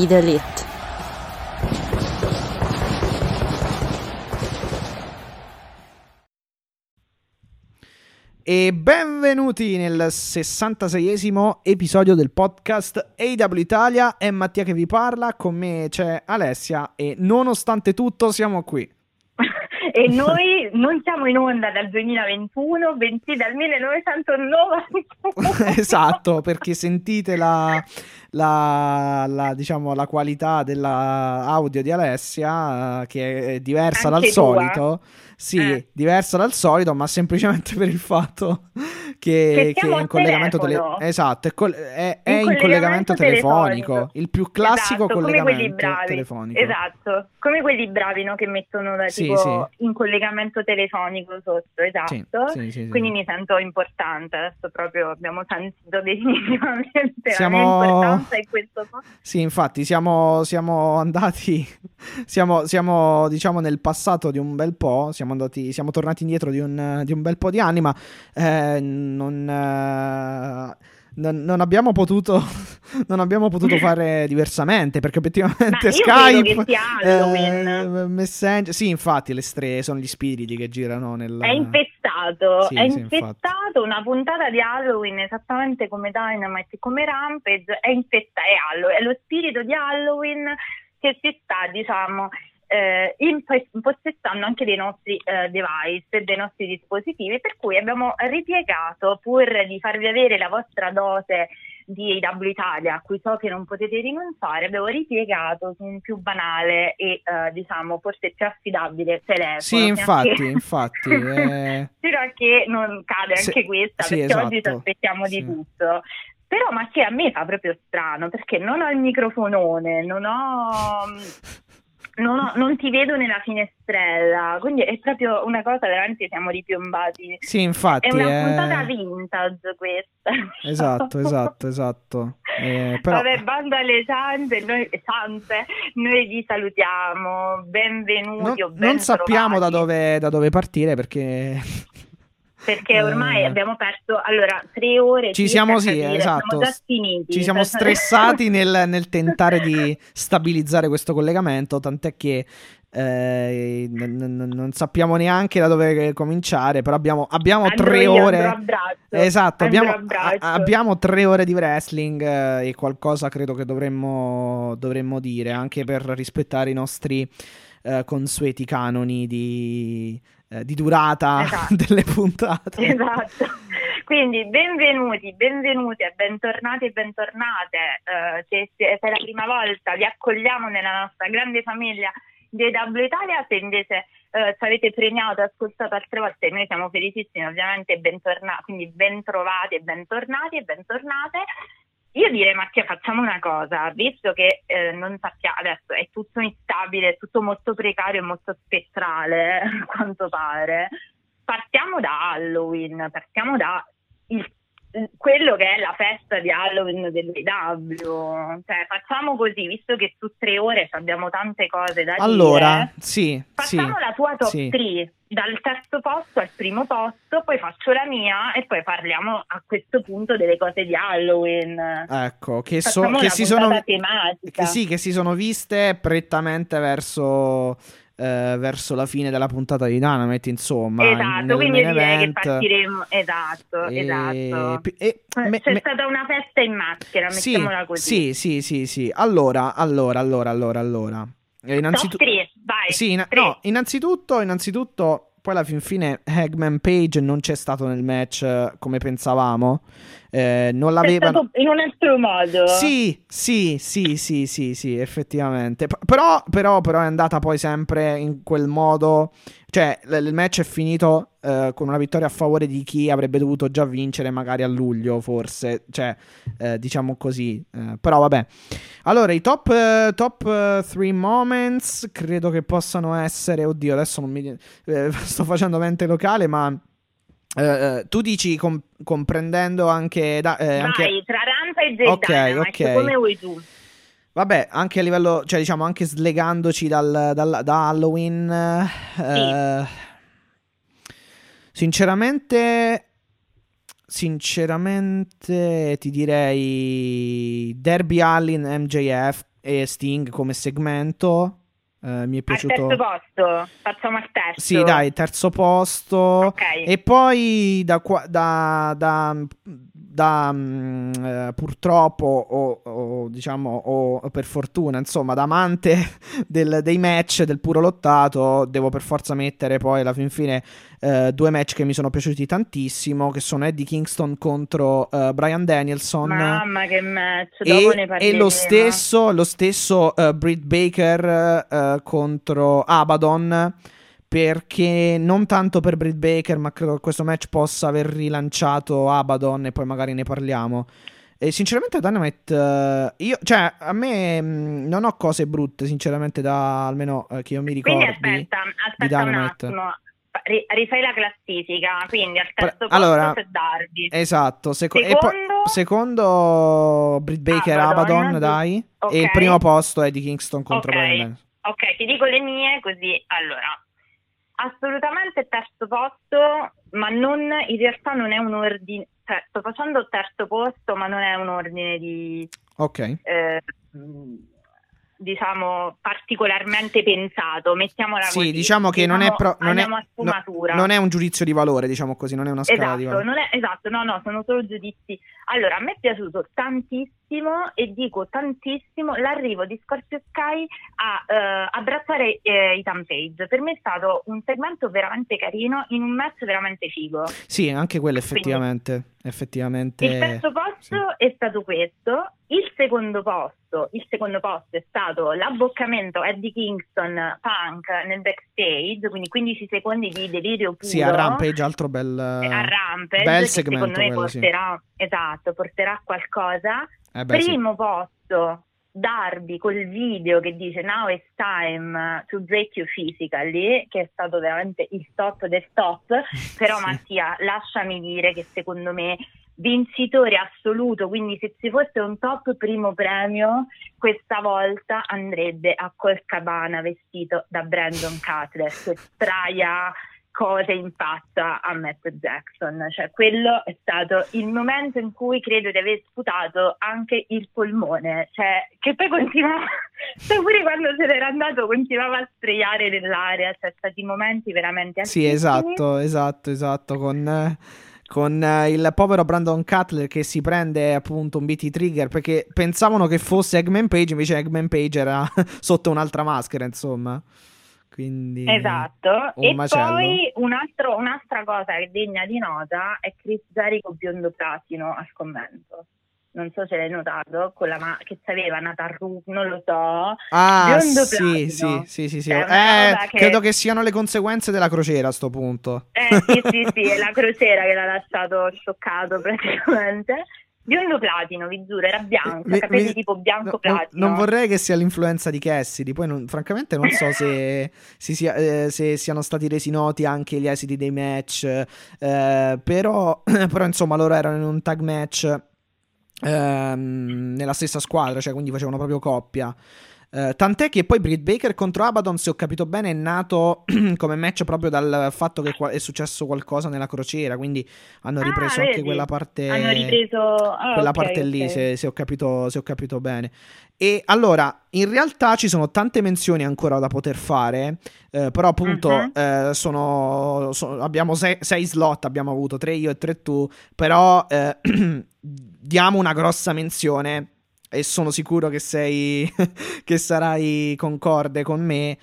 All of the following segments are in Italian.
Be the elite. E benvenuti nel 66esimo episodio del podcast AW Italia. È Mattia che vi parla, con me c'è Alessia e nonostante tutto siamo qui. e noi non siamo in onda dal 2021, bensì dal 1991. esatto, perché sentite la, la, la, diciamo, la qualità dell'audio di Alessia, eh, che è diversa Anche dal tua? solito. Sì, Eh. diversa dal solito, ma semplicemente per il fatto che, Che siamo è in collegamento telefono. Esatto, è, col- è- è In collegamento collegamento telefonico. telefonico. Il più classico Esatto, collegamento telefonico. Esatto, come quelli bravi no, che mettono da, Sì, tipo sì. in collegamento telefonico sotto, esatto. Sì. Quindi mi sento importante, adesso proprio abbiamo sentito definitivamente Siamo- questo Sì, infatti siamo, siamo andati, siamo, siamo diciamo nel passato di un bel po', siamo andati, siamo tornati indietro di un, di un bel po' di anni, ma eh, non, eh, non- non abbiamo potuto, non abbiamo potuto fare diversamente perché obiettivamente Skype, eh, Messenger, sì, infatti le stre sono gli spiriti che girano nel... È infestato, Sì, è sì, infestato una puntata di Halloween esattamente come Dynamite, come Rampage, è infestato, è, è lo spirito di Halloween che si sta, diciamo, eh, imp- impossessando anche dei nostri eh, device, dei nostri dispositivi, per cui abbiamo ripiegato, pur di farvi avere la vostra dose di AW Italia, a cui so che non potete rinunciare, abbiamo ripiegato su un più banale e eh, diciamo forse più affidabile telefono. Sì, infatti, anche- infatti, eh. Spero che non cade Sì, anche questa, sì, perché oggi ci esatto. aspettiamo di Sì. tutto. Però ma che a me fa proprio strano, perché non ho il microfonone, non ho... Non, ho- non ti vedo nella finestrella, quindi è proprio una cosa veramente siamo ripiombati. Sì, infatti. È una eh, puntata vintage questa. Esatto, esatto, esatto. Eh, però... Vabbè, bando alle sante, noi, sante, noi vi salutiamo, benvenuti non, o non sappiamo da dove, da dove partire perché Perché Eh, ormai abbiamo perso allora tre ore. ci siamo, sì, capire, esatto, Siamo finiti. ci siamo stressati nel, nel tentare di stabilizzare questo collegamento, tant'è che eh, n- n- non sappiamo neanche da dove cominciare, però abbiamo, abbiamo tre ore. braccio. Esatto, abbiamo, a- abbiamo tre ore di wrestling eh, e qualcosa credo che dovremmo, dovremmo dire anche per rispettare i nostri eh, consueti canoni di, eh, di durata Esatto. delle puntate. Esatto. Quindi benvenuti, benvenuti e bentornati e bentornate. Eh, se, se è la prima volta vi accogliamo nella nostra grande famiglia di AW Italia, se invece eh, ci avete premiato e ascoltato altre volte, noi siamo felicissimi ovviamente, bentornati, quindi bentrovati e bentornati e bentornate. Io direi Mattia facciamo una cosa, visto che eh, non sappiamo, adesso è tutto instabile, è tutto molto precario e molto spettrale a quanto pare, partiamo da Halloween, partiamo da il- quello che è la festa di Halloween dell'EW, cioè facciamo così, visto che su tre ore abbiamo tante cose da Allora, dire, sì, sì. facciamo la tua top sì. 3 dal terzo posto al primo posto, poi faccio la mia e poi parliamo a questo punto delle cose di Halloween. Ecco, che, so- che si sono tematica. che sì, che si sono viste prettamente verso eh, verso la fine della puntata di Dynamite, insomma, in- Esatto, quindi direi che event. partiremo, esatto, E- esatto. e- me- C'è me- stata una festa in maschera, sì, mettiamola così. sì, sì, sì, sì. Allora, allora, allora, allora, allora. Eh, Top innanzitutto 3, vai. Sì, in- no, innanzitutto, innanzitutto, poi alla fin fine Hagman Page non c'è stato nel match eh, come pensavamo. Eh, non l'avevano. in un altro modo. Sì, sì, sì, sì, sì, sì, effettivamente. P- però, però, però è andata poi sempre in quel modo. Cioè, l- il match è finito eh, con una vittoria a favore di chi avrebbe dovuto già vincere magari a luglio, forse, cioè, eh, diciamo così. Eh, però vabbè. Allora, i top, eh, top 3 moments credo che possano essere, oddio, adesso non mi... eh, sto facendo mente locale, ma... eh, eh, tu dici com- comprendendo anche, da- eh, Vai, anche tra Rampage e Ok, Dynamite, ok. come vuoi tu. Vabbè, anche a livello, cioè diciamo anche slegandoci dal, dal- da Halloween, eh, sinceramente, sinceramente ti direi Derby Allin, MJF e Sting come segmento, eh, mi è Al piaciuto. terzo posto, facciamo al terzo. Sì, dai, terzo posto. Ok. E poi da, da, da, da, mm, eh, purtroppo o, o, diciamo o per fortuna, insomma, da amante del- dei match del puro lottato, devo per forza mettere poi alla fin fine eh, due match che mi sono piaciuti tantissimo, che sono Eddie Kingston contro eh, Brian Danielson. Mamma che match, dopo ne E, e parleremo. lo stesso, lo stesso eh, Britt Baker eh, contro Abaddon. Perché non tanto per Britt Baker, ma credo che questo match possa aver rilanciato Abaddon e poi magari ne parliamo. E sinceramente Dynamite, eh, io, cioè, a me mh, non ho cose brutte, sinceramente, da almeno eh, che io mi ricordi. Quindi aspetta, aspetta un Dynamite. attimo. Ri- rifai la classifica, quindi al terzo Pre- posto allora, c'è Darby. Esatto, seco- e poi- Secondo? secondo Britt Baker Abaddon, Abaddon, dai. ok. E il primo posto è Eddie Kingston contro Ok. Brian Danielson. Ok, ti dico le mie così. Allora, assolutamente terzo posto, ma non, in realtà non è un ordine, cioè sto facendo terzo posto, ma non è un ordine di, Ok. eh, diciamo, particolarmente pensato, mettiamola Sì, così. diciamo che non è, Diciamo, pro- non, è, no- non è un giudizio di valore, diciamo così, non è una scala di Esatto, valore. non è, esatto, no, no, sono solo giudizi. Allora, a me è piaciuto tantissimo e dico tantissimo l'arrivo di Scorpio Sky a eh, abbracciare eh, Ethan Page. Per me è stato un segmento veramente carino in un match veramente figo. Sì, anche quello effettivamente. effettivamente Il terzo posto sì. è stato questo, il secondo posto, il secondo posto è stato l'abboccamento Eddie Kingston Punk nel backstage, quindi 15 secondi di delirio puro. Sì, a Rampage, altro bel, a Rampage bel segmento secondo me quello, sì. porterà esatto, porterà qualcosa. Eh beh, sì. Primo posto Darby col video che dice Now it's time to break you physically, che è stato veramente il top del top. Però Sì. Mattia, lasciami dire che secondo me vincitore assoluto, quindi se ci fosse un top primo premio, questa volta andrebbe a Colcabana vestito da Brandon Cutler, che traia cose in faccia a Matt Jackson. Cioè, quello è stato il momento in cui credo di aver sputato anche il polmone, cioè, che poi continuava, cioè pure quando se n'era andato continuava a sprayare nell'aria, cioè, stati momenti veramente Sì, esatto, esatto, esatto, con, con eh, il povero Brandon Cutler che si prende appunto un BT Trigger perché pensavano che fosse Eggman Page, invece Eggman Page era sotto un'altra maschera, insomma. Quindi... Esatto, e macello. poi un altro- un'altra cosa che è degna di nota è Chris Jericho biondo platino al commento. Non so se l'hai notato, con la ma- che aveva Nathan Ru, non lo so. Ah, sì, sì, sì, sì, sì. Eh, che- credo che siano le conseguenze della crociera a sto punto. Eh sì, sì, sì, è la crociera che l'ha lasciato scioccato praticamente. Biondo platino, vi giuro, era bianco, Mi- capelli mi- tipo bianco no, platino. Non vorrei che sia l'influenza di Cassidy. Poi, non- francamente, non so se, si sia- eh, se siano stati resi noti anche gli esiti dei match. eh, però, però, insomma, loro erano in un tag match ehm, nella stessa squadra, cioè quindi facevano proprio coppia. Eh, tant'è che poi Britt Baker contro Abaddon, se ho capito bene, è nato come match proprio dal fatto che è successo qualcosa nella crociera. Quindi hanno Ah, ripreso anche vedi? quella parte ripreso ah, quella ok, parte lì, ok. se, se ho capito, se ho capito bene. E allora, in realtà ci sono tante menzioni ancora da poter fare, eh, però appunto Mhm. eh, sono, so- abbiamo sei, sei slot, abbiamo avuto tre io e tre tu, però eh, diamo una grossa menzione e sono sicuro che sei, che sarai concorde con me.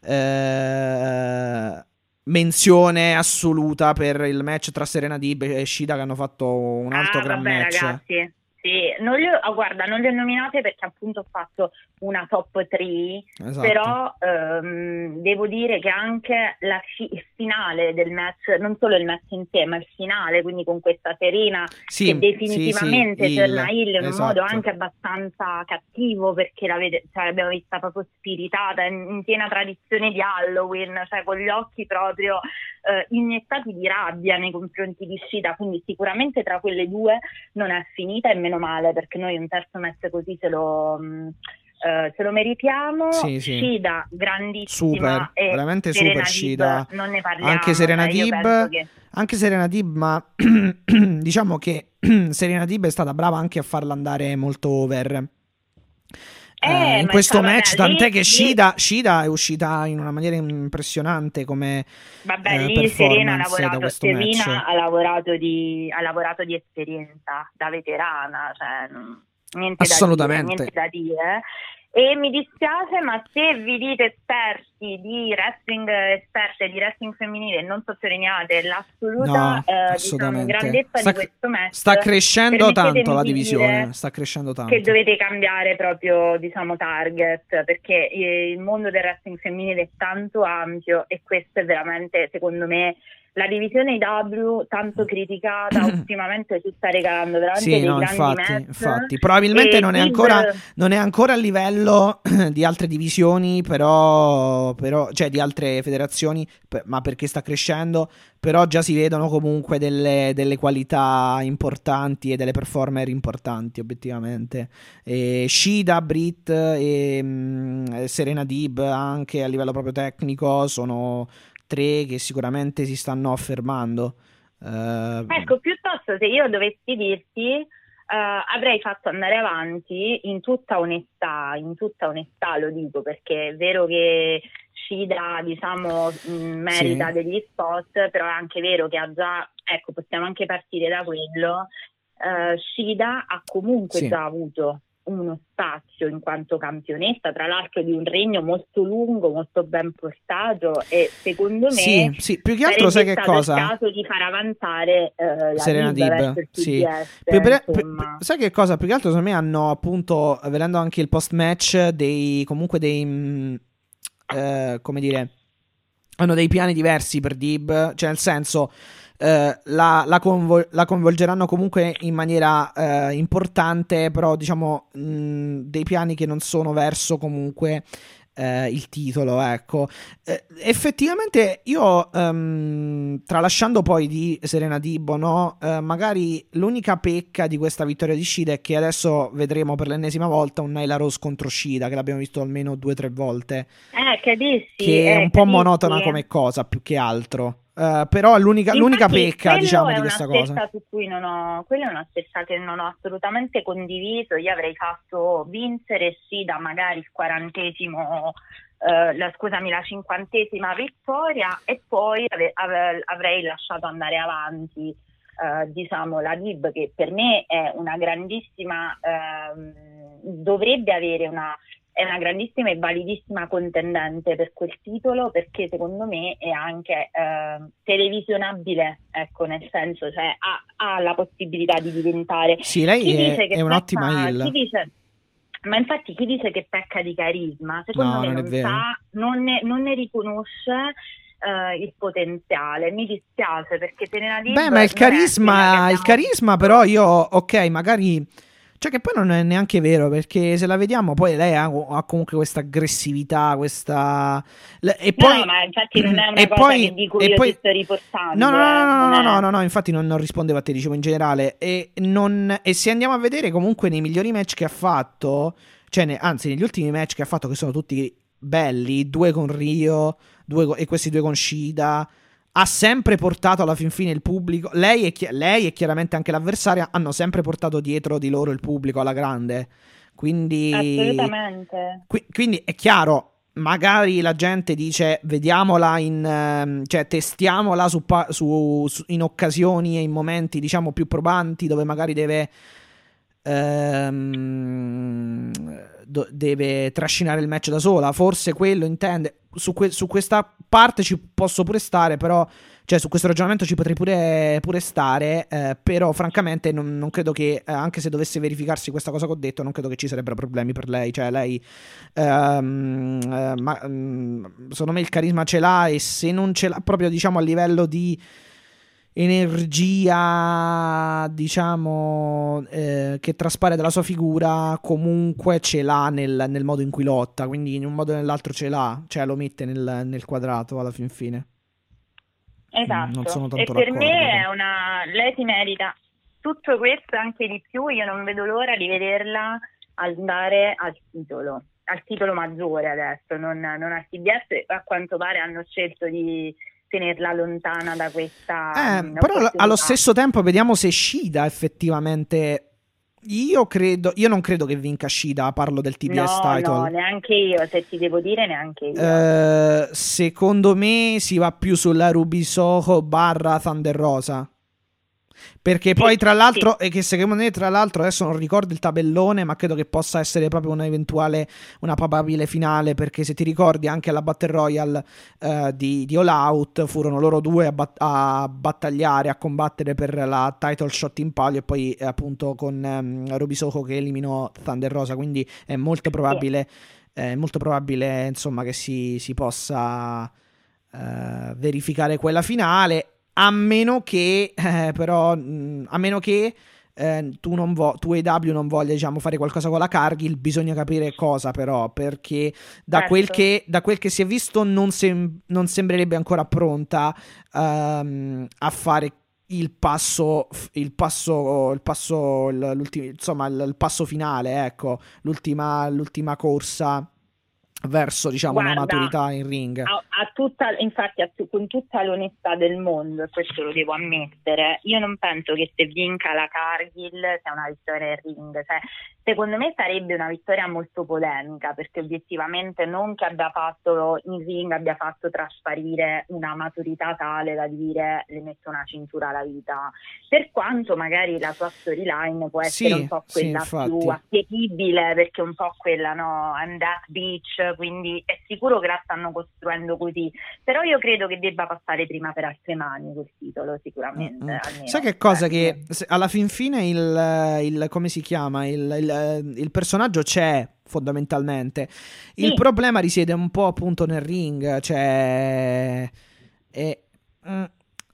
eh, menzione assoluta per il match tra Serena Dib e Shida che hanno fatto un altro ah, gran vabbè, match. ragazzi. Sì, non le ho, oh, guarda, non le ho nominate perché appunto ho fatto una top 3, Esatto. però ehm, devo dire che anche la fi- il finale del match, non solo il match in sé, ma il finale, quindi con questa Serena Sì, che definitivamente sì, sì, torna Hill in un esatto. modo anche abbastanza cattivo perché vede- cioè, l'abbiamo vista proprio spiritata, in, in piena tradizione di Halloween, cioè con gli occhi proprio eh, iniettati di rabbia nei confronti di Shida, quindi sicuramente tra quelle due non è finita e meno male perché noi un terzo match così ce lo... mh, eh, ce lo meritiamo, Sì, sì. Shida grandissima Super, veramente Serena super Shida. non ne parliamo Anche Serena io Deeb, penso che- Anche Serena Dib, ma diciamo che Serena Dib è stata brava anche a farla andare molto over. Eh, Eh, in questo match, lì- tant'è che Shida, Shida è uscita in una maniera impressionante come Vabbè, eh, lì Serena ha lavorato, Serena ha lavorato di, ha lavorato di esperienza da veterana, cioè niente Assolutamente. da dire, niente da dire. E mi dispiace, ma se vi dite esperti di wrestling, esperte di wrestling femminile e non sottolineate l'assoluta No, eh, diciamo, grandezza Sta- di questo match, Sta crescendo tanto la di divisione, sta crescendo tanto. che dovete cambiare proprio diciamo target perché eh, il mondo del wrestling femminile è tanto ampio e questo è veramente secondo me la divisione IW tanto criticata ultimamente ci sta regalando veramente Sì, dei no, infatti, infatti. Probabilmente non è, ancora, non è ancora a livello di altre divisioni, però, però cioè di altre federazioni, ma perché sta crescendo, però già si vedono comunque delle, delle qualità importanti e delle performer importanti, obiettivamente. E Shida, Brit e mm, Serena Dib anche a livello proprio tecnico sono tre che sicuramente si stanno affermando. Eh, Ecco, piuttosto se io dovessi dirti, eh, avrei fatto andare avanti in tutta onestà, in tutta onestà lo dico, perché è vero che Shida, diciamo, mh, merita Sì. degli spot, però è anche vero che ha già, ecco, possiamo anche partire da quello, eh, Shida ha comunque Sì. già avuto uno spazio in quanto campionessa, tra l'altro di un regno molto lungo, molto ben portato e secondo me Sì, sì, più che altro sai che cosa? caso di far avanzare eh, la Serena Dib il sì. TBS, Più per- pi- sai che cosa? Più che altro secondo me hanno appunto, vedendo anche il post match, dei comunque dei mh, eh, come dire, hanno dei piani diversi per Dib, cioè nel senso eh, la, la convol- la coinvolgeranno comunque in maniera eh, importante, però diciamo mh, dei piani che non sono verso comunque eh, il titolo, ecco. Eh, effettivamente io, ehm, tralasciando poi di Serena Dibbo, no? Eh, magari l'unica pecca di questa vittoria di Shida è che adesso vedremo per l'ennesima volta un Nyla Rose contro Shida, che l'abbiamo visto almeno due o tre volte, Eh, capisci? che è eh, un po' monotona come cosa, più che altro. Eh, però l'unica, l'unica pecca, diciamo, di questa cosa. Su cui non ho, quella è una scelta che non ho assolutamente condiviso. Io avrei fatto vincere Sida magari il quarantesimo, eh, la, scusami, la cinquantesima vittoria e poi ave- ave- avrei lasciato andare avanti. eh, diciamo la Dib che per me è una grandissima ehm, dovrebbe avere una è una grandissima e validissima contendente per quel titolo perché secondo me è anche eh, televisionabile, ecco, nel senso, cioè ha, ha la possibilità di diventare. Sì, lei Chi è, dice che è un'ottima pecca- dice- ma infatti chi dice che pecca di carisma, secondo No, me non non, sa, non ne, non ne riconosce eh, il potenziale. Mi dispiace perché Serena Dib Beh, ma il carisma, il carisma però io, ok, magari... Cioè che poi non è neanche vero, perché se la vediamo poi lei ha, ha comunque questa aggressività, questa... E No, poi... no, ma infatti non è una cosa poi- che dico io poi- ti sto riportando. No, no, no, eh, no, no, non no, no, no, no, infatti non, non rispondevo a te, dicevo in generale. E, non- e se andiamo a vedere comunque nei migliori match che ha fatto, cioè, ne- anzi, negli ultimi match che ha fatto, che sono tutti belli, due con Rio due e questi due con Shida, ha sempre portato alla fin fine il pubblico. Lei e, chi- lei e chiaramente anche l'avversaria hanno sempre portato dietro di loro il pubblico alla grande. Quindi, Assolutamente. qui- quindi è chiaro, magari la gente dice vediamola in ehm, cioè testiamola su, pa- su- su- in occasioni e in momenti diciamo più probanti dove magari deve ehm, do- deve trascinare il match da sola. Forse quello intende su, que- su questa parte ci posso pure stare però cioè su questo ragionamento ci potrei pure, pure stare, eh, però francamente non, non credo che, eh, anche se dovesse verificarsi questa cosa che ho detto, non credo che ci sarebbero problemi per lei, cioè lei, ehm, eh, ma, mm, secondo me il carisma ce l'ha e se non ce l'ha proprio diciamo a livello di energia, diciamo, eh, che traspare dalla sua figura, comunque ce l'ha nel, nel, modo in cui lotta. Quindi in un modo o nell'altro ce l'ha, cioè lo mette nel, nel quadrato alla fin fine. Esatto. Tanto e per me è una. Lei si merita tutto questo e anche di più. Io non vedo l'ora di vederla andare al titolo, al titolo maggiore adesso, non, non al CBS. A quanto pare hanno scelto di tenerla lontana da questa. Eh, però allo stesso tempo vediamo se Shida effettivamente. Io credo, io non credo che vinca Shida, parlo del TBS no, title. No, neanche io, se ti devo dire neanche io. Eh, secondo me si va più sulla Ruby Soho barra Thunder Rosa. Perché poi, tra l'altro, sì. e che secondo me, tra l'altro, adesso non ricordo il tabellone, ma credo che possa essere proprio un'eventuale, una probabile finale. Perché se ti ricordi, anche alla Battle Royale uh, di, di, All Out furono loro due a, bat- a, battagliare, a combattere per la title shot in palio. E poi, eh, appunto, con um, Ruby Soho che eliminò Thunder Rosa. Quindi è molto probabile, sì. è molto probabile insomma, che si, si possa. Uh, verificare quella finale a meno che, eh, però, mh, a meno che eh, tu, non vo- tu EW non voglia diciamo, fare qualcosa con la Cargill, bisogna capire cosa però, perché da, certo. quel, che, da quel che si è visto non, sem- non sembrerebbe ancora pronta um, a fare il passo, il passo, il passo, insomma, il, il passo finale, ecco, l'ultima, l'ultima corsa verso diciamo Guarda, una maturità in ring. A, a tutta, infatti, a, con tutta l'onestà del mondo, e questo lo devo ammettere, io non penso che se vinca la Cargill sia una vittoria in ring. Cioè, secondo me sarebbe una vittoria molto polemica perché obiettivamente non che abbia fatto in ring abbia fatto trasparire una maturità tale da dire le metto una cintura alla vita. Per quanto magari la sua storyline può essere sì, un po' quella sì, più appetibile perché è un po' quella no, I'm that bitch quindi è sicuro che la stanno costruendo così, però io credo che debba passare prima per altre mani quel titolo, sicuramente. Mm-hmm. Sai che cosa? Che alla fin fine il, il come si chiama? Il, il, il personaggio c'è fondamentalmente. Il sì. problema risiede un po' appunto nel ring, cioè... È, mm,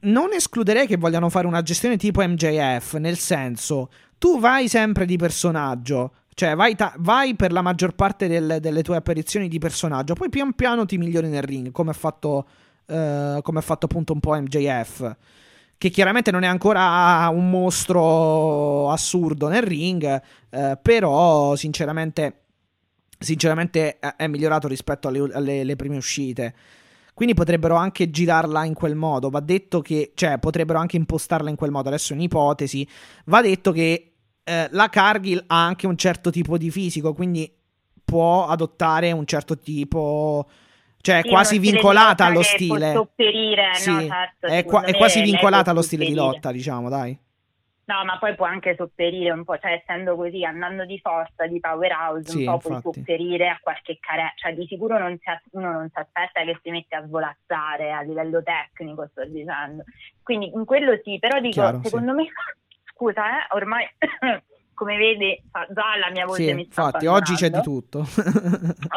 non escluderei che vogliano fare una gestione tipo MJF, nel senso, tu vai sempre di personaggio, cioè, vai, ta- vai per la maggior parte del- delle tue apparizioni di personaggio, poi pian piano ti migliori nel ring, come ha fatto, uh, come ha fatto appunto un po' MJF. Che chiaramente non è ancora un mostro assurdo nel ring, uh, però sinceramente, sinceramente è migliorato rispetto alle, alle, alle prime uscite. Quindi potrebbero anche girarla in quel modo. Va detto che, cioè, potrebbero anche impostarla in quel modo. Adesso è un'ipotesi. Va detto che eh, la Cargill ha anche un certo tipo di fisico, quindi può adottare un certo tipo cioè è sì, quasi vincolata allo stile. Sopperire, sì, no, certo, è, qua- è, quasi vincolata allo stile di lotta, diciamo, dai. No, ma poi può anche sopperire un po', cioè essendo così, andando di forza, di powerhouse, sì, un po' infatti. puoi sopperire a qualche carenza, cioè di sicuro non si, uno non si aspetta che si mette a svolazzare a livello tecnico, sto dicendo. Quindi in quello sì, però dico, Chiaro, secondo me scusa, eh, ormai come vedi già la mia voce sì, mi sta infatti oggi c'è di tutto.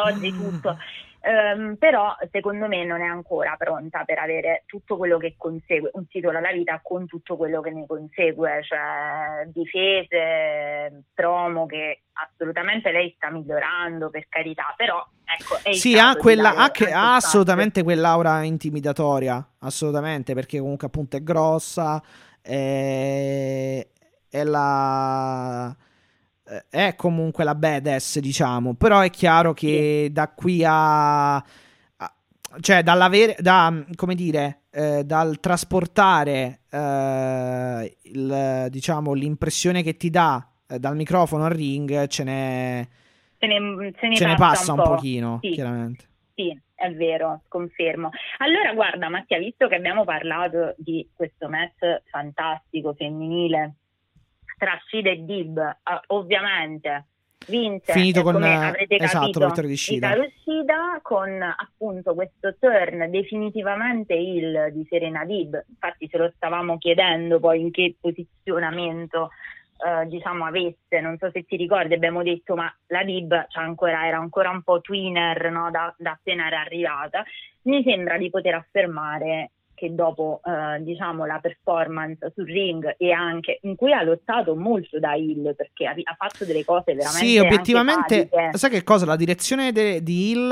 oggi tutto. Um, però secondo me non è ancora pronta per avere tutto quello che consegue un titolo alla vita con tutto quello che ne consegue, cioè difese, promo che assolutamente lei sta migliorando per carità, però ecco, sì, ha, quella, ha, che, ha assolutamente quell'aura intimidatoria, assolutamente, perché comunque appunto è grossa, è, è la è comunque la badass, diciamo. Però è chiaro che da qui a. a cioè, dall'avere. Da, come dire. Eh, dal trasportare eh, il, diciamo, l'impressione che ti dà eh, dal microfono al ring ce ne, ce ne, ce ne, ce passa, passa, un, un pochino, sì. chiaramente. Sì, è vero, confermo. Allora, guarda, Mattia, visto che abbiamo parlato di questo match fantastico femminile tra Sida e Dib, uh, ovviamente. Vinse Finito eh, con, eh, avrete esatto, capito, la Shida. Shida con appunto questo turn definitivamente il di Serena Dib. Infatti ce lo stavamo chiedendo poi in che posizionamento eh, diciamo avesse, non so se ti ricordi, abbiamo detto ma la Dib c'ha ancora, era ancora un po' twinner no, da, da appena era arrivata, mi sembra di poter affermare che dopo eh, diciamo la performance sul ring e anche in cui ha lottato molto da Hill perché ha, ha fatto delle cose veramente Sì, obiettivamente, sai che cosa? La direzione de- di Hill,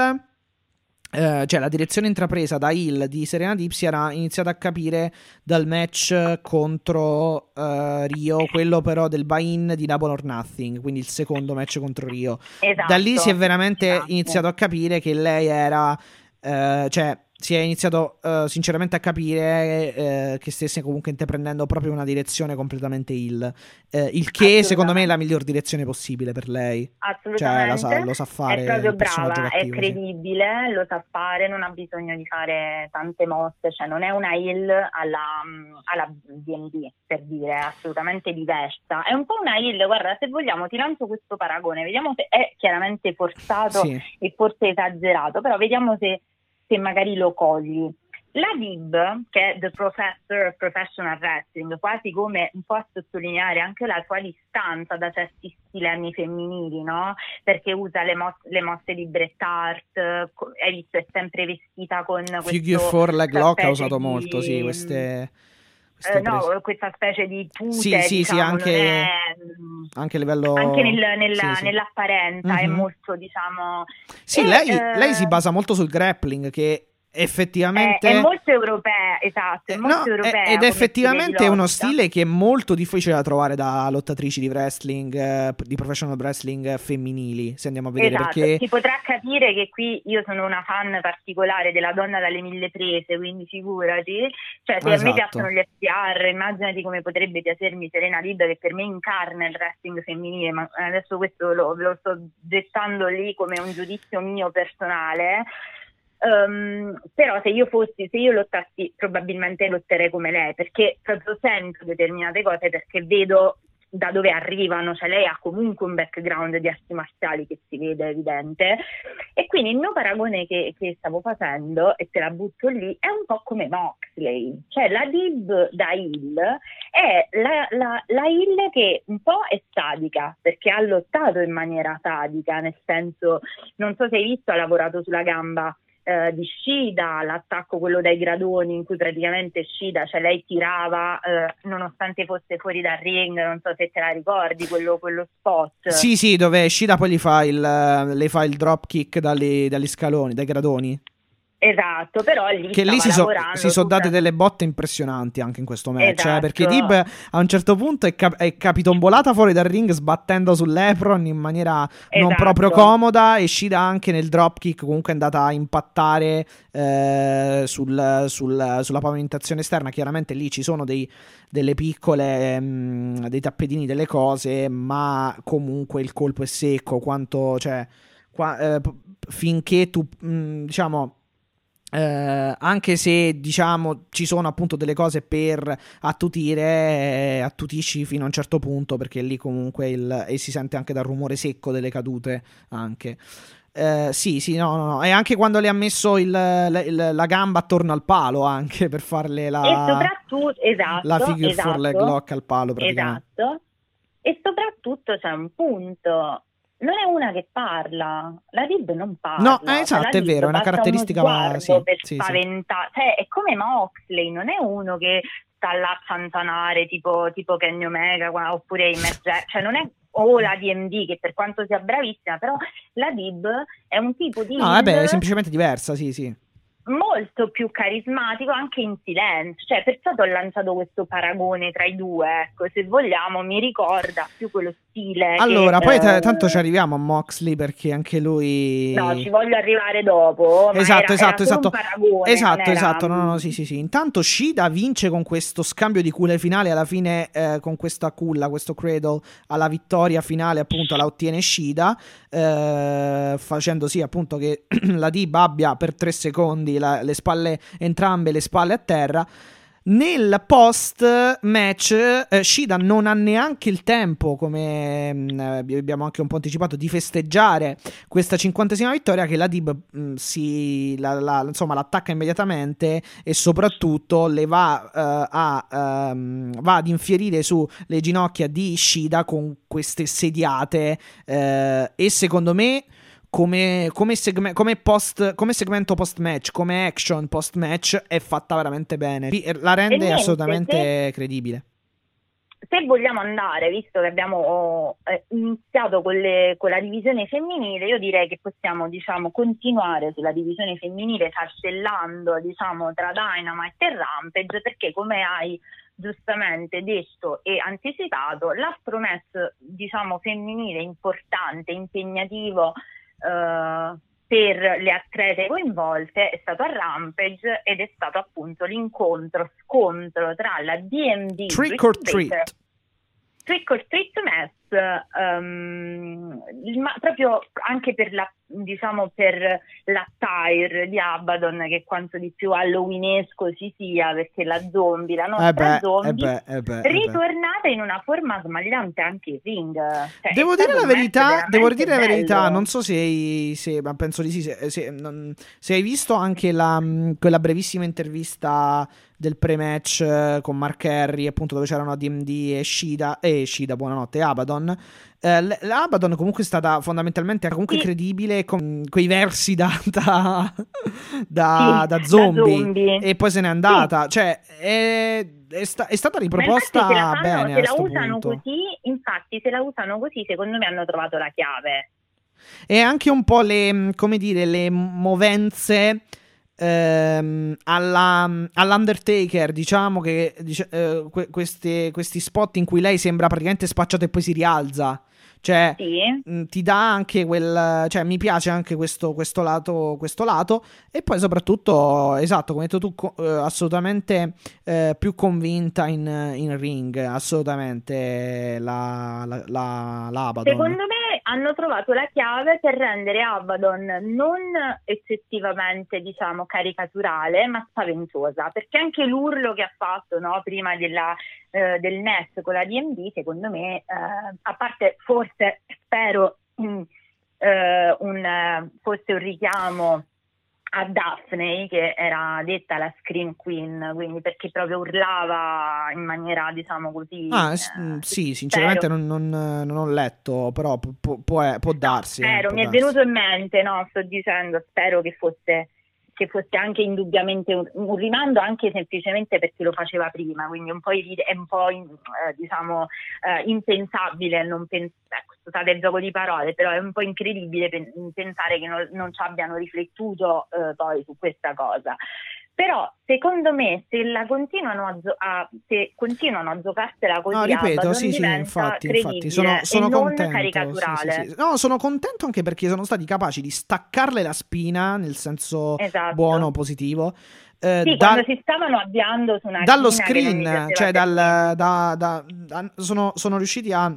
eh, cioè la direzione intrapresa da Hill di Serena Deep si era iniziata a capire dal match contro eh, Rio, quello però del buy-in di Double or Nothing, quindi il secondo match contro Rio. Esatto, da lì si è veramente esatto. iniziato a capire che lei era, eh, cioè si è iniziato eh, sinceramente a capire eh, che stesse comunque intraprendendo proprio una direzione completamente Hill, eh, il che secondo me è la miglior direzione possibile per lei. Cioè, Assolutamente, la sa- lo sa fare è proprio il brava, è cattivo, sì. credibile, lo sa fare, non ha bisogno di fare tante mosse, cioè non è una Hill alla, alla D&D per dire, è assolutamente diversa. È un po' una Hill, guarda, se vogliamo ti lancio questo paragone, vediamo se è chiaramente forzato Sì. e forse esagerato, però vediamo se, se magari lo cogli. La DIB, che è The Professor of Professional Wrestling, quasi come un po' a sottolineare anche la sua distanza da certi stilemi femminili, no? Perché usa le, mo- le mosse di Bret Hart, co- hai visto, è sempre vestita con Figure questo 4 leg lock ha usato di- molto, sì, queste... eh, no, questa specie di tute, Sì, sì, sì, diciamo, anche- non è, Anche a livello... anche nel- nella- sì, sì. nell'apparenza è Mhm. molto, diciamo... Sì, e, lei, eh, lei si basa molto sul grappling, che effettivamente... è molto europea, esatto, è Eh, molto no, europea. ed effettivamente è uno stile che è molto difficile da trovare da lottatrici di wrestling, eh, di professional wrestling femminili, se andiamo a vedere, Esatto, perché si potrà capire che qui io sono una fan particolare della donna dalle mille prese, quindi figurati, cioè se a me Esatto. piacciono gli FTR, immaginati come potrebbe piacermi Serena Lida che per me incarna il wrestling femminile, ma adesso questo lo, lo sto gettando lì come un giudizio mio personale. Ehm, però se io fossi, se io lottassi, probabilmente lotterei come lei, perché proprio sento determinate cose, perché vedo da dove arrivano, cioè lei ha comunque un background di arti marziali che si vede evidente. E quindi il mio paragone che, che stavo facendo e te la butto lì è un po' come Moxley, cioè la Dib da Hill è la, la, la Hill che un po' è sadica perché ha lottato in maniera sadica, nel senso non so se hai visto ha lavorato sulla gamba eh, di Shida, l'attacco quello dai gradoni in cui praticamente Shida, cioè lei tirava eh, nonostante fosse fuori dal ring, non so se te la ricordi, quello, quello spot. sì, sì, dove Shida poi gli fa il, le fa il drop dagli scaloni, dai gradoni, Esatto, però lì che lì si, so- si sono date delle botte impressionanti anche in questo match, eh, Esatto. perché Dib a un certo punto è, cap- è capitombolata fuori dal ring sbattendo sull'Epron in maniera non Esatto. proprio comoda e Shida anche nel dropkick comunque è andata a impattare eh, sul- sul- sulla pavimentazione esterna chiaramente lì ci sono dei, delle piccole mm, dei tappetini delle cose ma comunque il colpo è secco quanto cioè qua- eh, finché tu mm, diciamo eh, anche se diciamo ci sono appunto delle cose per attutire, eh, attutisci fino a un certo punto perché lì comunque il, e si sente anche dal rumore secco delle cadute anche. Eh, sì, sì, no, no, no. E anche quando le ha messo il- la, il- la gamba attorno al palo anche per farle la, E soprattutto, esatto, la figure esatto, four leg lock al palo praticamente. esatto. E soprattutto c'è un punto. Non è una che parla, la Dib non parla. No, Cioè, esatto, è vero, è una caratteristica, uno sì, per sì, sì. spaventare. Cioè, è come Moxley, non è uno che sta là a zanzanare tipo, tipo Kenny Omega oppure Emerge, cioè non è o la DMD che per quanto sia bravissima, però la Dib è un tipo di No, vabbè, è semplicemente diversa, sì, sì. Molto più carismatico anche in silenzio, cioè perciò ti ho lanciato questo paragone tra i due, ecco, se vogliamo mi ricorda più quello stile. Allora, che, poi t- eh, tanto ci arriviamo a Moxley perché anche lui... No, ci voglio arrivare dopo. Esatto, era- esatto, era esatto. un paragone, Esatto, esatto. No, no, no, sì, sì, sì. Intanto Shida vince con questo scambio di culle finale alla fine eh, con questa culla, questo cradle alla vittoria finale, appunto, la ottiene Shida, eh, facendo sì, appunto, che la Dib abbia per tre secondi la- le spalle, entrambe le spalle a terra. Nel post match eh, Shida non ha neanche il tempo, come mh, eh, abbiamo anche un po' anticipato, di festeggiare questa cinquantesima vittoria che la Dib mh, si, la, la, insomma, l'attacca immediatamente e soprattutto le va, uh, a, um, va ad infierire sulle ginocchia di Shida con queste sediate uh, e secondo me come, come, segme- come, post, come segmento post match, come action post match è fatta veramente bene. La rende niente, assolutamente se, credibile. Se vogliamo andare, visto che abbiamo eh, iniziato con, le, con, la divisione femminile, io direi che possiamo diciamo, continuare sulla divisione femminile saltellando diciamo, tra Dynamite e Rampage perché come hai giustamente detto e anticipato, match diciamo, femminile importante, impegnativo eh, per le atlete coinvolte è stato a Rampage ed è stato appunto l'incontro, scontro tra la DMD Trick or Treat Trick or Treat Mess um, ma proprio anche per la diciamo per l'attire di Abaddon che quanto di più halloweenesco ci sia perché la zombie, la nostra eh beh, zombie eh beh, eh ritornata in una forma smagliante anche in ring. Cioè, devo dire la verità devo dire la verità non so se hai se, ma penso di sì se, se, non, se hai visto anche la, quella brevissima intervista del pre-match eh, con Mark Henry appunto dove c'erano DMD e Shida e Shida buonanotte e Abaddon eh, l'Abaddon comunque è stata fondamentalmente comunque sì. credibile con quei versi da, da, da, sì, da, zombie, zombie, e poi se n'è andata. Sì. Cioè, è, è, sta, è, stata riproposta se fanno, bene. Se la usano punto. così, infatti, se la usano così, secondo me hanno trovato la chiave. E anche un po' le, come dire, le movenze ehm, alla, all'Undertaker, diciamo che dice, eh, que- questi, questi spot in cui lei sembra praticamente spacciata e poi si rialza. Cioè, sì. mh, mm, ti dà anche quel. Cioè, mi piace anche questo, questo, lato, questo lato. E poi, soprattutto, esatto, come hai detto tu, co- eh, assolutamente eh, più convinta in, in, ring. Assolutamente la, la, la, la. Secondo me hanno trovato la chiave per rendere Abaddon non eccessivamente, diciamo, caricaturale, ma spaventosa, perché anche l'urlo che ha fatto no, prima della, eh, del NES con la DMD, secondo me, eh, a parte forse, spero, mm, eh, un, fosse un richiamo a Daphne che era detta la Scream Queen, quindi perché proprio urlava in maniera diciamo così. Ah, eh, sì, sinceramente non, non, non, ho letto, però può, può, può darsi. Eh, spero, eh, può mi darsi. è venuto in mente, no, sto dicendo, spero che fosse che fosse anche indubbiamente un, un, rimando anche semplicemente perché lo faceva prima, quindi un po' è un po' in, eh, diciamo eh, impensabile non pensare, ecco, scusate il gioco di parole, però è un po' incredibile pensare che non, non ci abbiano riflettuto eh, poi su questa cosa. Però secondo me se la continuano a, gio- a se continuano a giocarsela così No, ripeto, sì, sì, infatti, infatti sono, sono contento. Sì, sì. No, sono contento anche perché sono stati capaci di staccarle la spina nel senso esatto. buono, positivo. Eh, sì, dal, si stavano avviando su una dallo screen, cioè dal, da, da, da, sono, sono riusciti a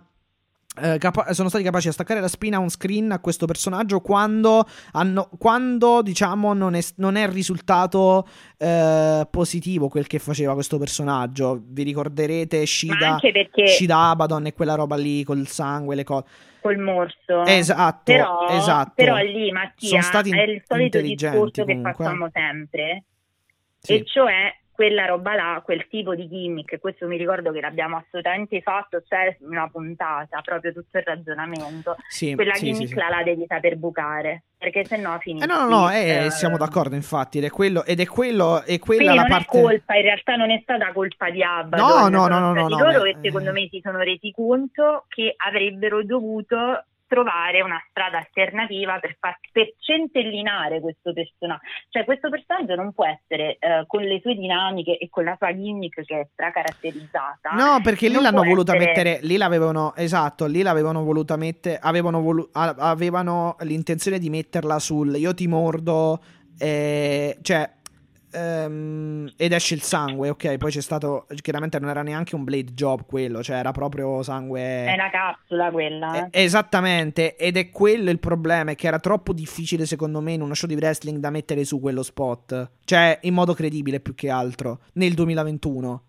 eh, capa- sono stati capaci di staccare la spina a un screen a questo personaggio quando, hanno, quando diciamo non è, non è risultato eh, positivo quel che faceva questo personaggio vi ricorderete Shida. Shida Abaddon e quella roba lì col sangue le cose col morso esatto, però, esatto. però lì Mattia sono stati è il solito discorso comunque. che facciamo sempre sì. e cioè quella roba là, quel tipo di gimmick, questo mi ricordo che l'abbiamo assolutamente fatto, c'è cioè una puntata, proprio tutto il ragionamento, sì, quella sì, gimmick sì, là la devi saper bucare, perché se no finisci. Eh no, no, no, eh, eh, siamo d'accordo infatti, ed è quello, ed è quello, e quella Quindi la non parte... è colpa, in realtà non è stata colpa di Abba, no, no, no, no, no, no, loro no, che secondo me si sono resi conto che avrebbero dovuto trovare una strada alternativa per, far, per centellinare questo personaggio. Cioè questo personaggio non può essere eh, con le sue dinamiche e con la sua gimmick che è stracaratterizzata. No, perché lì l'hanno voluta essere... mettere, lì l'avevano, esatto, lì l'avevano voluta mettere, avevano, volu- avevano l'intenzione di metterla sul io ti mordo, eh, cioè ehm, ed esce il sangue, ok, poi c'è stato, chiaramente non era neanche un blade job quello, cioè era proprio sangue... È una capsula quella. Eh, esattamente, ed è quello il problema, è che era troppo difficile secondo me in uno show di wrestling da mettere su quello spot, cioè in modo credibile più che altro, nel 2021.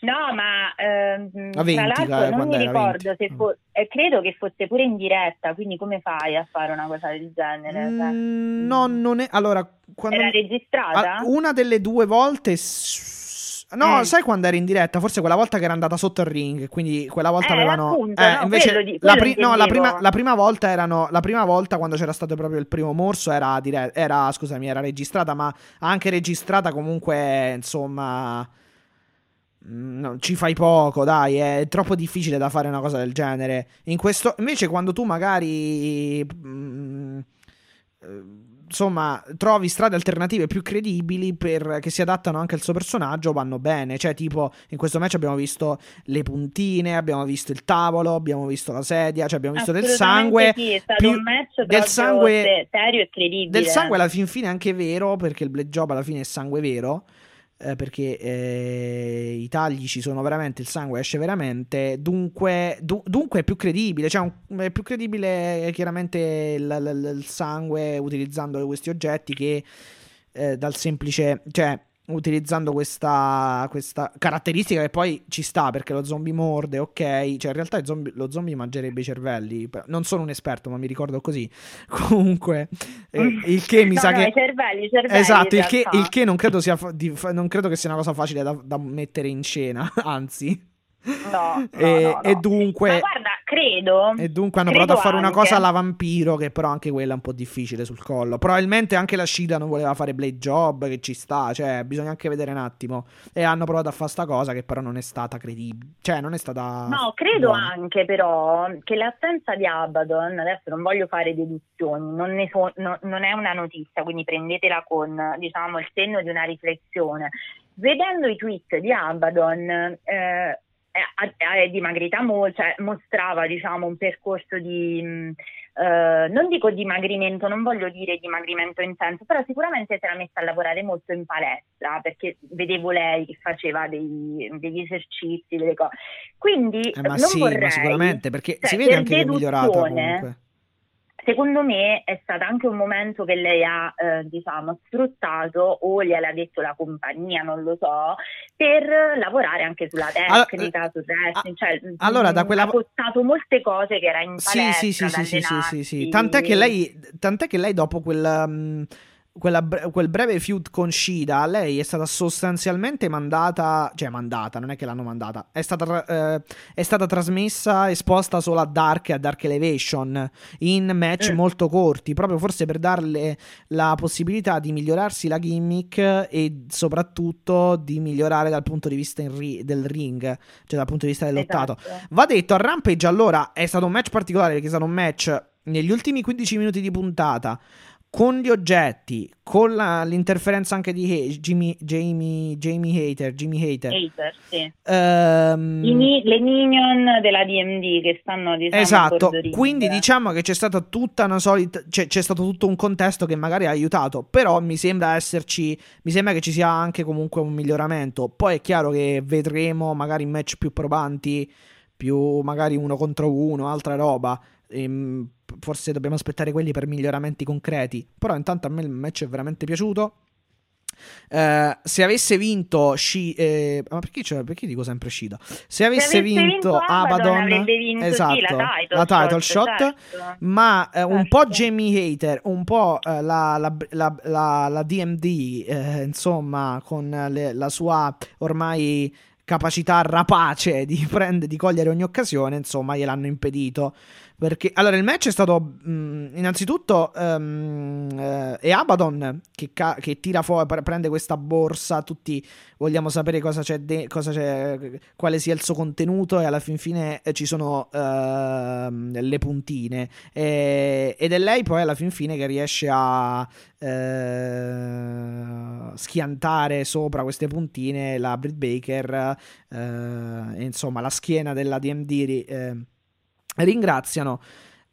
No, ma ehm, A 20, tra l'altro eh, non mi ricordo 20. se fo- eh, credo che fosse pure in diretta, quindi come fai a fare una cosa del genere? Cioè, Mm, no, non è... Allora, quando... Era registrata? Ah, una delle due volte... No, Mm. sai quando era in diretta? Forse quella volta che era andata sotto il ring, quindi quella volta Eh, avevano... appunto, eh, no, invece quello di- la, quello pri- no, la, prima, la prima volta erano... La prima volta quando c'era stato proprio il primo morso era, dire- era, scusami, era registrata, ma anche registrata comunque, insomma... mm, no, ci fai poco, dai, è troppo difficile da fare una cosa del genere. In questo, invece, quando tu magari mm, eh, insomma, trovi strade alternative più credibili per, che si adattano anche al suo personaggio, vanno bene. Cioè, tipo, in questo match abbiamo visto le puntine, abbiamo visto il tavolo, abbiamo visto la sedia, cioè abbiamo visto del sangue. Sì, è stato più- un match del sangue- se- serio e credibile. Del sangue alla fin fine è anche vero, perché il blade job alla fine è sangue vero. Eh, perché eh, i tagli ci sono veramente, il sangue esce veramente. Dunque, du- dunque è più credibile. Cioè, un- è più credibile chiaramente il, il- il sangue utilizzando questi oggetti che eh, dal semplice. Cioè, utilizzando questa, questa caratteristica che poi ci sta perché lo zombie morde, ok. Cioè, in realtà zombie- lo zombie mangerebbe i cervelli. Non sono un esperto, ma mi ricordo così. Comunque, eh, il che mi No, sa no, che. i cervelli, i cervelli Esatto, il che, il che non, credo sia di- non credo che sia una cosa facile da, da mettere in scena, anzi. No, no, e, no, no. e dunque, Ma guarda, credo... e dunque hanno provato a fare una anche- cosa alla vampiro, che però anche quella è un po' difficile sul collo. Probabilmente anche la Shida non voleva fare Blade Job, che ci sta, cioè bisogna anche vedere un attimo. E hanno provato a fare sta cosa che però non è stata credibile, cioè non è stata... No, credo buona. anche però che l'assenza di Abaddon, adesso non voglio fare deduzioni, non, ne so- no- non è una notizia, quindi prendetela con diciamo il senno di una riflessione. Vedendo i tweet di Abaddon, eh, è, è dimagrita molto, cioè mostrava diciamo un percorso di, mh, eh, non dico dimagrimento, non voglio dire dimagrimento intenso, però sicuramente si era messa a lavorare molto in palestra perché vedevo lei che faceva dei- degli esercizi, delle cose. Quindi Eh, ma non sì, vorrei, ma sicuramente, perché cioè, si vede per anche che è migliorata comunque. Secondo me è stato anche un momento che lei ha, eh, diciamo, sfruttato o gliel'ha detto la compagnia, non lo so, per lavorare anche sulla Allora, tecnica, sul wrestling. Cioè, allora, da mh, quella- ha postato molte cose che era in Sì, palestra sì, sì, sì, sì, sì, sì. Tant'è che lei, tant'è che lei dopo quel, mm, quella quel breve feud con Shida, lei è stata sostanzialmente mandata, cioè mandata, non è che l'hanno mandata, è stata, eh, è stata trasmessa, esposta solo a Dark e a Dark Elevation in match Mm. molto corti, proprio forse per darle la possibilità di migliorarsi la gimmick e soprattutto di migliorare dal punto di vista ri- del ring, cioè dal punto di vista del lottato. Esatto. Va detto, a Rampage allora è stato un match particolare perché è stato un match negli ultimi 15 minuti di puntata con gli oggetti, con la- l'interferenza anche di Hay- Jimmy, Jamie, Jamie Hater, Jimmy Hater. Hater, sì. Ehm, I mi- le minion della DMD che stanno diciamo Esatto, quindi diciamo che c'è stata tutta una solita, cioè, c'è stato tutto un contesto che magari ha aiutato, però mi sembra esserci, mi sembra che ci sia anche comunque un miglioramento. Poi è chiaro che vedremo magari match più probanti, più magari uno contro uno, altra roba. Ehm, forse dobbiamo aspettare quelli per miglioramenti concreti. Però intanto a me il match è veramente piaciuto. Eh, se avesse vinto Shi- eh, ma perché, c'è- perché dico sempre Shida? Se avesse, avesse vinto, vinto Abaddon, Abaddon, vinto, sì, esatto, la title la title shot, shot, certo. ma eh, un Certo. po' Jamie Hater, un po' eh, la, la- la- la- la DMD, eh, insomma, con le- la sua ormai capacità rapace di, prendere, di cogliere ogni occasione, insomma, gliel'hanno impedito. Perché allora il match è stato mh, innanzitutto ehm, eh, è Abaddon che, ca- che tira fuori, pre- prende questa borsa. Tutti vogliamo sapere cosa c'è, de- cosa c'è, quale sia il suo contenuto, e alla fin fine eh, ci sono ehm, le puntine. E- ed è lei poi alla fin fine che riesce a eh, schiantare sopra queste puntine la Britt Baker. e insomma, la schiena della DMD. Ri- ringraziano.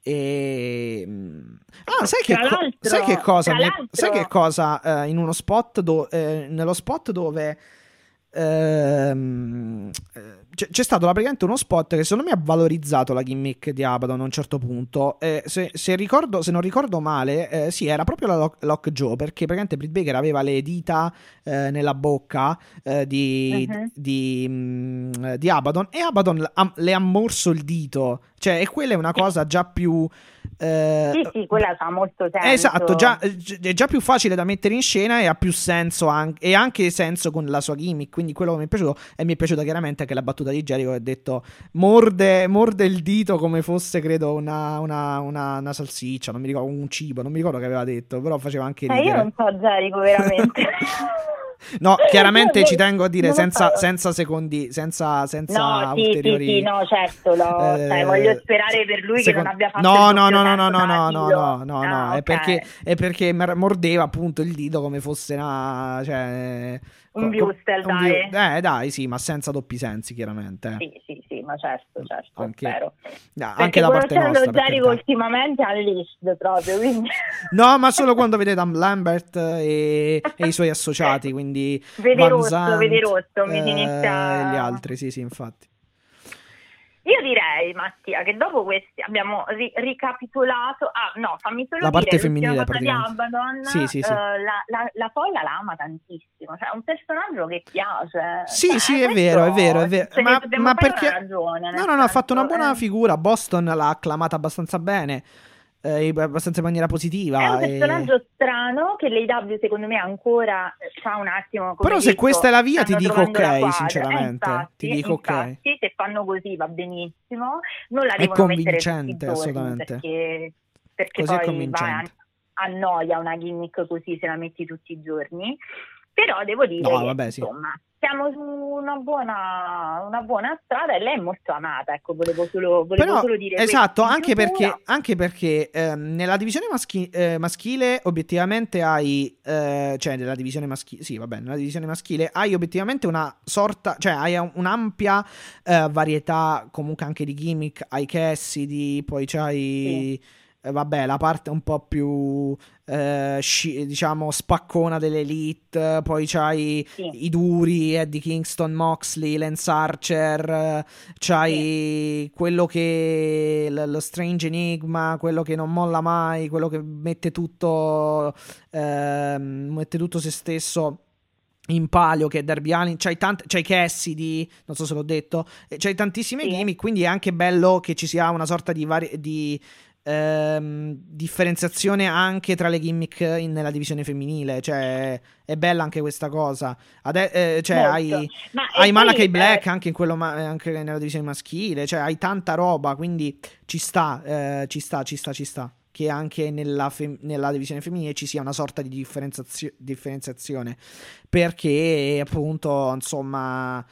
E... mm, Ah, sai che, co- sai che cosa? mi- Sai che cosa? eh, in uno spot, do- eh, nello spot dove ehm, eh, c'è, c'è stato praticamente uno spot che secondo me ha valorizzato la gimmick di Abaddon a un certo punto. Eh, se, se ricordo, se non ricordo male, eh, sì, era proprio la Lock, Lockjaw perché praticamente Britt Baker aveva le dita eh, nella bocca eh, di, Mhm. di, mm, di Abaddon e Abaddon le ha morso il dito. Cioè, e quella è una cosa già più. eh, Sì, sì, quella fa molto senso. Esatto, già, è già più facile da mettere in scena e ha più senso anche, e anche senso con la sua gimmick. Quindi quello che mi è piaciuto e mi è piaciuta chiaramente anche la battuta di Jericho che ha detto morde, morde il dito come fosse credo una, una, una, una salsiccia, non mi ricordo, un cibo, non mi ricordo che aveva detto, però faceva anche Eh, io ridere. non so Jericho veramente. No, chiaramente ci tengo a dire senza, senza secondi, senza, senza No, sì, sì, ulteriori... sì, no, certo, lo- Eh, cioè, voglio sperare per lui che secondo- non abbia fatto no, no, no, no, no, no, no, no, no, no, Ah, è ok. perché, è perché mordeva appunto il dito come fosse una, cioè, Un co- co- Wurstel, un dai. Wu- Eh, dai, sì, ma senza doppi sensi, chiaramente. eh. Sì, sì, sì, ma certo, certo, Anche- spero. Perché anche da parte nostra. carità. ultimamente unleashed proprio, quindi No, ma solo quando vede Dan Lambert e, e i suoi associati, quindi Van rosso, Zandt, vede rosso, mi eh, inizia- e gli altri, sì, sì, infatti. Io direi, Mattia, che dopo questi abbiamo ri- ricapitolato. Ah, no, fammi solo La parte dire femminile, cosa di. Abaddon. Sì, sì, sì. eh, la, la, la folla la ama tantissimo. Cioè, è un personaggio che piace. Sì, Cioè, sì, è questo- vero, è vero, è vero. ne Ma, ma perché... ragione, No, no, no, ha fatto una buona eh, figura. Boston l'ha acclamata abbastanza bene, eh, abbastanza in maniera positiva. È un e- personaggio strano che l'AW secondo me ancora fa un attimo. Però se detto, questa è la via, ti dico ok, sinceramente. Eh, infatti, Ti dico ok. infatti, se fanno così va benissimo. Non la È convincente, assolutamente. Perché, perché Così è poi va convincente. a, annoia una gimmick così se la metti tutti i giorni. Però devo dire No, che vabbè, sì. Siamo su una buona, una buona strada e lei è molto amata. Ecco, volevo solo, volevo Però, solo dire esatto, anche perché, anche perché ehm, nella divisione maschi- eh, maschile obiettivamente hai, eh, cioè nella divisione maschile, sì vabbè, nella divisione maschile hai obiettivamente una sorta, cioè hai un- un'ampia eh, varietà comunque anche di gimmick, hai Cassidy, poi c'hai... eh, Vabbè, la parte un po' più eh, sci- diciamo spaccona dell'elite, poi c'hai Sì. i duri, Eddie Kingston, Moxley, Lance Archer, eh, c'hai quello che l- lo Strange Enigma, quello che non molla mai, quello che mette tutto ehm, mette tutto se stesso in palio che è Darby Allin, c'hai, tante, c'hai Cassidy, non so se l'ho detto, c'hai tantissime Sì. gimmick, quindi è anche bello che ci sia una sorta di, vari- di ehm, differenziazione anche tra le gimmick in- nella divisione femminile, cioè è bella anche questa cosa. Ade- eh, cioè hai, Ma- hai Malachi Black eh, anche, ma- anche nella divisione maschile, cioè hai tanta roba, quindi ci sta, eh, ci sta, ci sta, ci sta. Che anche nella, fem- nella divisione femminile ci sia una sorta di differenzazio- differenziazione. Perché appunto, insomma.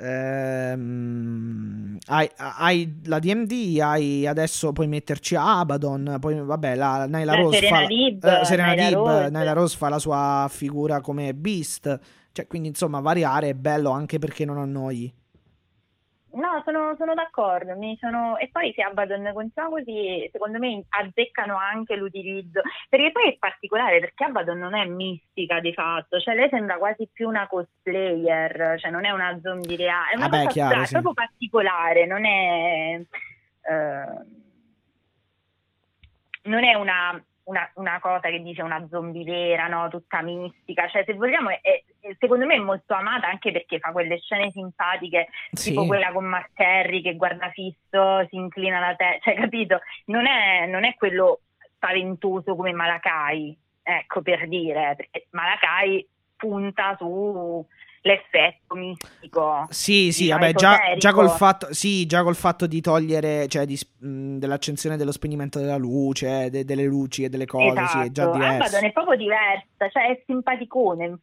Ehm, hai, hai la DMD, hai adesso puoi metterci Abaddon, poi vabbè la Nyla La Rose Serena fa, Deeb, eh, Serena Nyla Deeb, Rose. Nyla Rose fa la sua figura come Beast, cioè quindi insomma variare è bello anche perché non annoi. No, sono, sono d'accordo. mi sono- E poi se Abaddon continua così, secondo me azzeccano anche l'utilizzo. Perché poi è particolare, perché Abaddon non è mistica di fatto, cioè lei sembra quasi più una cosplayer, cioè non è una zombie reale, è una Vabbè, cosa chiaro, strana, sì. proprio particolare, non è... eh, non è una, una- una cosa che dice una zombie vera, no? tutta mistica. Cioè, se vogliamo, è- è- secondo me è molto amata anche perché fa quelle scene simpatiche, Sì. tipo quella con Mark Henry che guarda fisso, si inclina la testa, cioè, capito? Non è, non è quello spaventoso come Malakai, ecco per dire, perché Malakai punta sull'effetto mistico. Sì, sì, vabbè, già, già col fatto, sì, già col fatto di togliere, cioè di, mh, dell'accensione dello spegnimento della luce, de- delle luci e delle cose, sì, è già Esatto, diverso. Abaddon è proprio diversa, cioè è simpaticone.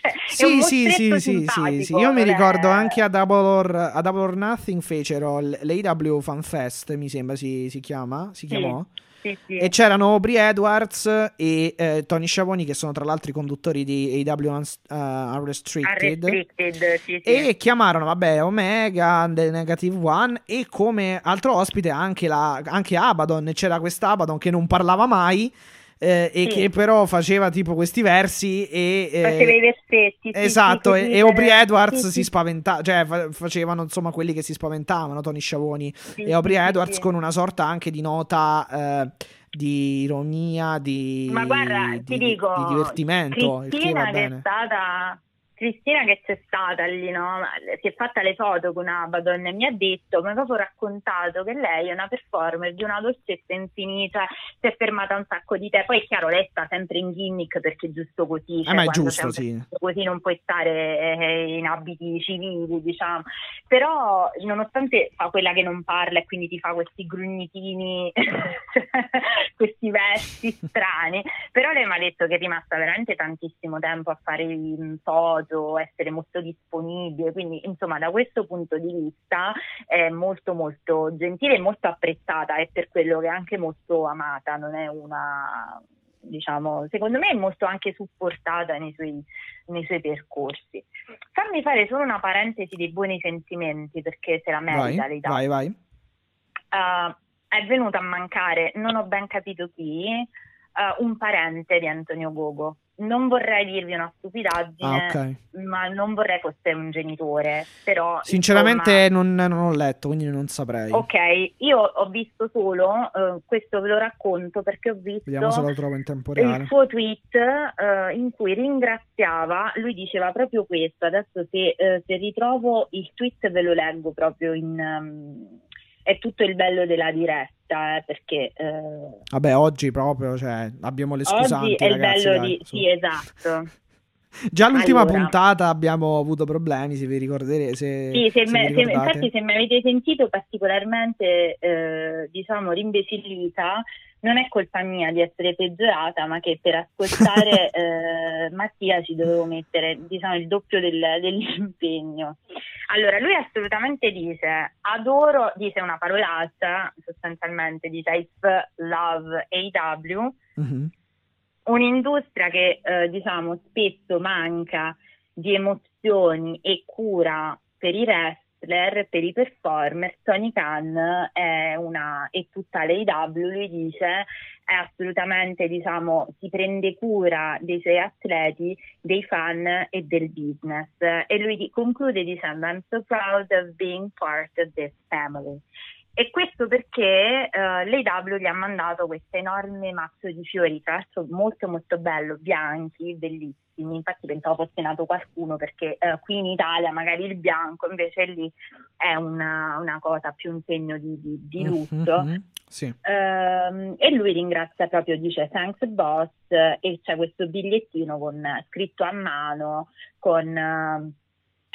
Cioè, un Sì, sì, mostretto sì, sì, sì, simpatico, sì. Io mi ricordo anche a Double or, a Double or Nothing fecero l'AW Fan Fest, mi sembra si, si chiama, si Sì. chiamò. sì, sì. E c'erano Aubrey Edwards e eh, Tony Schiavoni, che sono tra l'altro i conduttori di AW uh, Unrestricted. Unrestricted sì, sì. E chiamarono, vabbè, Omega, The Negative One e come altro ospite anche, la, anche Abaddon. C'era quest'Abaddon che non parlava mai eh, e Sì. che però faceva tipo questi versi e... eh, Faceva i versetti. sì, Esatto, sì, e, e Aubrey Edwards si spaventava, cioè fa- facevano insomma quelli che si spaventavano, Tony Schiavoni sì, e Aubrey Edwards con una sorta anche di nota eh, di ironia, di, Ma guarda, di- ti di- dico, di divertimento, Cristina che è stata Cristina che c'è stata lì, no? si è fatta le foto con Abaddon e mi ha detto, mi ha proprio raccontato che lei è una performer di una dolcezza infinita, si è fermata un sacco di tempo, poi è chiaro lei sta sempre in gimmick perché è giusto così, cioè Eh, ma è giusto, sì. così non puoi stare eh, in abiti civili, diciamo. Però, nonostante fa quella che non parla e quindi ti fa questi grugnitini, questi versi strani, però lei mi ha detto che è rimasta veramente tantissimo tempo a fare mm, foto, essere molto disponibile, quindi insomma da questo punto di vista è molto molto gentile e molto apprezzata e per quello che è anche molto amata, non è una diciamo, secondo me è molto anche supportata nei suoi, nei suoi percorsi. Fammi fare solo una parentesi dei buoni sentimenti perché se la Vai, merita lei vai, vai. Uh, è venuto a mancare, non ho ben capito chi, uh, un parente di Antonio Gogo. Non vorrei dirvi una stupidaggine, Ah, ok. ma non vorrei fosse un genitore, però Sinceramente non, non ho letto, quindi non saprei. insomma, ok, io ho visto solo, eh, questo ve lo racconto perché ho visto Vediamo se lo trovo in tempo il reale. suo tweet eh, in cui ringraziava, lui diceva proprio questo, adesso se, eh, se ritrovo il tweet ve lo leggo proprio in... ehm, è tutto il bello della diretta, eh, perché eh, Vabbè, oggi proprio, cioè, abbiamo le scusanti, è il ragazzi, bello dai, di... su. Sì, esatto. Già l'ultima Allora. puntata abbiamo avuto problemi, se vi ricorderete. Se, Sì, se se me- se- infatti se mi avete sentito particolarmente, eh, diciamo, rimbecillita, non è colpa mia di essere peggiorata, ma che per ascoltare eh, Mattia ci dovevo mettere, diciamo, il doppio del- dell'impegno. Allora, lui assolutamente dice, adoro, dice una parolaccia, sostanzialmente dice I love AW, Mhm. un'industria che eh, diciamo spesso manca di emozioni e cura per i wrestler, per i performer, Tony Khan è una e tutta l'AW lui dice è assolutamente diciamo si prende cura dei suoi atleti, dei fan e del business e lui conclude dicendo I'm so proud of being part of this family. E questo perché eh, l'AW gli ha mandato questo enorme mazzo di fiori, tra l'altro molto molto bello, bianchi, bellissimi. Infatti pensavo fosse nato qualcuno perché eh, qui in Italia magari il bianco invece lì è una, una cosa più un segno di, di- di lutto. Mhm, Sì. Ehm, e lui ringrazia proprio, dice thanks boss eh, e c'è questo bigliettino con, scritto a mano con eh,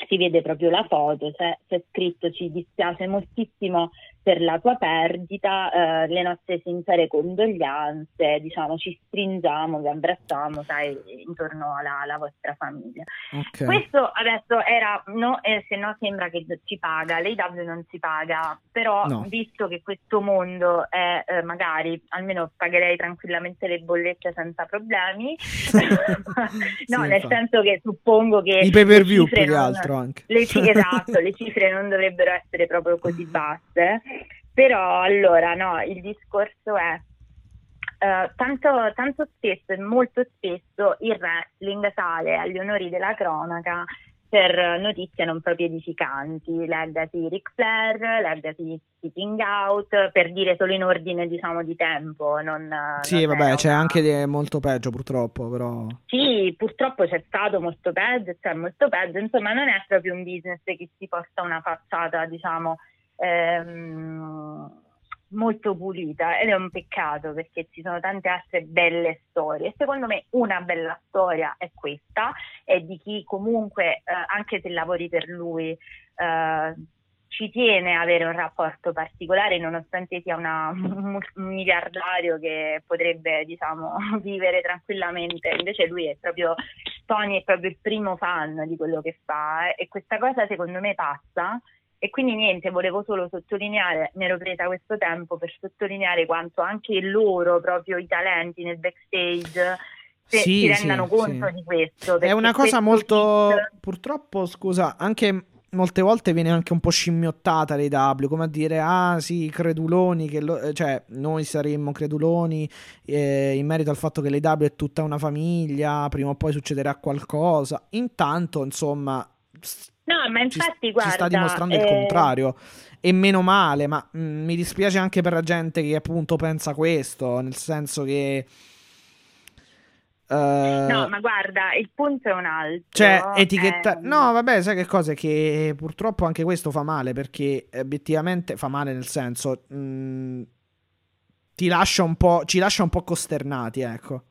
si vede proprio la foto, c'è, c'è scritto ci dispiace moltissimo per la tua perdita, eh, le nostre sincere condoglianze, diciamo ci stringiamo, vi abbracciamo, sai, intorno alla, alla vostra famiglia. Ok. Questo adesso era, no, eh, se no sembra che ci paga, l'AW non si paga, però No. visto che questo mondo è eh, magari, almeno pagherei tranquillamente le bollette senza problemi, no, nel infatti. senso che suppongo che... I pay per view le cifre più che altro anche. le esatto, le cifre non dovrebbero essere proprio così basse, però allora no, il discorso è eh, tanto, tanto spesso e molto spesso il wrestling sale agli onori della cronaca per notizie non proprio edificanti, leggati Ric Flair, leggati Sitting Out, per dire solo in ordine diciamo di tempo. Non, Sì, non vabbè, c'è una- anche molto peggio purtroppo, però... sì, purtroppo c'è stato molto peggio, c'è molto peggio, insomma non è proprio un business che si posta una facciata, diciamo, ehm, molto pulita ed è un peccato perché ci sono tante altre belle storie. Secondo me una bella storia è questa, è di chi comunque, eh, anche se lavori per lui, eh, ci tiene avere un rapporto particolare nonostante sia una- un miliardario che potrebbe diciamo vivere tranquillamente invece lui è proprio Tony è proprio il primo fan di quello che fa eh, e questa cosa secondo me passa E quindi niente, volevo solo sottolineare, mi ero presa questo tempo per sottolineare quanto anche loro, proprio i talenti nel backstage, se Sì, si sì, rendano conto sì. di questo. È una cosa molto. hit- Purtroppo, scusa, anche molte volte viene anche un po' scimmiottata dei W, come a dire, ah sì, creduloni, che lo- eh, cioè noi saremmo creduloni eh, in merito al fatto che le W è tutta una famiglia, prima o poi succederà qualcosa. Intanto, insomma, No, ma ci, infatti, ci guarda, sta dimostrando il eh, contrario. E meno male, ma mm, mi dispiace anche per la gente che appunto pensa questo, nel senso che... eh, No, ma guarda, il punto è un altro. cioè, etichetta... ehm, No, vabbè, sai che cosa? Che purtroppo anche questo fa male, perché obiettivamente fa male nel senso... mm, ti lascia un po'... ci lascia un po' costernati, ecco.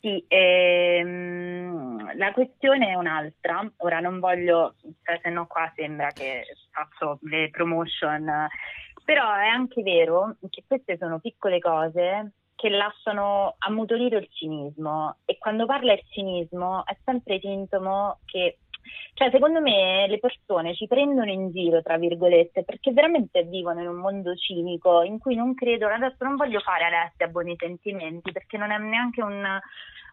Sì, ehm, la questione è un'altra. Ora non voglio, cioè, se no qua sembra che faccio le promotion, però è anche vero che queste sono piccole cose che lasciano ammutolire il cinismo e quando parla il cinismo è sempre sintomo che cioè, secondo me le persone ci prendono in giro, tra virgolette, perché veramente vivono in un mondo cinico in cui non credono. Adesso non voglio fare Alessia a buoni sentimenti perché non è neanche un,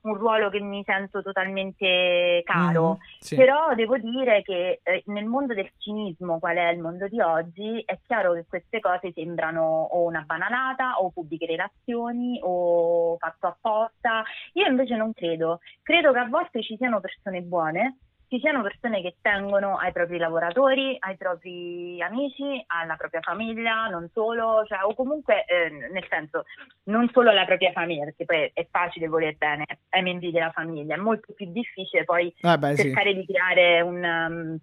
un ruolo che mi sento totalmente caro. Mhm, sì. Però devo dire che eh, nel mondo del cinismo, qual è il mondo di oggi, è chiaro che queste cose sembrano o una banalata o pubbliche relazioni o fatto apposta. Io invece non credo. Credo che a volte ci siano persone buone ci siano persone che tengono ai propri lavoratori, ai propri amici, alla propria famiglia, non solo, cioè, o comunque eh, nel senso non solo alla propria famiglia, perché poi è facile voler bene ai membri della famiglia, è molto più difficile poi Vabbè, Eh, sì. cercare di creare un, um,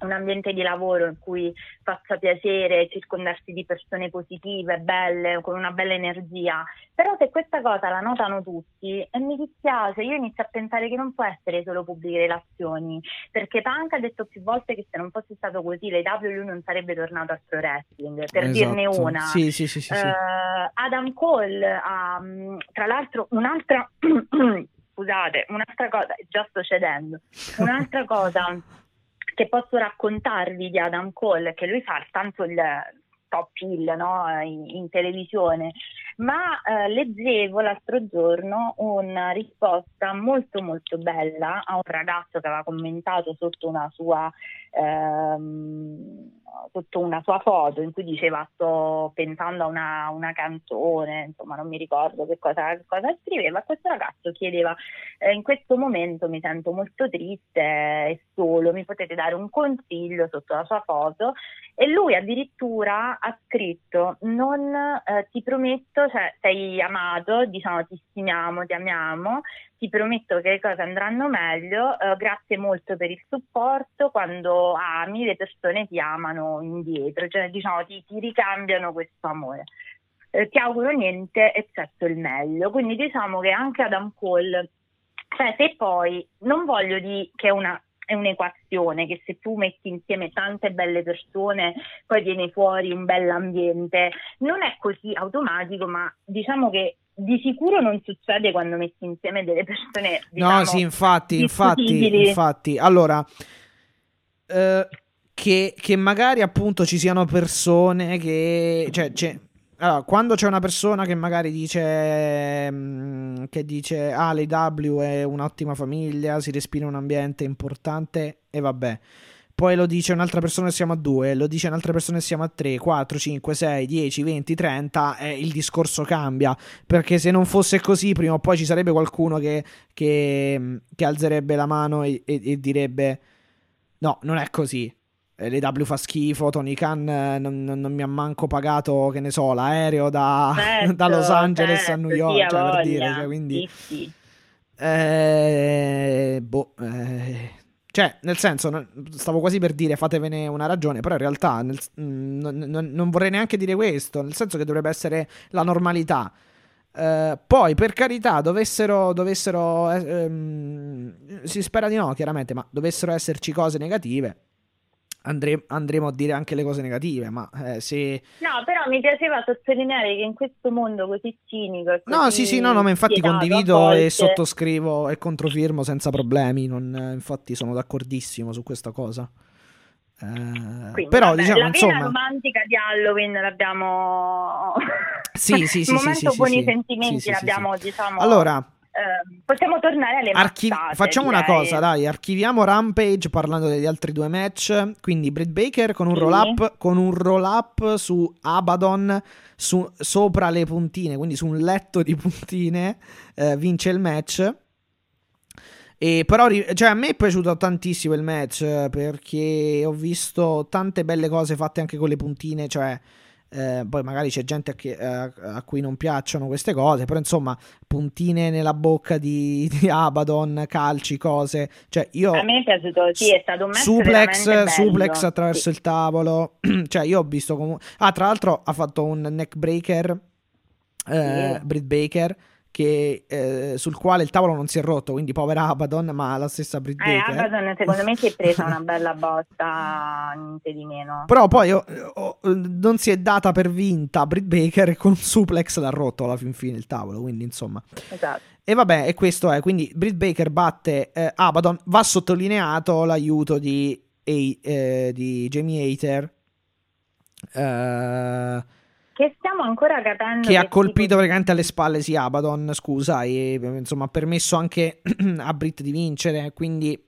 un ambiente di lavoro in cui faccia piacere, circondarsi di persone positive, belle, con una bella energia. Però se questa cosa la notano tutti, e mi dispiace, io inizio a pensare che non può essere solo pubbliche relazioni, perché Punk ha detto più volte che se non fosse stato così, le W lui non sarebbe tornato al pro wrestling, per dirne Esatto. una. Sì, sì, sì, sì, sì. Eh, Adam Cole ha, mh, tra l'altro, un'altra scusate, un'altra cosa, già sto cedendo, un'altra cosa che posso raccontarvi di Adam Cole, che lui fa tanto il top hill no? in, in televisione, ma eh, leggevo l'altro giorno una risposta molto molto bella a un ragazzo che aveva commentato sotto una sua ehm, sotto una sua foto in cui diceva sto pensando a una, una canzone, insomma non mi ricordo che cosa, cosa scriveva, questo ragazzo chiedeva eh, in questo momento mi sento molto triste e solo, mi potete dare un consiglio sotto la sua foto? E lui addirittura ha scritto non eh, ti prometto, cioè sei amato, diciamo ti stimiamo, ti amiamo, ti prometto che le cose andranno meglio, eh, grazie molto per il supporto, quando ami le persone ti amano indietro, cioè diciamo ti, ti ricambiano questo amore. Eh, ti auguro niente eccetto il meglio, quindi diciamo che anche Adam Cole, cioè se poi non voglio dire che è una è un'equazione che se tu metti insieme tante belle persone poi viene fuori un bell'ambiente. Non è così automatico, ma diciamo che di sicuro non succede quando metti insieme delle persone. Diciamo, no, sì, infatti, infatti, infatti. Allora, eh, che, che magari appunto ci siano persone che... Cioè, c'è- allora, quando c'è una persona che magari dice mm, che dice ah l'AW è un'ottima famiglia, si respira un ambiente importante e vabbè. Poi lo dice un'altra persona e siamo a due, lo dice un'altra persona e siamo a 3, 4, 5, 6, 10, 20, 30 e il discorso cambia. Perché se non fosse così, prima o poi ci sarebbe qualcuno che, che, che alzerebbe la mano e, e- e direbbe: No, non è così. Eh, L'EW fa schifo. Tony Khan eh, non, non- mi ha manco pagato, che ne so, l'aereo da, Certo, da Los Angeles certo, a New York. cioè, per dire, cioè, quindi. Sì, sì. Eh, boh, eh, cioè, nel senso, stavo quasi per dire fatevene una ragione, però in realtà nel- mm, non, non- non vorrei neanche dire questo, nel senso che dovrebbe essere la normalità. Eh, poi, per carità, dovessero, dovessero eh, ehm, si spera di no, chiaramente, ma dovessero esserci cose negative, andre- andremo a dire anche le cose negative, ma eh, se... No, però mi piaceva sottolineare che in questo mondo così cinico. e No, così sì, sì, no, no, ma infatti condivido e sottoscrivo e controfirmo senza problemi. non- infatti sono d'accordissimo su questa cosa. Eh, Quindi, però vabbè, diciamo la insomma romantica di Halloween l'abbiamo Sì, sì, sì, il sì, momento sì, sì, buoni sì. sentimenti Sì, sì, sì, l'abbiamo diciamo allora eh, possiamo tornare alle archi- mazzate, facciamo una direi. cosa dai archiviamo Rampage parlando degli altri due match quindi Britt Baker con un Sì. roll up con un roll up su Abaddon su- sopra le puntine quindi su un letto di puntine eh, vince il match e però cioè, a me è piaciuto tantissimo il match eh, perché ho visto tante belle cose fatte anche con le puntine, cioè eh, poi magari c'è gente a, che- a- a cui non piacciono queste cose, però insomma puntine nella bocca di, di Abaddon, calci, cose, cioè io a me è piaciuto sì è stato un match suplex, suplex attraverso Sì. il tavolo, cioè io ho visto comunque... Ah, tra l'altro ha fatto un neck breaker, eh, Sì. Britt Baker, che, eh, sul quale il tavolo non si è rotto, quindi povera Abaddon, ma la stessa eh, Baker. Amazon secondo me si è presa una bella botta niente di meno. Però poi oh, oh, non si è data per vinta. Britt Baker e con un suplex l'ha rotto alla fin fine il tavolo, quindi insomma... esatto. E vabbè, e questo è, quindi Britt Baker batte eh, Abaddon, va sottolineato l'aiuto di, eh, di Jamie Hater, eh, che stiamo ancora capendo che ha colpito di- praticamente alle spalle sì Abaddon, scusa, e insomma ha permesso anche a Britt di vincere, quindi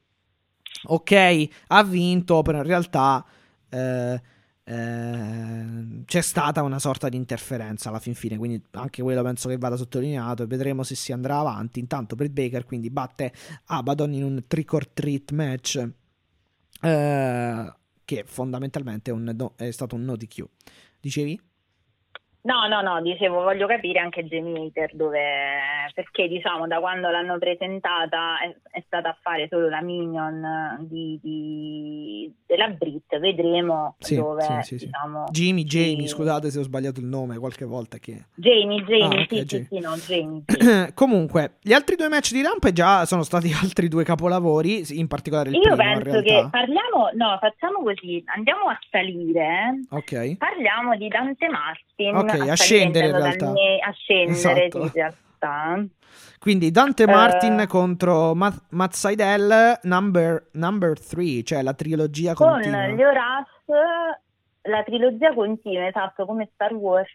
ok, ha vinto, però in realtà eh, eh, c'è stata una sorta di interferenza alla fin fine, quindi anche quello penso che vada sottolineato e vedremo se si andrà avanti. Intanto Britt Baker quindi batte Abaddon in un trick or treat match eh, che fondamentalmente è, un è stato un no DQ. Dicevi? No, no, no, dicevo, voglio capire anche Jamie Hater dove, perché diciamo da quando l'hanno presentata è, è stata a fare solo la minion di, di- della Brit, vedremo Sì, dove, sì, sì, diciamo, Jimmy, Jamie, sì. scusate se ho sbagliato il nome qualche volta che... Jamie, Jamie, Ah, ok, sì, Jamie. no, Jamie, sì. Comunque, gli altri due match di Rampage già sono stati altri due capolavori, in particolare il Io primo penso che parliamo, no, facciamo così, andiamo a salire, Ok. parliamo di Dante Martin. Ok, a salire scendere in realtà. me- a scendere, Esatto. in realtà. Quindi Dante Eh. Martin contro Matt, Matt Seidel number 3, cioè la trilogia con continua. Leo Rush la trilogia continua, esatto, come Star Wars.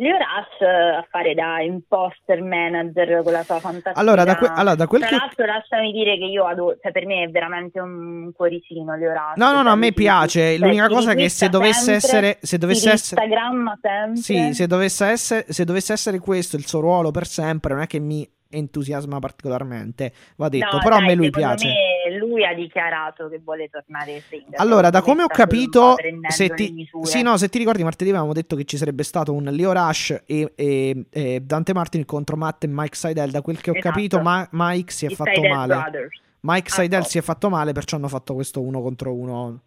Leo Rush eh, a fare da imposter manager con la sua fantasia. Allora, da, que- allora, da quel Tra che... l'altro lasciami dire che io adoro, cioè per me è veramente un cuoricino Leo Rush. No, no, no, a me piace. cioè, L'unica cosa è che se dovesse sempre, essere... Se dovesse essere... Instagramma sempre. Sì, se dovesse, essere, se dovesse essere questo il suo ruolo per sempre, non è che mi entusiasma particolarmente, va detto, No, però a dai, me lui piace. me lui ha dichiarato che vuole tornare single. Allora, da come ho capito, se ti, sì, no, se ti ricordi, martedì avevamo detto che ci sarebbe stato un Leo Rush e, e- e Dante Martin contro Matt e Mike Seidel. Da quel che ho Esatto. capito, Ma- Mike si è I fatto male. Brothers. Mike Ah, Seidel oh. si è fatto male, perciò hanno fatto questo uno contro uno.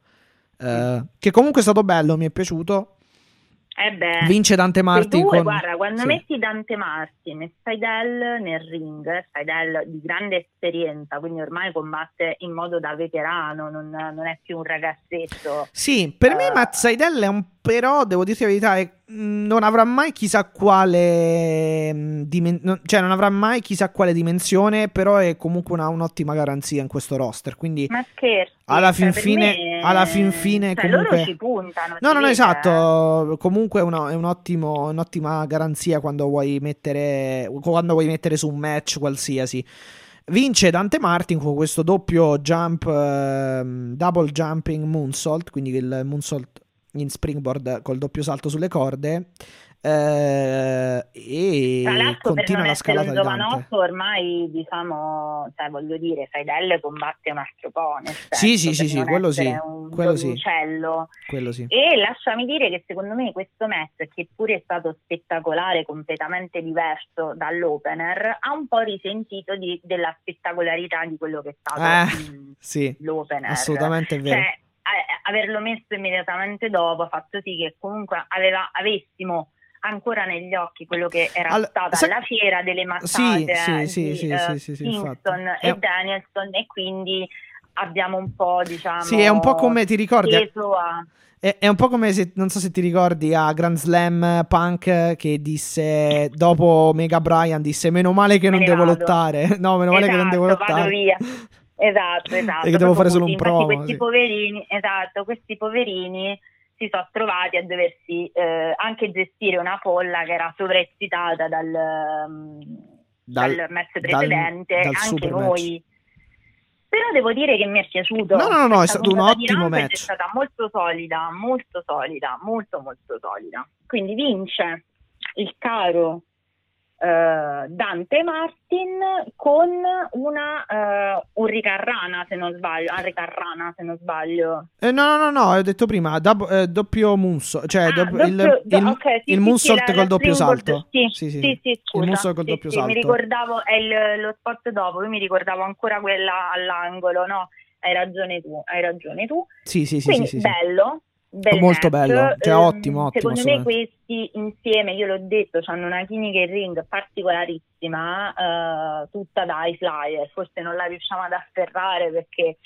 eh, che comunque è stato bello, mi è piaciuto. Eh beh, Vince Dante quei Martin. due, con... guarda, quando sì. metti Dante Martin e Seidel nel ring, Seidel di grande esperienza, quindi ormai combatte in modo da veterano, non, non è più un ragazzetto. Sì, per me Eh. Matt Seidel è un però, devo dirti la verità, è- non avrà mai chissà quale mh, dimen- cioè non avrà mai chissà quale dimensione, però è comunque una- un'ottima garanzia in questo roster, quindi Ma scherzi, Alla cioè, fin per fine- me- alla fin fine cioè, comunque- loro ci puntano. No, no, no, esatto. Comunque è, una- è un ottimo- un'ottima garanzia quando vuoi mettere quando vuoi mettere su un match qualsiasi. Vince Dante Martin con questo doppio jump, ehm, double jumping moonsault, quindi il moonsault in springboard col doppio salto sulle corde. eh, e continua la scalata un giovanotto, ormai diciamo, cioè, voglio dire, Seidel combatte un altro po'. Nel senso, Sì, sì, sì, sì, quello sì, Un quello sì. Quello sì. E lasciami dire che secondo me questo match, che pure è stato spettacolare, completamente diverso dall'opener, ha un po' risentito di- della spettacolarità di quello che è stato Eh, Sì, l'opener. assolutamente vero. Cioè, averlo messo immediatamente dopo ha fatto sì che comunque aveva- avessimo ancora negli occhi quello che era All- stata sa- la fiera delle mazzate Sì, eh, sì, di sì, eh, sì, sì, e Danielson e quindi abbiamo un po' diciamo Sì, è un po' come ti ricordi. a- È, è un po' come se, non so se ti ricordi, a Grand Slam Punk che disse, dopo Mega Brian, disse meno male che non Me ne devo vado." lottare. No, meno male che non devo Esatto, vado lottare. via. Esatto, esatto. E che devo proprio fare solo un promo, Questi sì. poverini, esatto, questi poverini si sono trovati a doversi eh, anche gestire una folla che era sovraeccitata dal, mm, Dal- dal match dal- precedente, dal anche super noi. Però devo dire che mi è piaciuto. No, no, no, è stato un ottimo match. È stata molto solida, molto solida, molto molto solida. Quindi vince il caro eh, Dante Martin con una eh, Urricarrana se non sbaglio, Arricarrana se non sbaglio. Eh, no, no, no, no, ho detto prima, dab- eh, doppio moonsault, cioè Ah, dopp- doppio- il, do- il- ok, sì, il sì, moonsault sì, col doppio salto. Sì, sì, sì, sì, scusa. il moonsault col doppio salto. Mi ricordavo, è il- lo spot dopo, io mi ricordavo ancora quella all'angolo, no? Hai ragione tu, hai ragione tu. Sì, sì, sì, Quindi sì, sì, sì. bello. Bel Molto match. bello, cioè Ehm, ottimo, ottimo, Secondo me questi insieme, io l'ho detto, hanno una chimica in ring particolarissima, eh, tutta da high flyer, forse non la riusciamo ad afferrare perché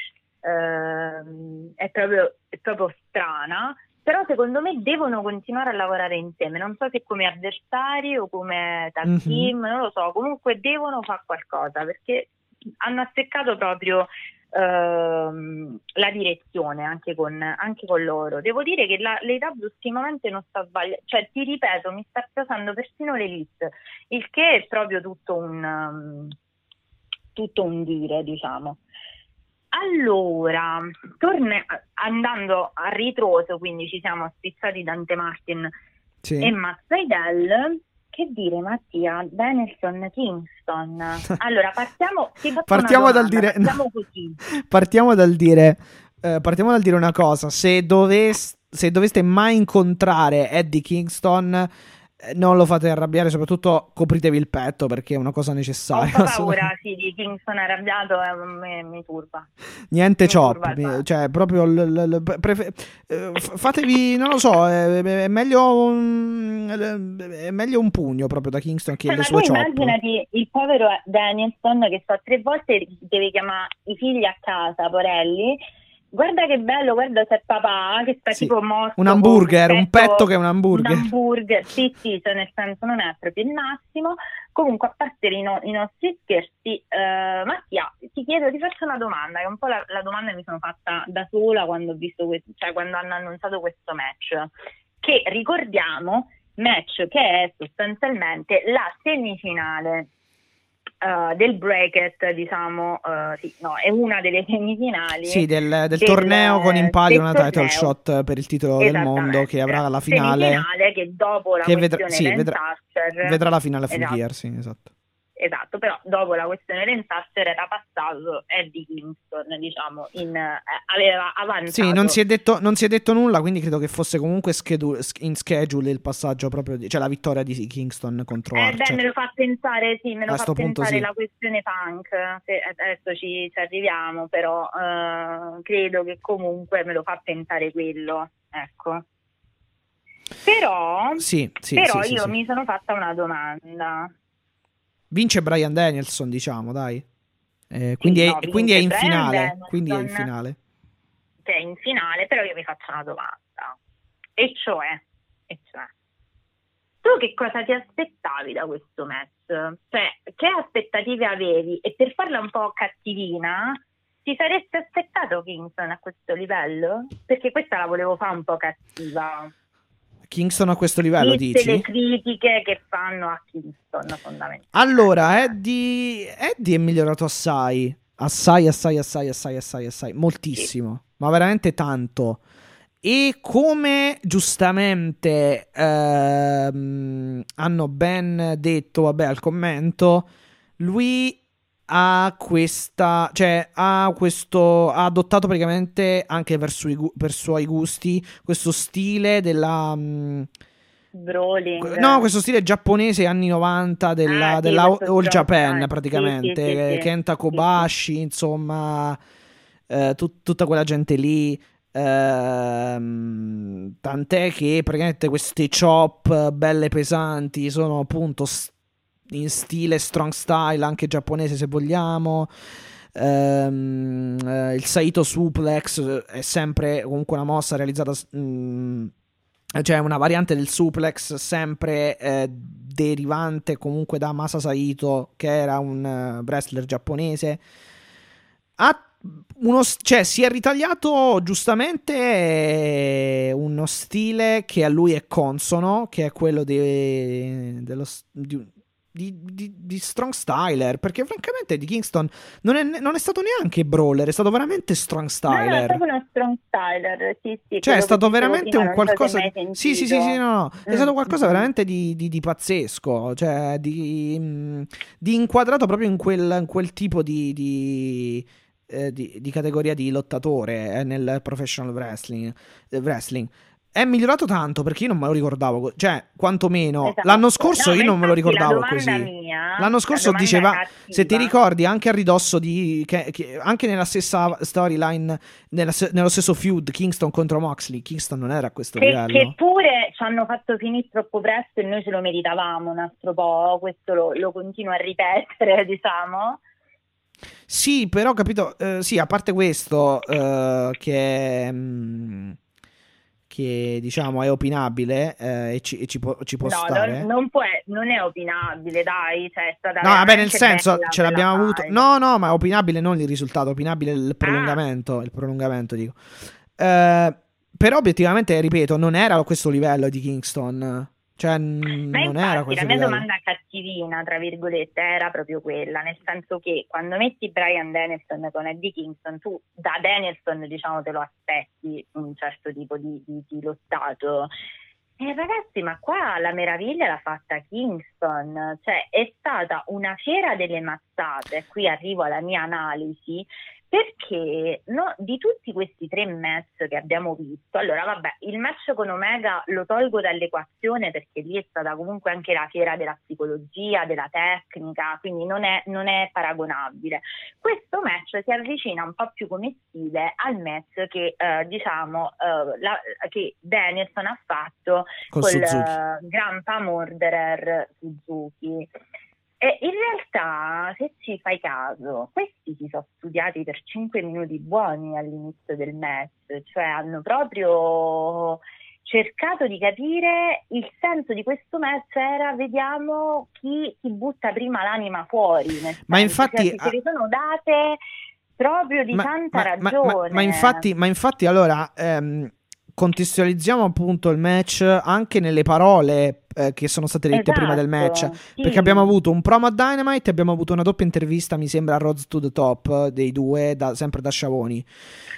ehm, è, proprio, è proprio strana, però secondo me devono continuare a lavorare insieme, non so se come avversari o come tag Mhm. team, non lo so, comunque devono fare qualcosa perché hanno azzeccato proprio ehm, la direzione anche con, anche con loro. Devo dire che la, l'AW ultimamente non sta sbagliando, cioè ti ripeto, mi sta piacendo persino l'Elite, il che è proprio tutto un, um, tutto un dire, diciamo. Allora, torne- andando a ritroso, quindi ci siamo spizzati Dante Martin Sì. e Matt Seidel. Che dire Mattia, Danielson, Kingston. Allora, partiamo, Partiamo dal domanda, dire- Partiamo così. Partiamo dal dire, eh, partiamo dal dire una cosa: se, doves- se doveste mai incontrare Eddie Kingston, non lo fate arrabbiare, soprattutto copritevi il petto perché è una cosa Ho necessaria. po' paura sì, di Kingston arrabbiato, eh, mi, mi turba. Niente Mi chop, turba mi- cioè proprio l- l- l- prefe- eh, fatevi, non lo so, è, è meglio un, è meglio un pugno proprio da Kingston che Cioè, le sue chop. immaginati il povero Danielson che sta tre volte deve chiamare i figli a casa, porelli. Guarda che bello, guarda c'è papà che sta Sì, tipo morto. Un hamburger, un petto che è un hamburger. Un hamburger, sì, sì, cioè nel senso non è proprio il massimo. Comunque, a parte i, no- i nostri scherzi, eh, Mattia, ti chiedo, ti faccio una domanda, che è un po' la, la domanda che mi sono fatta da sola quando ho visto questo, cioè quando hanno annunciato questo match. Che ricordiamo, match che è sostanzialmente la semifinale. Eh, del bracket, diciamo, eh, sì, no, è una delle semifinali. Sì, del, del del- torneo con in palio una title torneo. shot per il titolo del mondo che avrà la finale. Semifinale che dopo la Che vedrà- sì, vedrà- Vedrà la finale full Esatto. gear, sì, esatto. Esatto, però dopo la questione Lance Archer era passato Eddie Kingston, diciamo, in, eh, aveva avanzato. Sì, non si, è detto, non si è detto nulla, quindi credo che fosse comunque schedu- in schedule il passaggio proprio, di- cioè la vittoria di Kingston contro Eh, Archer. beh, me lo fa pensare, sì, me lo A fa pensare sì. la questione punk, se adesso ci, ci arriviamo, però eh, credo che comunque me lo fa pensare quello, ecco. Però, Sì, sì, però io mi sono fatta una domanda. Vince Brian Danielson, diciamo, dai. Eh, quindi, no, è, quindi è in finale. Danielson. Quindi è in finale. che è in finale, però io mi faccio una domanda. E cioè, e cioè, tu che cosa ti aspettavi da questo match? Cioè, che aspettative avevi? E per farla un po' cattivina, ti saresti aspettato Kingston a questo livello? Perché questa la volevo fare un po' cattiva. Kingston a questo livello, Viste dici? le critiche che fanno a Kingston, fondamentalmente. Allora, Eddie, Eddie è migliorato assai. Assai, assai, assai, assai, assai, assai. Moltissimo. Ma veramente tanto. E come giustamente ehm, hanno ben detto, vabbè, al commento, lui ha questa, cioè ha questo, ha adottato praticamente anche per, sui per suoi gusti questo stile della... mm, Brawling. No, questo stile giapponese anni 90 della, Ah, sì, della All Japan Stein. praticamente, Sì, sì, sì. Kenta Kobashi, insomma, eh, tut- tutta quella gente lì. ehm, tant'è che praticamente queste chop belle pesanti sono appunto s- in stile strong style, anche giapponese se vogliamo. Ehm, eh, il Saito Suplex eh, è sempre comunque una mossa realizzata mm, cioè una variante del suplex sempre eh, derivante comunque da Masa Saito che era un eh, wrestler giapponese ha uno, cioè, si è ritagliato giustamente uno stile che a lui è consono, che è quello di, dello, di, di, di, di, strong styler. Perché francamente di Kingston non è, non è, stato neanche brawler, è stato veramente strong styler. No, è proprio uno strong styler, sì, sì. Cioè, è stato veramente un qualcosa. Sì, sì, sì, sì, no, no. È stato mm, qualcosa mm. veramente di, di, pazzesco. Cioè, di, mm, di, inquadrato proprio in quel, in quel tipo di. Eh, di, di, categoria di lottatore eh, nel professional wrestling, eh, wrestling è migliorato tanto perché io non me lo ricordavo, cioè quantomeno esatto. l'anno scorso no, io non me lo ricordavo così. Mia, l'anno scorso diceva, se ti ricordi, anche a ridosso di, che, che, anche nella stessa storyline, nella, nello stesso feud Kingston contro Moxley, Kingston non era a questo che, livello. Che pure ci hanno fatto finire troppo presto e noi ce lo meritavamo un altro po', questo lo, lo continuo a ripetere, diciamo. Sì, però capito, eh, sì, a parte questo, eh, che... Mh, mm, che diciamo è opinabile eh, e, ci, e ci, può, ci può no, stare. Non, non, può, non, è opinabile, dai. Cioè, no, vabbè, nel senso ce l'abbiamo avuto. No, no, ma è opinabile non il risultato, opinabile il prolungamento. Ah. Il prolungamento, dico. Eh, però, obiettivamente, ripeto, non era a questo livello di Kingston. Cioè, Ma non era così. La mia domanda cattivina, tra virgolette, era proprio quella, nel senso che quando metti Brian Danielson con Eddie Kingston, tu da Danielson, diciamo, te lo aspetti un certo tipo di, di, di lottato. Eh, ragazzi, ma qua la meraviglia l'ha fatta Kingston, cioè è stata una fiera delle mazzate. Qui arrivo alla mia analisi perché no, di tutti questi tre match che abbiamo visto, allora vabbè, il match con Omega lo tolgo dall'equazione perché lì è stata comunque anche la fiera della psicologia, della tecnica, quindi non è, non è paragonabile. Questo match si avvicina un po' più come stile al match che eh, diciamo eh, la, che Danielson ha fatto con il uh, Grandpa Murderer Suzuki. E in realtà, se ci fai caso, questi si sono studiati per 5 minuti buoni all'inizio del match, cioè hanno proprio cercato di capire il senso di questo match era vediamo chi, chi butta prima l'anima fuori. Ma infatti... Cioè, si sono date proprio di ma, tanta ma, ragione. Ma, ma, infatti, ma infatti allora... Ehm contestualizziamo appunto il match anche nelle parole eh, che sono state dette esatto, prima del match. Sì. Perché abbiamo avuto un promo a Dynamite e abbiamo avuto una doppia intervista, mi sembra, a Road to the Top dei due, da, sempre da Sciavoni.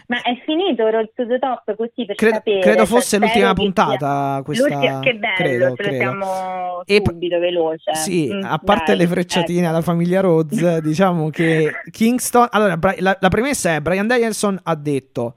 Ma è finito Road to the Top così per credo, sapere? Credo fosse l'ultima puntata. Questa, l'ultima, che bello, credo, ce credo. e, subito veloce. Sì, mm, a parte dai, le frecciatine ecco. alla famiglia Rhodes, diciamo che Kingston... Allora, la, la premessa è Brian Danielson ha detto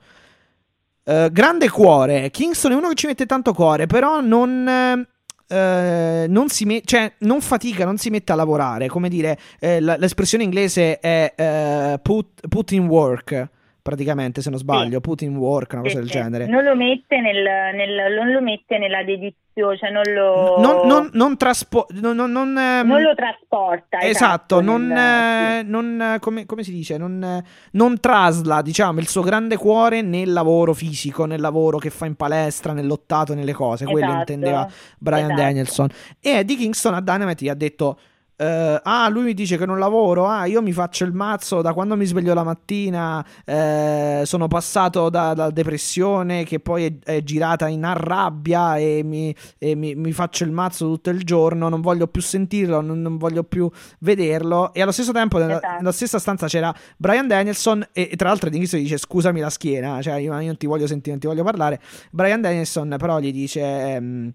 Uh, grande cuore. Kingston è uno che ci mette tanto cuore, però non. Uh, non, si me- cioè, non fatica, non si mette a lavorare. Come dire, eh, l- l'espressione inglese è uh, put, put in work praticamente, se non sbaglio, sì. put in work, una cosa sì, del genere. Non lo mette, nel, nel, non lo mette nella dedizione, cioè non lo... Non, non, non, traspo- non, non, non, ehm, non lo trasporta. Esatto, esatto non, nel, non come, come, si dice, non, non trasla, diciamo, il suo grande cuore nel lavoro fisico, nel lavoro che fa in palestra, nel lottato, nelle cose, esatto, quello intendeva Brian esatto. Danielson. E Eddie Kingston a Dynamite gli ha detto Uh, ah, lui mi dice che non lavoro. Ah, io mi faccio il mazzo da quando mi sveglio la mattina. Eh, sono passato da, da, depressione che poi è, è girata in arrabbia e, mi, e mi, mi, faccio il mazzo tutto il giorno. Non voglio più sentirlo, non, non voglio più vederlo. E allo stesso tempo, nella, esatto. nella stessa stanza c'era Brian Danielson. E, e tra l'altro, all'inizio dice: Scusami la schiena, cioè io, io, non ti voglio sentire, non ti voglio parlare. Brian Danielson, però, gli dice. Ehm,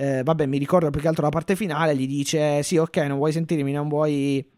eh, vabbè, mi ricordo più che altro la parte finale, gli dice sì, ok, non vuoi sentirmi, non vuoi...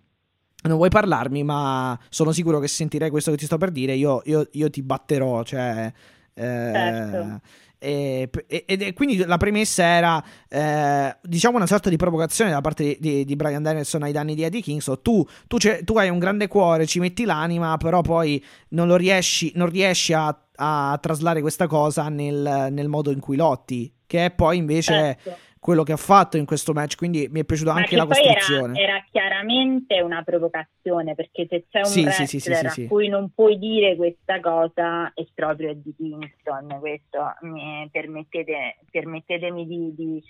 Non vuoi parlarmi, ma sono sicuro che sentirai questo che ti sto per dire. Io, io, io ti batterò. Cioè, eh, certo. E, e, quindi la premessa era eh, diciamo una sorta di provocazione da parte di, di, di, Brian Danielson ai danni di Eddie Kingston tu, tu, tu, hai un grande cuore ci metti l'anima però poi non lo riesci, non riesci a, a traslare questa cosa nel, nel modo in cui lotti che è poi invece certo. quello che ha fatto in questo match, quindi mi è piaciuta anche la costruzione. Era, era, chiaramente una provocazione, perché se c'è un sì, wrestler sì, sì, a cui non puoi dire questa cosa è proprio Eddie Kingston, questo mi, permettete, permettetemi di, di,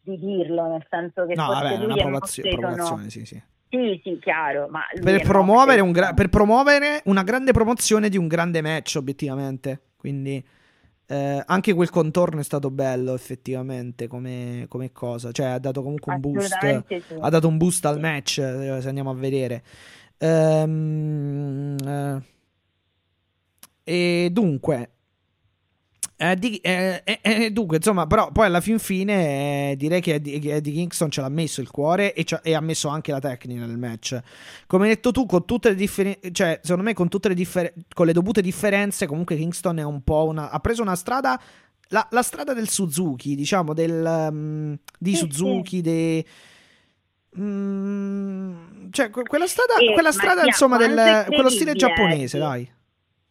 di, dirlo, nel senso che no, vabbè, lui una provozio- provocazione, sì, sì Sì, sì, chiaro, Per è promuovere, gra- per promuovere una grande promozione di un grande match, obiettivamente. Quindi eh, anche quel contorno è stato bello, effettivamente, come, come cosa. Cioè, ha dato comunque un boost. Sì. Ha dato un boost al match, eh, se andiamo a vedere. Ehm, eh, e dunque, eh, di- eh, eh, eh, dunque, insomma, però poi alla fin fine eh, direi che Eddie, Kingston ce l'ha messo il cuore e, e ha messo anche la tecnica nel match. Come hai detto tu, con tutte le differenze, cioè, secondo me, con tutte le differ- con le dovute differenze, comunque Kingston è un po' una. ha preso una strada. La, la strada del Suzuki, diciamo, del, mm, di Suzuki, de- Mm, cioè, que- quella strada, Eh, quella strada insomma, del, quello stile giapponese, dai.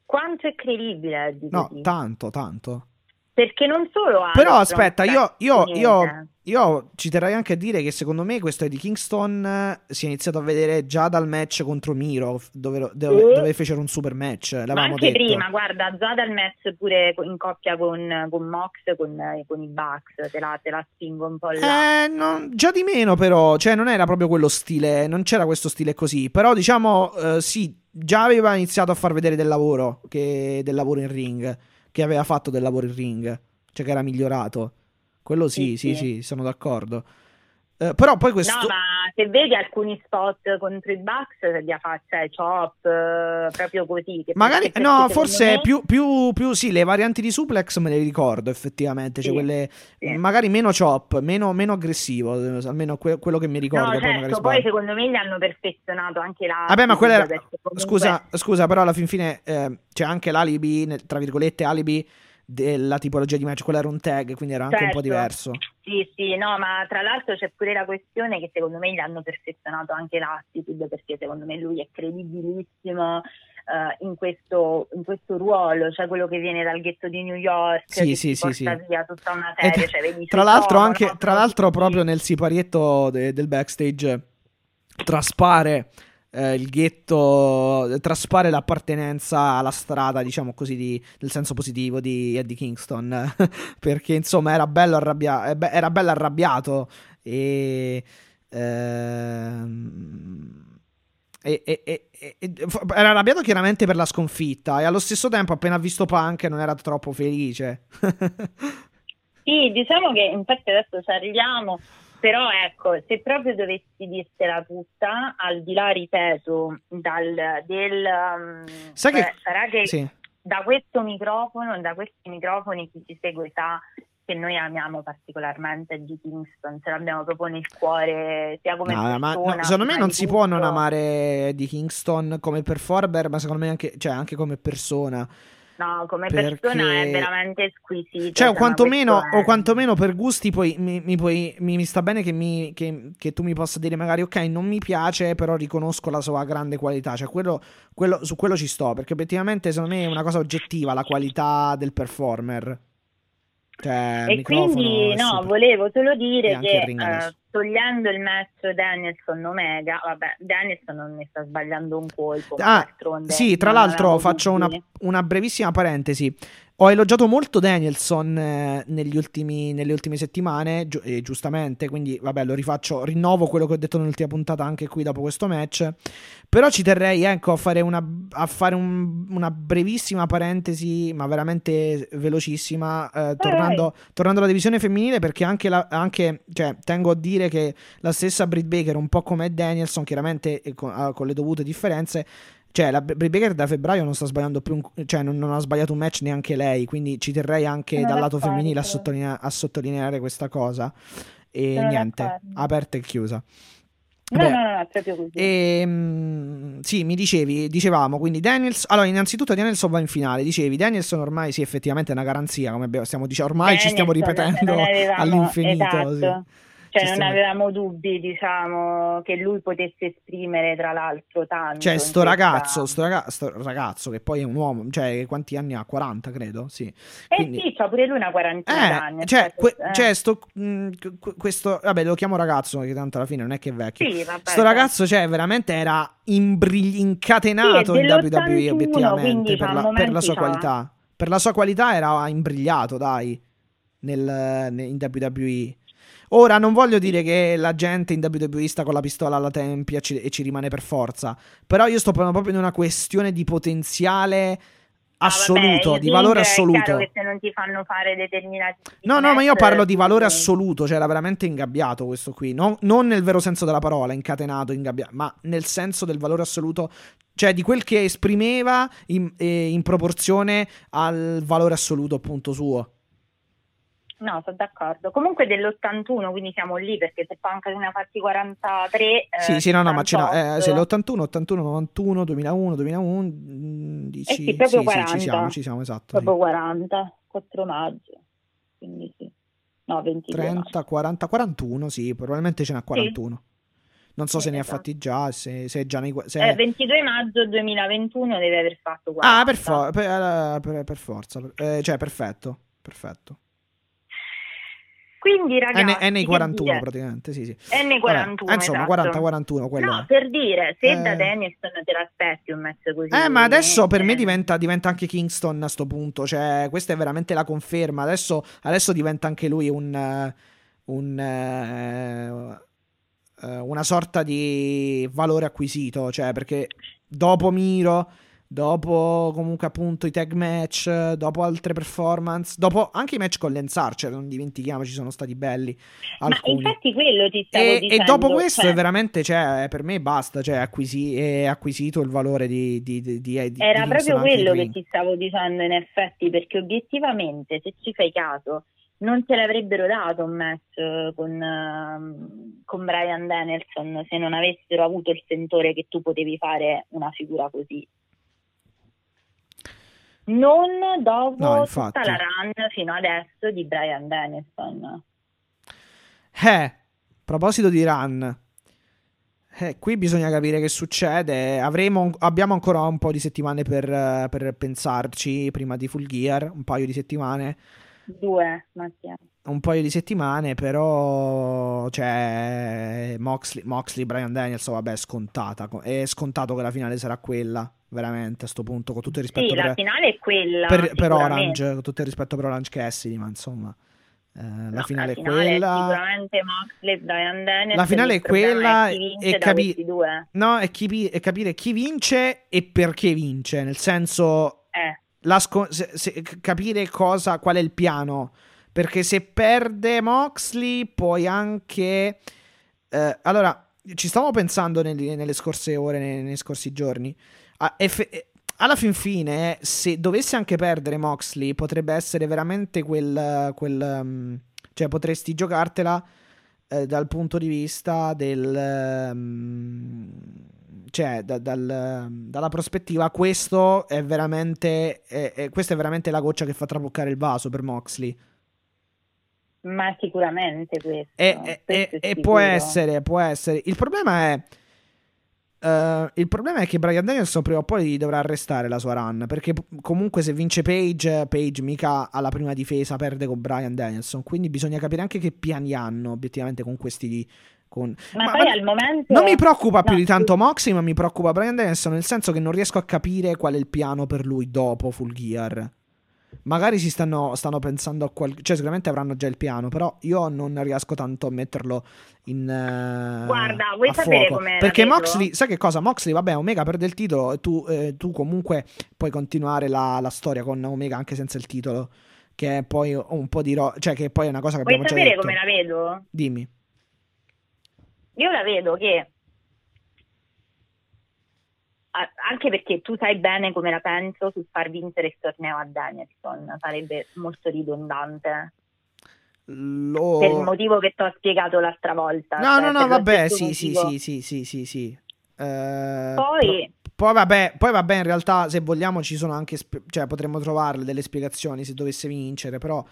Quanto è credibile Eddie No, così? tanto, tanto. Perché non solo ha Però aspetta, io, io, io, io ci terrei anche a dire che secondo me questo Eddie Kingston eh, si è iniziato a vedere già dal match contro Miro, dove, dove, dove fecero un super match. Ma anche detto. prima, guarda, già dal match pure in coppia con, con Mox, con, con i Bucks, te la, te la spingo un po' là. Eh, non- già di meno, però, cioè, non era proprio quello stile, non c'era questo stile così. Però, diciamo, eh, sì, già aveva iniziato a far vedere del lavoro, che, del lavoro in ring, che aveva fatto del lavoro in ring, cioè che era migliorato. Quello sì, sì, Sì, sì, sono d'accordo. Eh, però poi questo... No, ma se vedi alcuni spot contro i Bucks, li ha fatti, cioè, chop, eh, proprio così. che- Magari, no, forse me- più, più, più, sì, le varianti di suplex me le ricordo effettivamente, cioè Sì, quelle, sì. magari meno chop, meno, meno aggressivo, almeno que- quello che mi ricordo. No, certo, poi secondo me gli hanno perfezionato anche la... Vabbè, ma quella era. comunque- Scusa, scusa, però alla fin fine eh, c'è anche l'alibi, tra virgolette, alibi della tipologia di match. Quello era un tag, quindi era anche un po' Certo. diverso. Sì, sì, no, ma tra l'altro c'è pure la questione che secondo me gli hanno perfezionato anche l'attitude, perché secondo me lui è credibilissimo eh, in, questo, in questo ruolo, cioè quello che viene dal ghetto di New York, Sì, sì, sì, sì. via tutta una serie, tra- cioè Tra l'altro, anche, tra l'altro proprio nel siparietto de- del backstage traspare eh, il ghetto, traspare l'appartenenza alla strada, diciamo così, di- nel senso positivo di Eddie Kingston, perché insomma era bello, arrabbia- eh, era bello arrabbiato e... ehm, e- e- e- era arrabbiato chiaramente per la sconfitta e allo stesso tempo appena visto Punk non era troppo felice. Sì, diciamo che infatti adesso ci arriviamo, però ecco, se proprio dovessi dirtela tutta, al di là, ripeto, dal, del... um, Sai che- cioè, sarà che sì. da questo microfono, da questi microfoni, chi ci segue sa che noi amiamo particolarmente Eddie Kingston, ce l'abbiamo proprio nel cuore, sia come No, ma persona, no, secondo me non di si può non tutto. amare di Kingston come performer, ma secondo me anche, cioè, anche come persona. No, come perché- persona è veramente squisito. Cioè, o quantomeno, o quantomeno per gusti, poi mi, mi puoi- mi- mi sta bene che, mi- che- che tu mi possa dire magari, ok, non mi piace, però riconosco la sua grande qualità. Cioè, quello, quello- su quello ci sto, perché obiettivamente secondo me è una cosa oggettiva la qualità del performer. Cioè, E quindi no, super- volevo solo E dire anche che eh, togliendo il match Danielson Omega, vabbè, Danielson non ne sta sbagliando un colpo, Ah, sì, tra l'altro faccio una, una brevissima parentesi. Ho elogiato molto Danielson eh, negli ultimi- nelle ultime settimane, giu- e giustamente, quindi vabbè lo rifaccio, rinnovo quello che ho detto nell'ultima puntata anche qui dopo questo match. Però ci terrei ecco, a fare, una, a fare un- una brevissima parentesi, ma veramente velocissima, eh, tornando, tornando alla divisione femminile, perché anche, la- anche cioè, tengo a dire che la stessa Britt Baker, un po' come Danielson, chiaramente eh, con, con le dovute differenze, cioè, la Britt Baker da febbraio non sta sbagliando più, un- cioè non, non ha sbagliato un match neanche lei, quindi ci terrei anche dal lato femminile a, sottolinea- a sottolineare questa cosa. E Sono niente, aperta e chiusa. No, Beh, no, no, è proprio così. E, mm, sì, mi dicevi, dicevamo, quindi Daniels, allora innanzitutto Danielson va in finale, dicevi Danielson ormai sì effettivamente è una garanzia, come abbiamo- stiamo dicendo, ormai ci stiamo Danielson, ripetendo non avevamo- all'infinito. esatto. sì. Cioè, Ci non avevamo dubbi, diciamo, che lui potesse esprimere, tra l'altro, tanto. Cioè, sto ragazzo, sto, raga- sto ragazzo che poi è un uomo, cioè quanti anni ha? 40 credo, sì. Eh Quindi- sì, c'ha pure lui una quarantina d'anni. Eh, cioè, aspetta, que- eh. cioè, sto, mh, que- questo, vabbè, lo chiamo ragazzo, che tanto alla fine non è che è vecchio. Sì, vabbè, Sto ragazzo, cioè, veramente era imbrigli- incatenato Sì, in WWE, dell'81, obiettivamente, per la, per la sua fa. qualità. Per la sua qualità era imbrigliato, dai, nel, ne- in WWE. Ora non voglio dire che la gente in WWE sta con la pistola alla tempia ci- e ci rimane per forza, però io sto parlando proprio di una questione di potenziale assoluto, Ah, vabbè, di valore È assoluto. chiaro che se non ti fanno fare determinati No, no, ma io parlo di valore assoluto, cioè era veramente ingabbiato questo qui, non, non nel vero senso della parola, incatenato, ingabbiato, ma nel senso del valore assoluto, cioè di quel che esprimeva in, eh, in proporzione al valore assoluto appunto suo. No, sono d'accordo. Comunque dell'81, quindi siamo lì perché se Punk ne ha fatti 43. eh, Sì, sì, no, no, ma ce n'ha, eh, 68. sì, l'81, 81, 91, 2001, 2011, Eh sì, proprio sì, 40. ci siamo, ci siamo, esatto. Proprio sì. 40, 4 maggio. Quindi sì. No, 22 30, maggio. 40, 41, sì, probabilmente ce n'ha 41. Non so Sì, se ne ha esatto. fatti già, se, se è già nei... Se... Eh, 22 maggio 2021 deve aver fatto 40. Ah, per, for- per, eh, per- per forza, eh, cioè perfetto, perfetto. Quindi ragazzi, N- che N41 dire? praticamente, sì, sì. N41, Vabbè, insomma, esatto. 40-41 quello No, è. per dire, se Eh. da Danielson te l'aspetti un match così. Eh, ma adesso per me eh, diventa, diventa anche Kingston a sto punto. Cioè, questa è veramente la conferma. Adesso, adesso diventa anche lui un. un eh, una sorta di valore acquisito. Cioè, perché dopo Miro, dopo comunque appunto i tag match, dopo altre performance, dopo anche i match con Lance Archer, non dimentichiamoci, sono stati belli. Ma Alcuni. infatti quello ti stavo E, e dicendo. dopo questo cioè, è veramente, cioè, per me basta, cioè, acquisi- è acquisito il valore di, di, di, di- Era proprio quello che ti stavo dicendo in effetti, perché obiettivamente, se ci fai caso, non te l'avrebbero dato un match con, ehm, con Brian Danielson se non avessero avuto il sentore che tu potevi fare una figura così. Non dopo No, tutta la run fino adesso di Brian Danielson. Eh, a proposito di run, eh, qui bisogna capire che succede. Avremo, abbiamo ancora un po' di settimane per, per pensarci prima di Full Gear, un paio di settimane. Due, Mattia. Un paio di settimane, però cioè Moxley, Moxley Brian Danielson, vabbè, è scontata. È scontato che la finale sarà quella, veramente, a sto punto, con tutto il rispetto Sì, la per, finale è quella. per, per. Orange, con tutto il rispetto per Orange Cassidy, ma insomma, eh, la No, finale è quella. sicuramente Moxley, Brian Danielson. La finale è quella e capi-. No, è, chi- è capire chi vince e perché vince, nel senso Eh, la sco- se- se- capire cosa, qual è il piano. Perché se perde Moxley, poi anche. eh, allora, ci stavo pensando nel- nelle scorse ore, nei, nei scorsi giorni. Ah, eff- alla fin fine, se dovesse anche perdere Moxley, potrebbe essere veramente quel. quel mm, cioè, potresti giocartela eh, dal punto di vista del. mm, cioè, da- dal- dalla prospettiva, questo è veramente. è- è- questa è veramente la goccia che fa traboccare il vaso per Moxley. ma sicuramente questo. E, questo e- e può essere, può essere. Il problema è. Eh, il problema è che Brian Danielson prima o poi dovrà arrestare la sua run. Perché comunque, se vince Page, Page mica alla prima difesa perde con Brian Danielson. Quindi bisogna capire anche che piani hanno obiettivamente con questi. con- Ma, Ma- poi ma- al momento. Non mi preoccupa più No, di tanto Moxley, ma mi preoccupa Brian Danielson. Nel senso che non riesco a capire qual è il piano per lui dopo Full Gear. Magari si stanno, stanno pensando a qualcosa. Cioè, sicuramente avranno già il piano. Però io non riesco tanto a metterlo in. eh, Guarda, vuoi a sapere la Perché? Moxley, sai che cosa? Moxley, vabbè, Omega perde il titolo. E tu, eh, tu comunque puoi continuare la, la storia con Omega anche senza il titolo. Che è poi un po' di. ro- cioè, che poi è una cosa che Vuoi abbiamo già sapere detto. come la vedo? Dimmi. Io la vedo che. Anche perché tu sai bene come la penso sul far vincere il torneo a Danielson, sarebbe molto ridondante. Lo... Per il motivo che ti ho spiegato l'altra volta. No, cioè, no, no, vabbè, sì, sì, motivo. sì, sì, sì, sì, sì. Eh, Poi- poi vabbè, poi vabbè, in realtà se vogliamo ci sono anche, sp- cioè potremmo trovarle delle spiegazioni se dovesse vincere, però...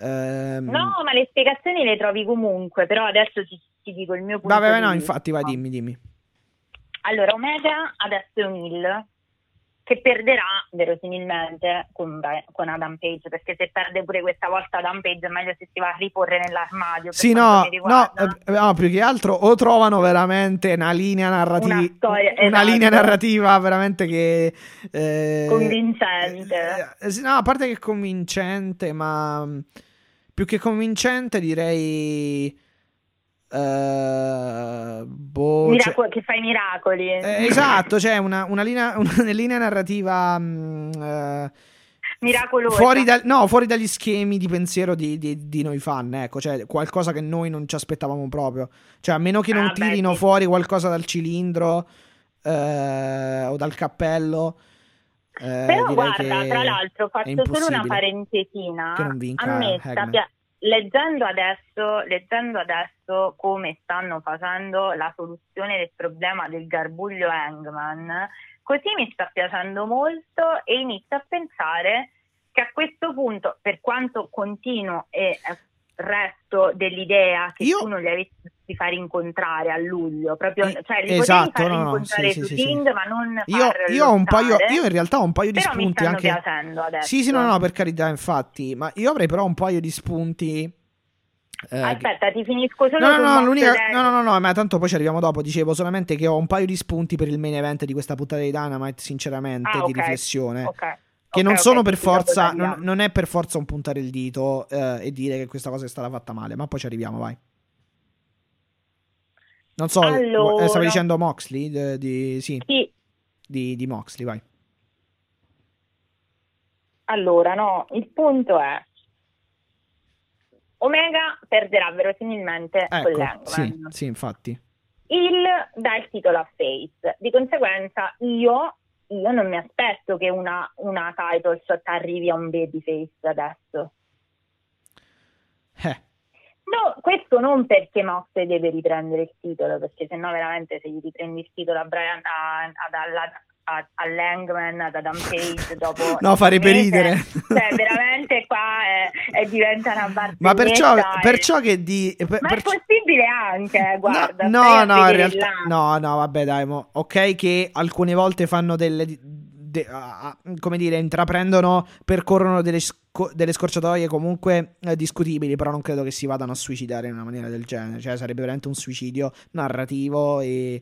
ehm, No, ma le spiegazioni le trovi comunque, però adesso ti, ti dico il mio punto Vabbè, no, infatti, vai, dimmi, dimmi. Allora, Omega adesso è un heel che perderà verosimilmente con, con Adam Page, perché se perde pure questa volta Adam Page è meglio se si va a riporre nell'armadio. Sì, no, no, riguarda. eh, no, più che altro o trovano veramente una linea narrativa, Una storia, una esatto. linea narrativa veramente che... eh, Convincente. eh, sì, no, a parte che è convincente, ma... più che convincente direi... Uh, boh, Miraco- cioè- che fai miracoli. eh, esatto, c'è una, una linea, una linea narrativa eh, Miracolosa. fuori, dal- no, fuori dagli schemi di pensiero di, di- di noi fan, ecco, cioè qualcosa che noi non ci aspettavamo proprio. Cioè, a meno che non Ah, beh, tirino sì. fuori qualcosa dal cilindro eh, o dal cappello. Però guarda, tra l'altro faccio solo una parentesina. che non vinca A me sta Hagman. pia- leggendo, adesso, leggendo adesso come stanno facendo la soluzione del problema del garbuglio Hangman, così mi sta piacendo molto e inizio a pensare che a questo punto, per quanto continuo e resto dell'idea che Io- tu non li avessi far incontrare a luglio, proprio, Eh, cioè li esatto, potevi far no, no, incontrare sì, su sì, sì, sì. Ma non Io, io ho un paio, io in realtà ho un paio di spunti anche. adesso. Sì, sì, no, no, per carità, infatti. Ma io avrei però un paio di spunti. Eh, Aspetta, ti finisco solo No, no, no, no, no, no, no, ma tanto poi ci arriviamo dopo. Dicevo solamente che ho un paio di spunti per il main event di questa puntata di Dynamite, sinceramente, Ah, di ok. riflessione. Ok. Che Ok, non sono per forza, non, non è per forza un puntare il dito eh, e dire che questa cosa è stata fatta male, ma poi ci arriviamo, vai. Non so, Allora. eh, stavi dicendo Moxley? De- di, sì, Sì, di, di Moxley, vai. allora, no, il punto è Omega perderà verosimilmente con Ecco, l'Hangman. sì, sì, infatti. Il dà il titolo a Face. Di conseguenza io, io non mi aspetto che una, una title shot arrivi a un babyface adesso. Eh, No, questo non perché Moxley deve riprendere il titolo, perché sennò veramente se gli riprendi il titolo a Brian, a, ad, alla- a, a Langman, ad Adam Page dopo... No, farebbe ridere. Cioè, veramente qua è, è diventa una barzelletta. Ma perciò, perciò che di... per- Ma è perciò- possibile anche, eh, guarda. no, a no, in realtà, no, no, vabbè, dai, mo. ok che alcune volte fanno delle, de- ah, come dire, intraprendono, percorrono delle, sco- delle scorciatoie comunque eh, discutibili, però non credo che si vadano a suicidare in una maniera del genere, cioè sarebbe veramente un suicidio narrativo e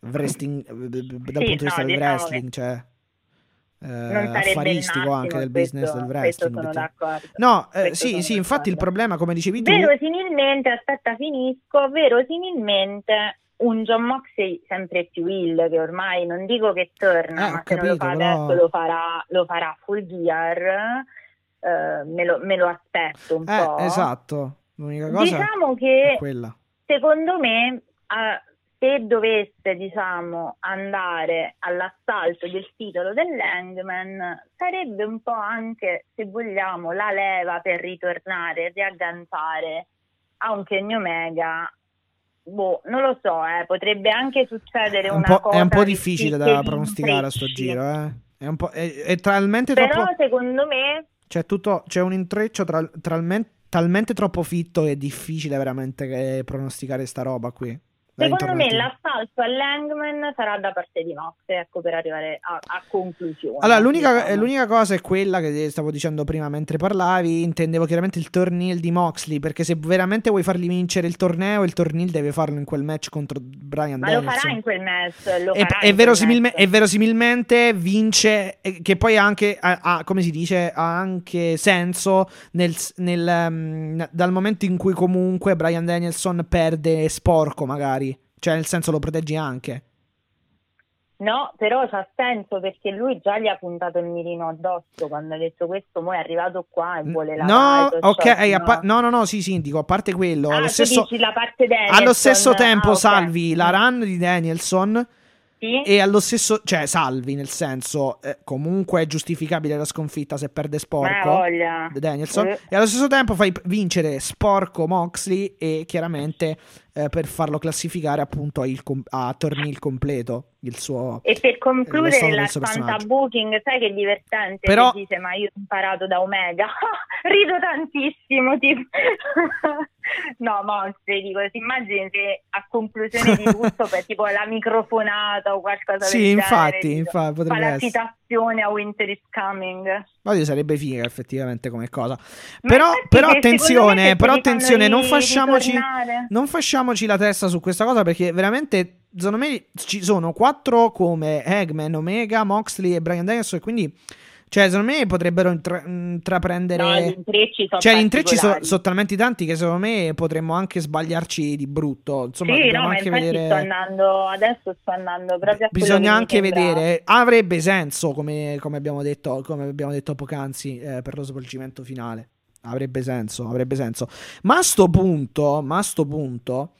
wrestling, eh, dal punto di no, vista del diciamo wrestling, cioè eh, il affaristico anche del questo- business del wrestling. No, eh, sì, sì, infatti il problema, come dicevi tu, Verosimilmente, aspetta, finisco. Verosimilmente un John Moxley sempre più ill, che ormai non dico che torna, Eh, ma non lo capito, fa però- adesso lo farà, lo farà full gear. eh, me, lo, me lo aspetto un po'. eh, esatto, l'unica cosa Diciamo è che quella. secondo me, eh, se dovesse, diciamo, andare all'assalto del titolo dell'Hangman, sarebbe un po' anche, se vogliamo, la leva per ritornare e riagganciare a un Kenny Omega. Boh, non lo so, eh, potrebbe anche succedere un, una po', cosa è un po' difficile da pronosticare a sto giro, eh. È, un po', è, è talmente Però troppo. secondo me C'è, tutto, c'è un intreccio tra, talmente, talmente troppo fitto che è difficile veramente che pronosticare sta roba qui. Secondo me l'assalto all'Hangman sarà da parte di Moxley, ecco, per arrivare a, a conclusione. Allora, l'unica, l'unica cosa è quella che stavo dicendo prima mentre parlavi. Intendevo chiaramente il torneo di Moxley. Perché se veramente vuoi fargli vincere il torneo, il torneo deve farlo in quel match contro Brian Ma lo Danielson. farà in quel match. Lo e, farà e verosimilme- match. e verosimilmente vince, che poi ha anche, ha- ha, come si dice, ha anche senso nel, nel, ehm, dal momento in cui comunque Brian Danielson perde sporco magari, cioè nel senso lo proteggi anche. No, però c'ha senso perché lui già gli ha puntato il mirino addosso quando ha detto questo, mo è arrivato qua e vuole la No, ok, a no. pa- no, no, no, sì, sì, dico, a parte quello, Ah, allo stesso, allo stesso tempo ah, ok. salvi la run di Danielson Sì? e allo stesso, cioè salvi nel senso, eh, comunque è giustificabile la sconfitta se perde sporco. voglia. Danielson Eh. e allo stesso tempo fai vincere Sporco Moxley e chiaramente eh, per farlo classificare appunto il com- a torni il completo il suo E per concludere la Santa. Booking, sai che è divertente? Però- dice, ma io ho imparato da Omega. Rido tantissimo, tipo. no, mostri, dico, si immagini se a conclusione di tutto, per tipo la microfonata o qualcosa sì del infatti, genere, infatti fa potrebbe essere citazione a Winter is Coming. Oddio, sarebbe figa effettivamente come cosa però, però attenzione però attenzione non ritornare- non fasciamoci la testa su questa cosa perché veramente secondo me ci sono quattro come Eggman, Omega, Moxley e Brian Danielson e quindi Cioè, secondo me potrebbero intra- intraprendere. No, gli intrecci sono Cioè, gli intrecci so- sono talmente tanti che secondo me potremmo anche sbagliarci di brutto. Insomma, sì, dobbiamo no, anche vedere. sto andando, adesso sto andando proprio a Bisogna anche vedere, avrebbe senso come, come abbiamo detto, come abbiamo detto poc'anzi eh, per lo svolgimento finale. Avrebbe senso, avrebbe senso. Ma a sto punto, ma a sto punto,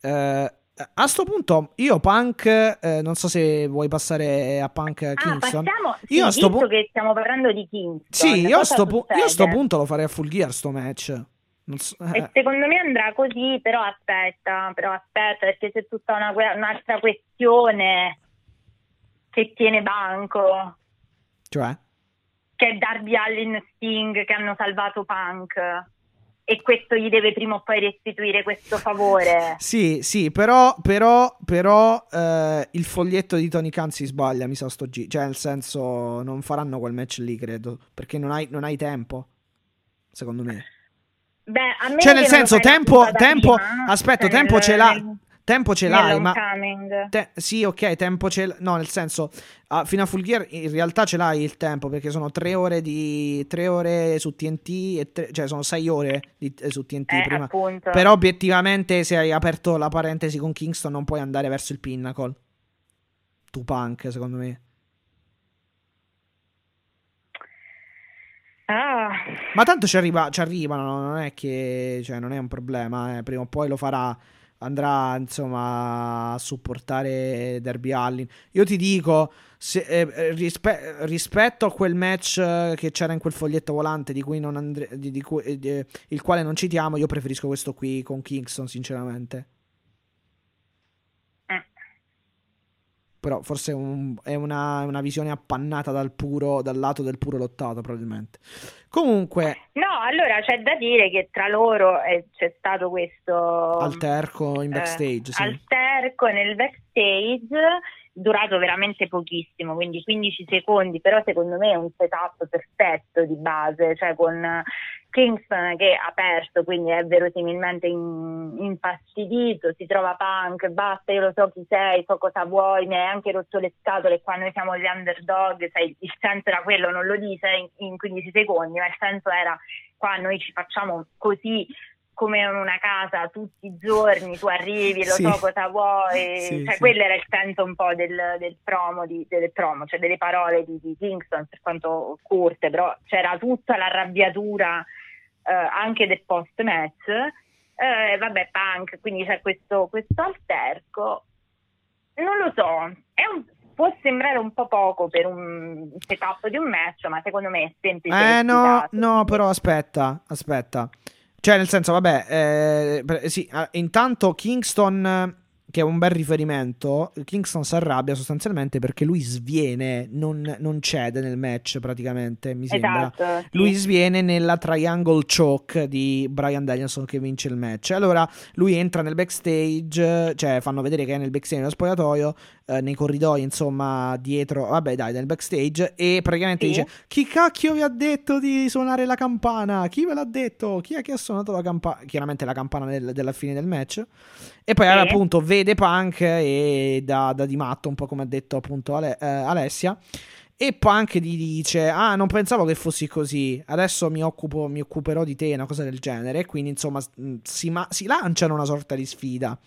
eh, a sto punto io Punk, eh, non so se vuoi passare a Punk Ah, Kingston. passiamo, sì, Io a sto visto pu- che stiamo parlando di Kingston. Sì, io a, sto pu- io a sto punto lo farei a full gear sto match. So- eh, E secondo me andrà così, però aspetta, però aspetta, perché c'è tutta una un'altra questione che tiene banco, cioè, che è Darby Allin Sting che hanno salvato Punk. E questo gli deve prima o poi restituire questo favore. sì, sì, però, però, però eh, il foglietto di Tony Khan si sbaglia, mi sa sto G. Cioè, nel senso, non faranno quel match lì, credo, perché non hai, non hai tempo, secondo me. Beh, a me Cioè, nel senso, tempo, tempo, prima, aspetta, cioè tempo ce l'ha, tempo ce l'hai, ma... te- sì, ok, tempo ce l'hai. No, nel senso, ah, fino a Full Gear in realtà ce l'hai il tempo perché sono tre ore di tre ore su TNT, tre- cioè sono sei ore di- eh, su TNT Eh, prima. appunto. Però obiettivamente, se hai aperto la parentesi con Kingston, non puoi andare verso il Pinnacle. Tu punk, secondo me. Ah, Ma tanto ci, arriva, ci arrivano, non è che cioè, non è un problema. eh, Prima o poi lo farà. Andrà insomma a supportare Derby Allin. Io ti dico, se- eh, rispe- rispetto a quel match eh, che c'era in quel foglietto volante di cui non andre- di- di cui- eh, il quale non citiamo, io preferisco questo qui con Kingston, sinceramente. eh. Però forse è, un- è una, una visione appannata dal puro, dal lato del puro lottato, probabilmente. Comunque, No, allora c'è da dire che tra loro eh, c'è stato questo alterco in eh, backstage, sì. alterco nel backstage durato veramente pochissimo, quindi 15 secondi, però secondo me è un setup perfetto di base, cioè con Kingston che ha perso, quindi è verosimilmente in- infastidito, si trova Punk, basta, io lo so chi sei, so cosa vuoi, mi hai anche rotto le scatole, qua noi siamo gli underdog, sai, il senso era quello, non lo dice in, in 15 secondi, ma il senso era qua noi ci facciamo così come in una casa tutti i giorni, tu arrivi, lo Sì. so cosa vuoi, Sì, cioè sì. quello era il senso un po' del, del promo, di, del promo, cioè delle parole di, di Kingston, per quanto corte, però c'era tutta l'arrabbiatura eh, anche del post match, eh, vabbè punk, quindi c'è questo, questo alterco, non lo so, un- può sembrare un po' poco per un setup di un match, ma secondo me è semplice. Eh no, no, però aspetta, aspetta. Cioè, nel senso, vabbè, eh, sì, ah, intanto Kingston, che è un bel riferimento, Kingston si arrabbia sostanzialmente perché lui sviene, non, non cede nel match praticamente, mi sembra. Esatto, sì. Lui sviene nella triangle choke di Brian Danielson che vince il match. Allora lui entra nel backstage, cioè fanno vedere che è nel backstage nello spogliatoio, eh, nei corridoi, insomma, dietro, vabbè, dai, nel backstage e praticamente Sì. dice "Chi cacchio vi ha detto di suonare la campana? Chi ve l'ha detto? Chi è che ha suonato la campana?" Chiaramente la campana del- della fine del match. E poi Sì. appunto vede Punk e da, da di matto, un po' come ha detto appunto Ale- eh, Alessia. E Punk gli dice: Ah, non pensavo che fossi così. Adesso mi, occupo, mi occuperò di te, una cosa del genere. E quindi, insomma, mh, si, ma- si lanciano una sorta di sfida.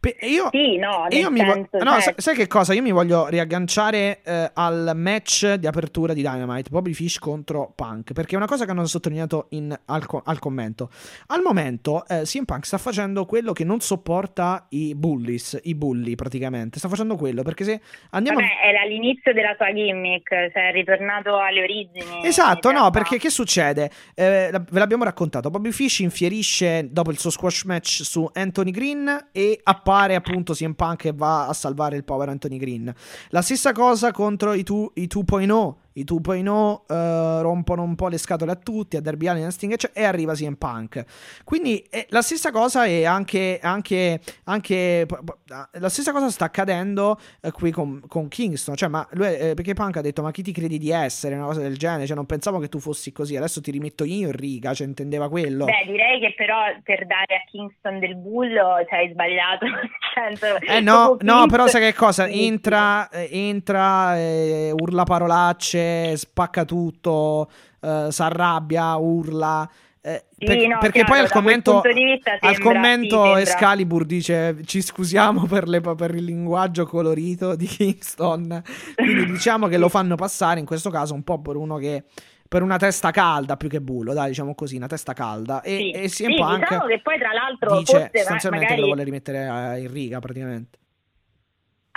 Pe- io, Sì, no, io mi vo- no, cioè- sai, sai che cosa? Io mi voglio riagganciare eh, al match di apertura di Dynamite, Bobby Fish contro Punk, perché è una cosa che hanno sottolineato in- al, al commento. Al momento eh, CM Punk sta facendo quello che non sopporta i bullies, i bulli praticamente, sta facendo quello, perché se andiamo... Vabbè, era l'inizio della sua gimmick, cioè è ritornato alle origini. Esatto, no, perché che succede? Eh, ve l'abbiamo raccontato. Bobby Fish infierisce dopo il suo squash match su Anthony Green e appare appunto CM Punk e va a salvare il povero Anthony Green. La stessa cosa contro i, tu- i 2.0. I 2.0 eh, rompono un po' le scatole a tutti, a Derby Allin, a Sting, eccetera, e arriva CM Punk. Quindi eh, la stessa cosa è anche, anche, anche p- la stessa cosa sta accadendo eh, qui con, con Kingston. Cioè, ma lui, eh, perché Punk ha detto: Ma chi ti credi di essere? Una cosa del genere. Cioè, non pensavo che tu fossi così. Adesso ti rimetto io in riga. Cioè, intendeva quello. Beh, direi che però per dare a Kingston del bullo cioè, hai sbagliato eh no, no, però sai che cosa? Entra, eh, entra eh, urla parolacce, spacca tutto, eh, s'arrabbia, urla. eh, Sì, per- no, perché chiaro, poi al commento, vista al sembra- commento sì, sembra- Excalibur dice ci scusiamo per, le- per il linguaggio colorito di Kingston. Quindi diciamo che lo fanno passare in questo caso un po' per uno che per una testa calda più che bullo, dai, diciamo così, una testa calda. E, Sì, e sì, CM Punk diciamo che poi tra l'altro dice forse sostanzialmente che magari lo vuole rimettere eh, in riga praticamente.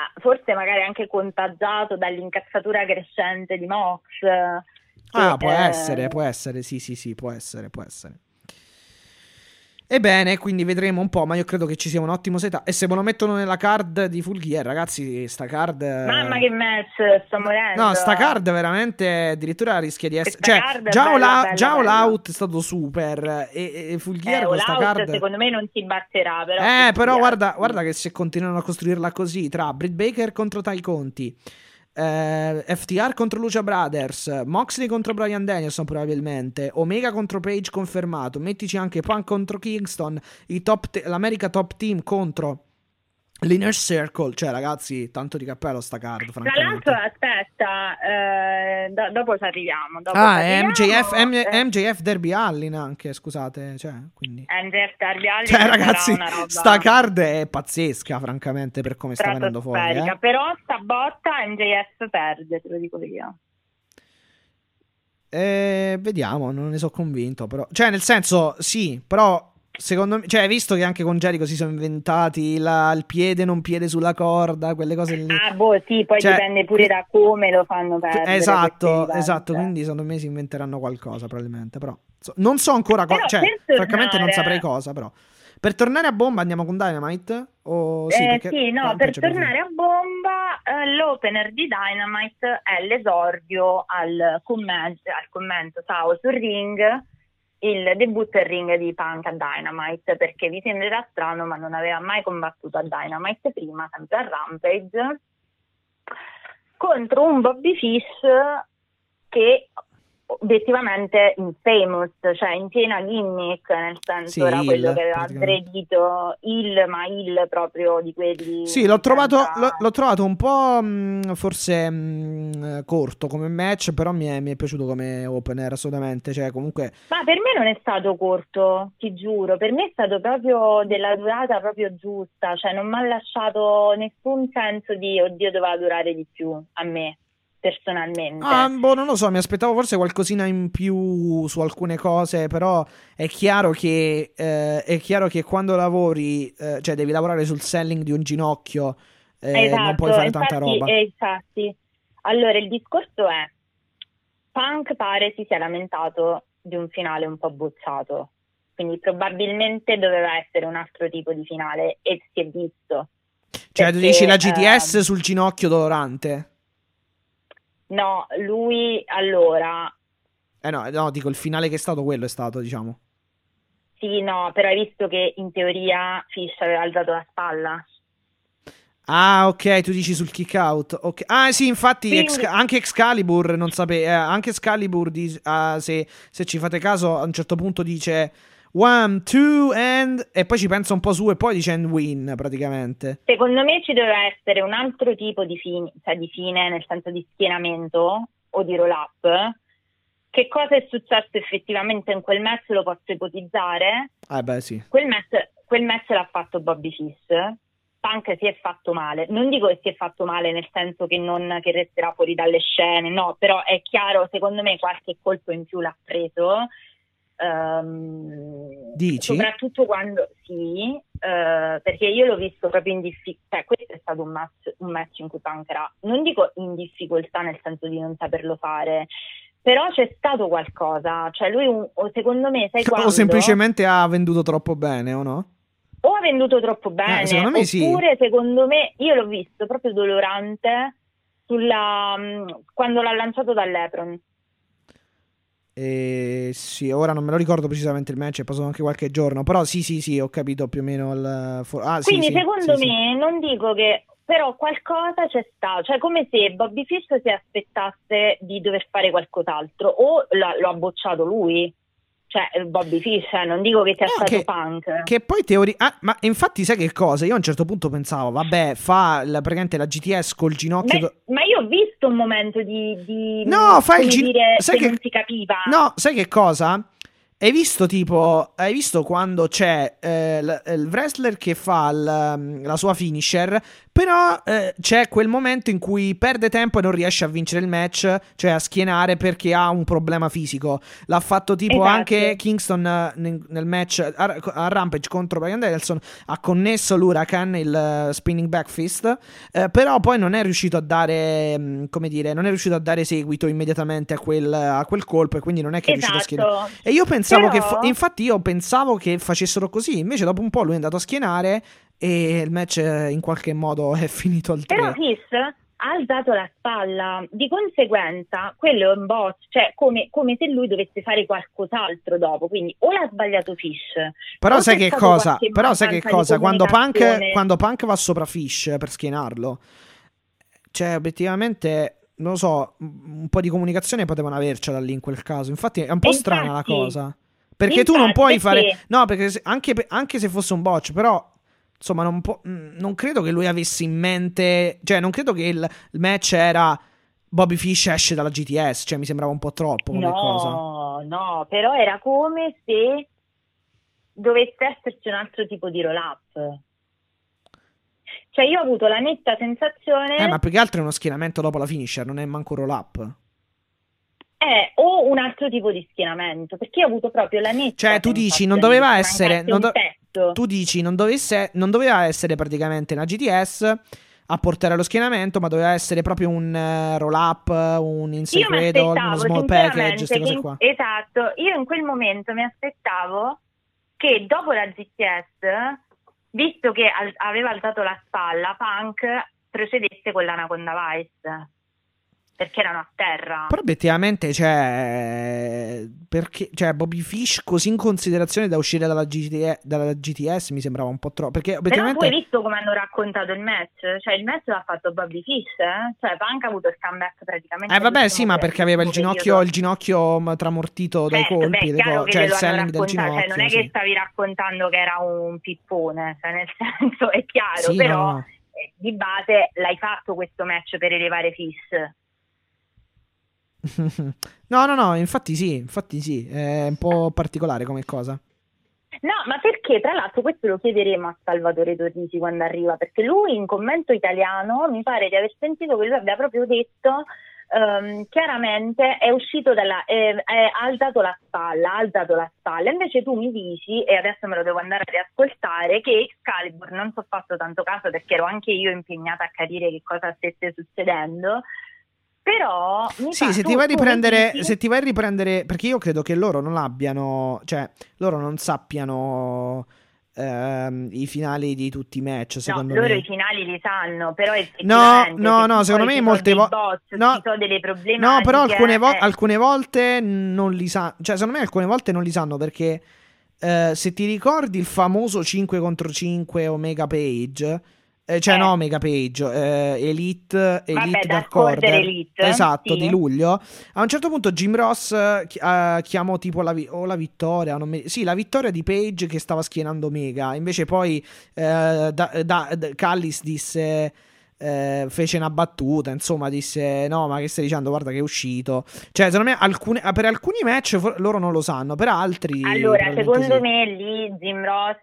Ah, forse magari anche contagiato dall'incazzatura crescente di Mox. Ah, può essere, può essere, sì, sì, sì, può essere, può essere. Ebbene, quindi vedremo un po', ma io credo che ci sia un ottimo setup. E se me lo mettono nella card di Full Gear, ragazzi, sta card... eh, Mamma che match, sto morendo. No, sta card veramente addirittura rischia di essere... Questa Cioè, già, bella, All Out- bella, già All bella. Out è stato super, e, e Full Gear Eh, con sta All Out, card... secondo me non si batterà, però... Eh, però guarda, guarda che se continuano a costruirla così, tra Britt Baker contro Tai Conti, eh, FTR contro Lucia Brothers, Moxley contro Brian Danielson probabilmente, Omega contro Page confermato, mettici anche Punk contro Kingston, top te- l'America Top Team contro l'Inner Circle, cioè ragazzi, tanto di cappello sta card, Tra l'altro, aspetta, eh, do- dopo ci arriviamo. Dopo Ah, è MJF, M- MJF Derby Allin anche, scusate, cioè, quindi... MJF Darby Allin Cioè, ragazzi, roba sta card è pazzesca, francamente, per come sta venendo fuori. Eh? Però sta botta MJF perde, te lo dico io. Eh, vediamo, non ne sono convinto, però. Cioè, nel senso, sì, però. Secondo me, cioè, hai visto che anche con Jericho si sono inventati la- il piede non piede sulla corda, quelle cose lì. Ah, boh, sì, poi Cioè, dipende pure da come lo fanno perdere. esatto, esatto. event. Quindi secondo me si inventeranno qualcosa, probabilmente. Però so- non so ancora cosa. Cioè, per francamente, non tornare- saprei cosa. Però per tornare a bomba andiamo con Dynamite? O sì, Eh, sì, no, per tornare a bomba, eh, l'opener di Dynamite è l'esordio al, commento, al commento ciao sul ring, il debutto in ring di Punk a Dynamite, perché vi sembrerà strano, ma non aveva mai combattuto a Dynamite prima, sempre a Rampage, contro un Bobby Fish che obiettivamente infamous, cioè in piena gimmick, nel senso Sì, era heel, quello che aveva aggredito il, ma il proprio di quelli... Sì, l'ho trovato, senza- l'ho, l'ho trovato un po' mh, forse mh, corto come match, però mi è, mi è piaciuto come opener assolutamente. Cioè, comunque, Ma per me non è stato corto, ti giuro, per me è stato proprio della durata proprio giusta, cioè non mi ha lasciato nessun senso di oddio doveva durare di più a me personalmente. ah, boh, non lo so, mi aspettavo forse qualcosina in più su alcune cose, però è chiaro che, eh, è chiaro che quando lavori, eh, cioè devi lavorare sul selling di un ginocchio, eh, non Esatto, puoi fare tanta infatti- roba. eh, infatti. Allora, il discorso è, Punk pare si sia lamentato di un finale un po' bocciato, quindi probabilmente doveva essere un altro tipo di finale e si è visto. Cioè, tu perché, dici la GTS ehm, sul ginocchio dolorante? No, lui allora, Eh no, no, dico il finale che è stato quello è stato, diciamo. sì, no, però hai visto che in teoria Fish aveva alzato la spalla. Ah, ok, tu dici sul kick out. ok. Ah, sì, infatti Quindi- Exca- anche Excalibur non sape- eh, anche Excalibur di- ah, se, se ci fate caso a un certo punto dice one, two and e poi ci pensa un po' su e poi dice and win praticamente. Secondo me ci doveva essere un altro tipo di, fin- cioè di fine, nel senso di schienamento o di roll up. Che cosa è successo effettivamente in quel match lo posso ipotizzare. Ah, beh, sì. Quel match, quel match l'ha fatto Bobby Fish. Punk si è fatto male. Non dico che si è fatto male nel senso che non che resterà fuori dalle scene, no, però è chiaro, secondo me qualche colpo in più l'ha preso. Ehm, Dici? Soprattutto quando sì, eh, perché io l'ho visto proprio in difficoltà. Cioè, questo è stato un match, un match in cui Punk era, non dico in difficoltà nel senso di non saperlo fare, però c'è stato qualcosa. Cioè, lui, un- o secondo me, sai quando? O semplicemente ha venduto troppo bene, o no? o ha venduto troppo bene, Eh, secondo me sì. oppure secondo me io l'ho visto proprio dolorante sulla, mh, quando l'ha lanciato dall'Epron. E sì, ora non me lo ricordo precisamente il match, è passato anche qualche giorno, però sì, sì, sì, ho capito più o meno il... for- Ah, sì, Quindi sì, secondo sì, sì. me non dico che però qualcosa c'è stato, cioè come se Bobby Fish si aspettasse di dover fare qualcos'altro o lo ha bocciato lui. Cioè Bobby Fish, eh, non dico che sia No, stato che- punk. Che poi teoria. Ah, ma infatti, sai che cosa? Io a un certo punto pensavo, vabbè, fa la, praticamente la GTS col ginocchio. Beh, ma io ho visto un momento di, di No, fai il come gi- dire, sai che, che- non si capiva. No, sai che cosa? Hai visto tipo, hai visto quando c'è eh, l- il wrestler che fa l- la sua finisher, però eh, c'è quel momento in cui perde tempo e non riesce a vincere il match, cioè a schienare perché ha un problema fisico. L'ha fatto tipo Esatto. anche Kingston eh, nel, match a, a Rampage contro Brian Danielson, ha connesso l'Huracan, il eh, spinning back fist, eh, però poi non è riuscito a dare, mh, come dire, non è riuscito a dare seguito immediatamente a quel, a quel colpo e quindi non è che è riuscito a schienare. esatto. E io pensavo che, Però- fa- infatti, io pensavo che facessero così. Invece, dopo un po', lui è andato a schienare e il match eh, in qualche modo è finito al 3. Però Fish ha alzato la spalla, di conseguenza quello è un bot, cioè come, come se lui dovesse fare qualcos'altro dopo, quindi o l'ha sbagliato Fish. Però sai che cosa? Però sai che cosa? Quando Punk, quando Punk va sopra Fish per schienarlo, cioè, obiettivamente. Non lo so, un po' di comunicazione potevano avercela lì in quel caso. Infatti, è un po' E strana la infatti- cosa. Perché tu non infatti, puoi perché- fare. No, perché se- anche, anche se fosse un botch, però. Insomma, non, può- mh, non credo che lui avesse in mente. Cioè, non credo che il, il match era. Bobby Fish esce dalla GTS. Cioè, mi sembrava un po' troppo come cosa. No, no, però era come se dovesse esserci un altro tipo di roll up. Cioè io ho avuto la netta sensazione Eh, ma più che altro è uno schienamento dopo la finisher, non è manco roll up. eh, o un altro tipo di schienamento, perché io ho avuto proprio la netta Cioè, tu dici, non doveva essere- non do- pezzo. Tu dici non, dovesse, non doveva essere praticamente una GTS a portare allo schienamento, ma doveva essere proprio un eh, roll up, un mi cradle, uno small package, queste cose che in- qua. esatto, io in quel momento mi aspettavo che dopo la GTS, visto che al- aveva alzato la spalla, Punk procedesse con l'Anaconda Vice, perché erano a terra. Però obiettivamente, cioè, perché, cioè, Bobby Fish così in considerazione da uscire dalla, GT dalla GTS mi sembrava un po' troppo. Perché Però tu obiettivamente... hai visto come hanno raccontato il match? Cioè il match l'ha fatto Bobby Fish, eh? Cioè Punk ha avuto il comeback praticamente Eh vabbè sì, ma per- perché aveva il ginocchio, il ginocchio mh, tramortito dai Certo, colpi, beh, co- cioè il selling del raccontato, ginocchio. cioè non è sì. che stavi raccontando che era un pippone, cioè nel senso è chiaro, Sì, però no, no. eh, di base l'hai fatto questo match per elevare Fish. No, no, no, infatti sì, infatti sì, è un po' particolare come cosa. No, ma perché tra l'altro questo lo chiederemo a Salvatore Torrisi quando arriva, perché lui in commento italiano mi pare di aver sentito che lui abbia proprio detto ehm, chiaramente è uscito dalla eh, alzato la spalla, ha alzato la spalla. Invece tu mi dici, e adesso me lo devo andare a riascoltare, che Excalibur non ho fatto tanto caso perché ero anche io impegnata a capire che cosa stesse succedendo. Però Sì, se ti vai a riprendere, dici- se ti vai a riprendere, perché io credo che loro non abbiano, cioè, loro non sappiano ehm, i finali di tutti i match, secondo no, loro me. i finali li sanno, però No, no, no, secondo me molte dei vo- bot, no. ci sono delle problematiche. No, però alcune, vo- eh, alcune volte non li sanno, cioè, secondo me alcune volte non li sanno perché eh, se ti ricordi il famoso 5 contro 5 Omega Page, eh, cioè Eh. no Omega Page, eh, Elite, Elite Vabbè, Dark Order, Elite, esatto, sì. di luglio. A un certo punto Jim Ross eh, chiamò tipo la, vi- o la vittoria, mi- sì, la vittoria di Page che stava schienando Omega. Invece poi eh, da, da- da- Callis disse. eh, fece una battuta, insomma, disse: No, ma che stai dicendo? Guarda che è uscito. Cioè, secondo me, alcune- per alcuni match for- loro non lo sanno, per altri. Allora, secondo sì. me lì Jim Ross,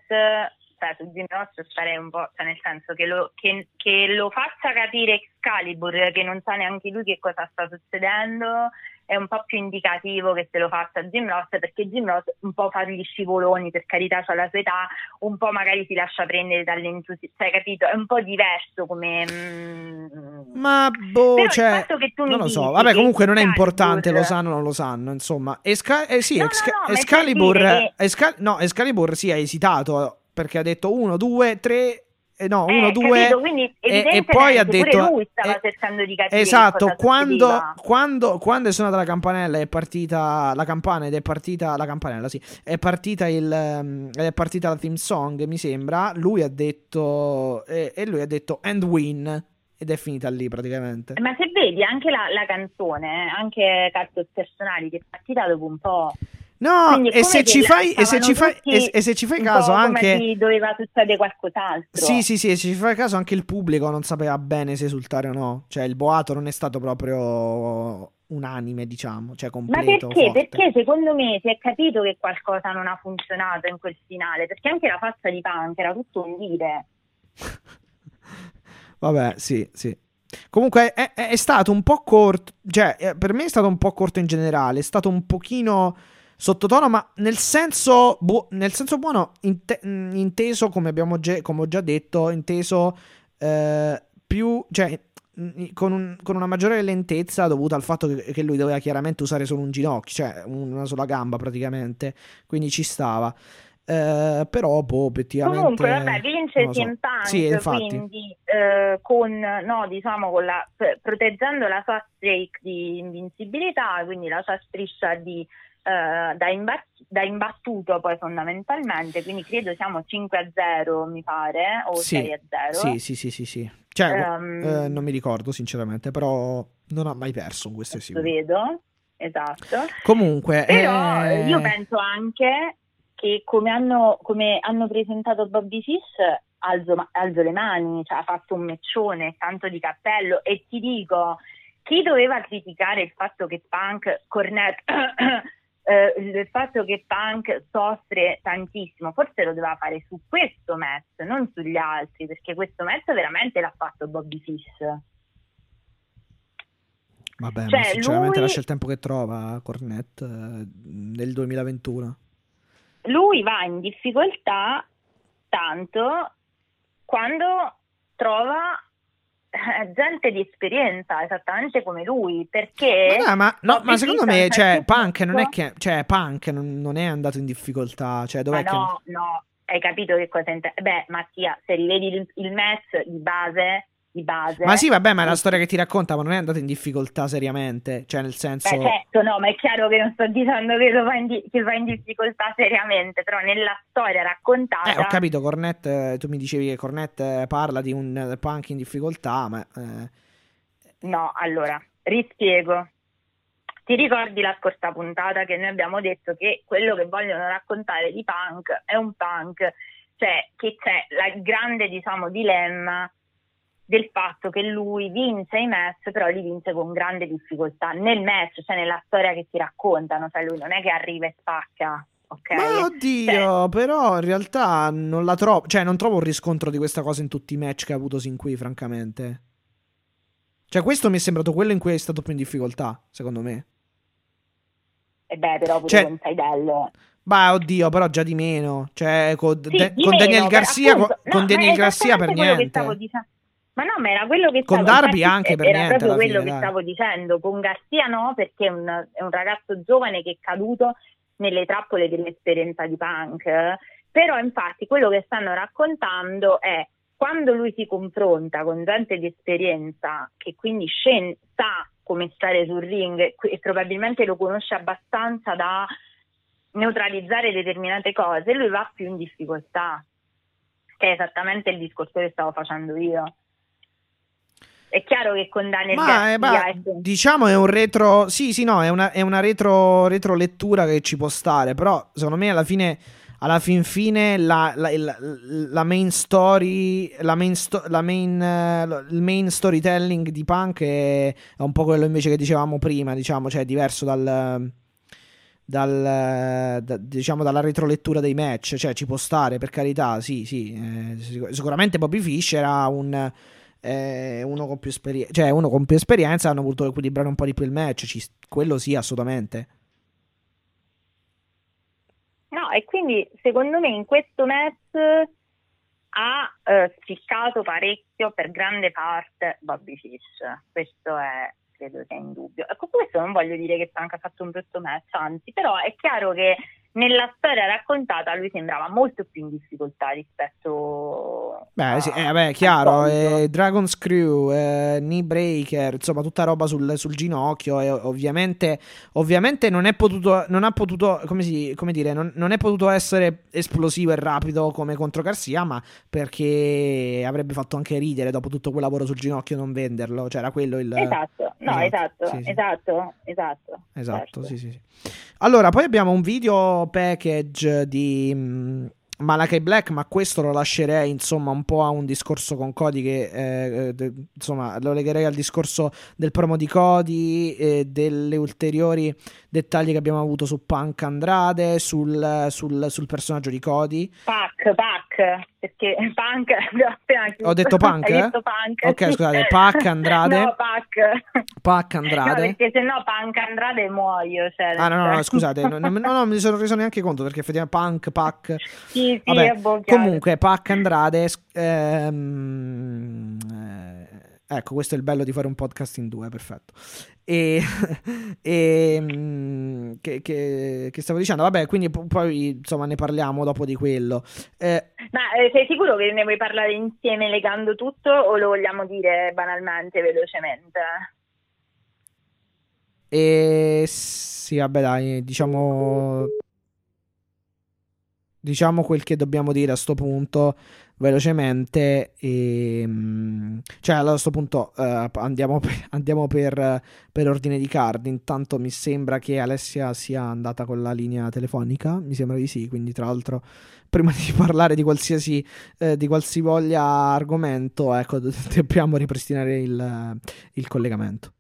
cioè su Jim Ross starei un po', cioè nel senso che lo, che, che lo faccia capire Excalibur che non sa neanche lui che cosa sta succedendo è un po' più indicativo che se lo faccia Jim Ross perché Jim Ross un po' fa gli scivoloni, per carità c'ha la sua età, un po' magari si lascia prendere dall'entusiasmo, cioè capito? È un po' diverso come... mm, Ma boh, Però cioè, non lo so. Vabbè, comunque non è importante, lo sanno o non lo sanno. Insomma, Esca- eh, sì, No, no, Exca- no, è per Excalibur, dire Esca- no, Excalibur sì, ha esitato perché ha detto 1, 2, 3. Eh, no, Eh, 1, 2 capito? Quindi e, e poi ha detto lui stava eh, cercando di capire esatto quando, quando, quando è suonata la campanella è partita la campana ed è partita la campanella sì è partita il ehm, è partita la theme song mi sembra lui ha detto e, e lui ha detto and win ed è finita lì praticamente Ma se vedi anche la, la canzone, eh, anche Cartos Personali, che è partita dopo un po'. No, Quindi e se, fai, e, se fai, e, e se ci fai caso anche... doveva succedere qualcos'altro. Sì, sì, sì, e se ci fai caso anche il pubblico non sapeva bene se esultare o no. Cioè il boato non è stato proprio unanime, diciamo, cioè Ma completo, perché? forte. Perché secondo me si è capito che qualcosa non ha funzionato in quel finale, perché anche la faccia di Punk era tutto un dire. Vabbè, sì, sì. Comunque è, è- è stato un po' corto, cioè eh, per me è stato un po' corto in generale, è stato un pochino sottotono, ma nel senso, bu- nel senso buono, inte- inteso come abbiamo già, come ho già detto, inteso eh, più, cioè con, un- con una maggiore lentezza dovuta al fatto che, che lui doveva chiaramente usare solo un ginocchio, cioè una sola gamba praticamente, quindi ci stava. Eh, però, boh, obiettivamente... Comunque, vabbè, vince so. CM Punk, Sì, quindi eh, con, no, diciamo, con la, proteggendo la sua streak di invincibilità, quindi la sua striscia di, eh, da, imba- da imbattuto poi fondamentalmente, quindi credo siamo 5 a 0 mi pare, o Sì, 6 a 0. Sì, sì, sì, sì, sì. Cioè, Ehm, eh, non mi ricordo sinceramente, però non ha mai perso, questo è Lo vedo, esatto. Comunque, Però eh, io penso anche che come hanno, come hanno presentato Bobby Fish alzo, alzo le mani, cioè ha fatto un meccione, tanto di cappello e ti dico, chi doveva criticare il fatto che Punk Cornette eh, il fatto che Punk soffre tantissimo, forse lo doveva fare su questo match, non sugli altri, perché questo match veramente l'ha fatto Bobby Fish. vabbè, ma cioè, sinceramente lui- lascia il tempo che trova Cornette eh, nel 2021. lui va in difficoltà tanto quando trova gente di esperienza, esattamente come lui, perché... Ma, no, ma, no, ma secondo me, cioè, Punk non è che, cioè, Punk non, non è andato in difficoltà, cioè, Ma dov'è che... no, no, hai capito che cosa intendo? Beh, Mattia, se rivedi il, il match di base, di base... Ma sì, vabbè, ma è la storia che ti racconta, ma non è andato in difficoltà seriamente, cioè, nel senso... Beh, certo, no, ma è chiaro che non sto dicendo che, lo va in di- che va in difficoltà seriamente, però nella storia raccontata... Eh, ho capito, Cornette, tu mi dicevi che Cornette parla di un punk in difficoltà, ma... eh, No, allora, rispiego. Ti ricordi la scorsa puntata che noi abbiamo detto che quello che vogliono raccontare di punk è un punk, cioè che c'è il grande, diciamo, dilemma del fatto che lui vince i match, però li vince con grande difficoltà nel match, cioè nella storia che ti raccontano, cioè lui non è che arriva e spacca, ok? Ma oddio, però in realtà non la trovo, cioè non trovo un riscontro di questa cosa in tutti i match che ha avuto sin qui, francamente. Cioè questo mi è sembrato quello in cui è stato più in difficoltà, secondo me. E beh, però pure Cioè- con Saidello. Bah, oddio, però già di meno. Cioè, con, Sì, De- con meno, Daniel Garcia, appunto, con, no, Daniel Garcia per quello che niente. stavo dicendo. Ma no, ma era quello che Con stavo Darby infatti, anche per era niente proprio quello fine, che dai. stavo dicendo. Con Garcia no, perché è un, è un ragazzo giovane che è caduto nelle trappole dell'esperienza di punk. Però, infatti, quello che stanno raccontando è quando lui si confronta con gente di esperienza che quindi scen- sa come stare sul ring e probabilmente lo conosce abbastanza da neutralizzare determinate cose, lui va più in difficoltà, che è esattamente il discorso che stavo facendo io. È chiaro che con Daniel Ma, eh, Garcia ma, è- diciamo è un retro. Sì, sì, no, è una, è una retro, retro lettura che ci può stare. Però, secondo me, alla fine. Alla fin fine la, la- il- la main story, la main sto- la main, eh, il main storytelling di Punk è, è un po' quello invece che dicevamo prima, diciamo, cioè è diverso dal, dal, da- diciamo dalla retrolettura dei match, cioè ci può stare per carità, sì, sì, eh, sic- sicuramente Bobby Fish era un, eh, uno, con più esperienza, cioè uno con più esperienza, hanno voluto equilibrare un po' di più il match, ci- quello sì, assolutamente. No, e quindi secondo me in questo match ha eh, spiccato parecchio per grande parte Bobby Fish. Questo è, credo sia indubbio. Ecco, questo non voglio dire che Punk ha fatto un brutto match, anzi, però è chiaro che nella storia raccontata lui sembrava molto più in difficoltà rispetto Beh, sì, a- eh, beh, chiaro, eh, Dragon Screw, eh, Knee Breaker, insomma, tutta roba sul, sul ginocchio e ovviamente, ovviamente non è potuto, non ha potuto, come, si, come dire, non, non è potuto essere esplosivo e rapido come contro Garcia, ma perché avrebbe fatto anche ridere dopo tutto quel lavoro sul ginocchio non venderlo, cioè era quello il... Esatto, no, Esatto, esatto, sì, sì. esatto, esatto. Esatto, certo. sì, sì, sì. Allora, poi abbiamo un video package di mm, Malachi Black, ma questo lo lascerei insomma un po' a un discorso con Cody che eh, eh, de- insomma lo legherei al discorso del promo di Cody e delle ulteriori dettagli che abbiamo avuto su Punk Andrade, sul, sul- sul personaggio di Cody. Pac, Pac, perché Punk abbiamo appena Ho detto Punk, eh? detto Punk, Ok, sì. scusate, Pac Andrade. No, Pac. Pac No, Andrade. perché se no Punk Andrade muoio. Cioè, Ah no, no, no, scusate, no, no, no, no, mi sono reso neanche conto perché effettivamente Punk, Pac... Sì, sì, Vabbè. Comunque, Pac Andrade. ehm, eh, ecco, questo è il bello di fare un podcast in due, perfetto. E, e, mm, che, che- che stavo dicendo? Vabbè, quindi po- poi insomma ne parliamo dopo di quello. Eh, Ma eh, sei sicuro che ne vuoi parlare insieme legando tutto o lo vogliamo dire banalmente, velocemente? e sì, vabbè, dai, diciamo. Diciamo quel che dobbiamo dire a sto punto velocemente. E, mm, cioè, allora, a sto punto eh, andiamo, per, andiamo per, per ordine di card. Intanto mi sembra che Alessia sia andata con la linea telefonica. Mi sembra di sì. Quindi, tra l'altro, prima di parlare di qualsiasi eh, di qualsivoglia argomento, ecco, dobbiamo ripristinare il, il collegamento.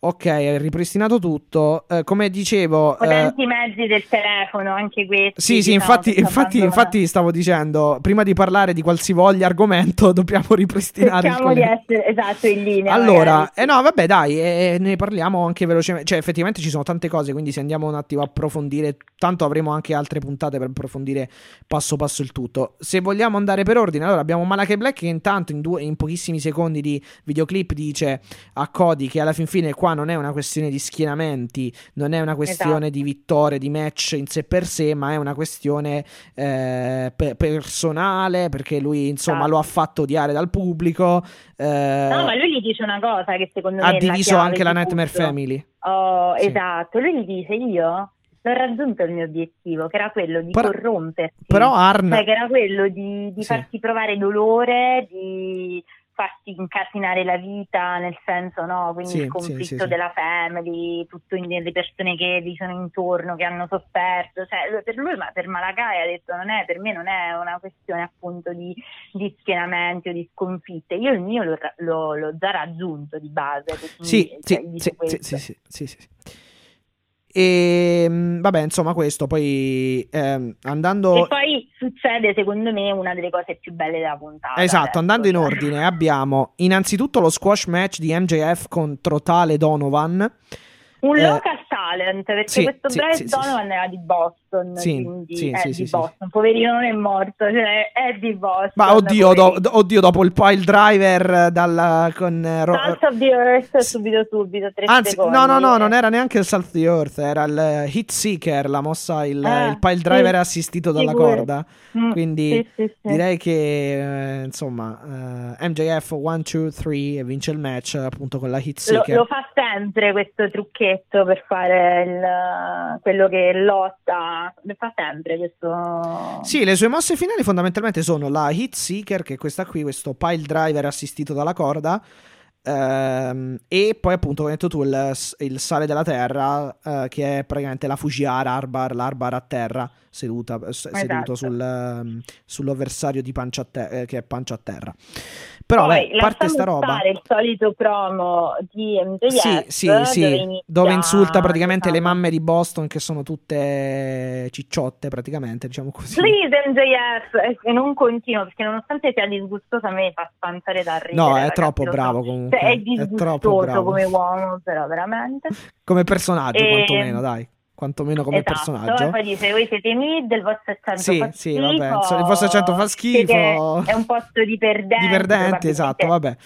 Ok, ripristinato tutto. Eh, come dicevo, eh, Potenti mezzi del telefono, anche questi. sì, sì, infatti, infatti, infatti stavo dicendo, prima di parlare di qualsivoglia argomento, dobbiamo ripristinare Cerchiamo di essere esatto in linea. Allora, magari. eh no, vabbè, dai, eh, ne parliamo anche velocemente. Cioè, effettivamente ci sono tante cose, quindi se andiamo un attimo a approfondire, tanto avremo anche altre puntate per approfondire passo passo il tutto. Se vogliamo andare per ordine, allora abbiamo Malachi Black che intanto in, due- in pochissimi secondi di videoclip dice a Cody che alla fin fine qua non è una questione di schienamenti, non è una questione Esatto. di vittorie, di match in sé per sé, ma è una questione eh, pe- personale, perché lui insomma Esatto. lo ha fatto odiare dal pubblico. eh, No, ma lui gli dice una cosa che secondo me ha è la diviso chiave anche la Nightmare tutto. Family. Oh, Sì. esatto. Lui gli dice: Io ho raggiunto il mio obiettivo, che era quello di Però- corromperti. Però Arn, Cioè, che era quello di, di Sì. farti provare dolore, di farti incasinare la vita, nel senso, no? Quindi Sì, il conflitto sì, sì. della family, tutto in- le persone che gli sono intorno, che hanno sofferto. Cioè, per lui, ma per Malakai ha detto, non è, per me non è una questione appunto di, di schienamenti o di sconfitte. Io il mio l'ho, l'ho- l'ho già raggiunto di base. quindi, sì, cioè, sì, sì, sì, sì, sì. E mm, vabbè, insomma, questo poi ehm, andando E poi succede, secondo me, una delle cose più belle della puntata. Esatto, adesso, andando in cioè. ordine, abbiamo innanzitutto lo squash match di MJF contro Tale Donovan. Un Eh, local talent, perché sì, questo sì, Bryce sì, Donovan era di Boston, Sì, quindi sì, è sì, di. Boston, poverino non è morto, cioè è di Boston. Ma oddio, do- oddio, dopo il pile driver dalla, con eh, Ro- Salt of the Earth subito subito, Anzi, secondi. no, no, no, non Eh. era neanche il Salt of the Earth, era il eh, Hit Seeker, la mossa, il, Ah, il pile driver assistito dalla corda. Mm, Quindi direi che, eh, insomma, eh, MJF 1, 2, 3 e vince il match appunto con la Hit Lo, Seeker. lo fa sempre questo trucchetto per fare il, quello che lotta, lo fa sempre questo... Sì, le sue mosse finali fondamentalmente sono la Hit Seeker, che è questa qui, questo pile driver assistito dalla corda, ehm, e poi appunto, come hai detto tu, il, il sale della terra, eh, che è praticamente la Fujiara Arbar, l'Arbar a terra, seduta, s- seduto Esatto. sul, ehm, sull'avversario di pancia a te- eh, che è pancia a terra. Però, Poi beh, parte sta roba. stare il solito promo di MJF Sì, sì, sì, dove, inizia, dove insulta praticamente le mamme di Boston che sono tutte cicciotte praticamente, diciamo così. Please MJF e non continuo perché nonostante sia disgustoso a me fa spansare da ridere No, è ragazzi, troppo lo so. bravo comunque. Cioè, è È disgustoso bravo. come uomo però veramente Come personaggio, E- quantomeno, dai. Quantomeno come esatto, personaggio. E poi dice, voi siete mid, il vostro accento sì, fa sì, schifo, vabbè, il vostro accento fa schifo. È un posto di perdenti. Di perdenti, esatto, vabbè.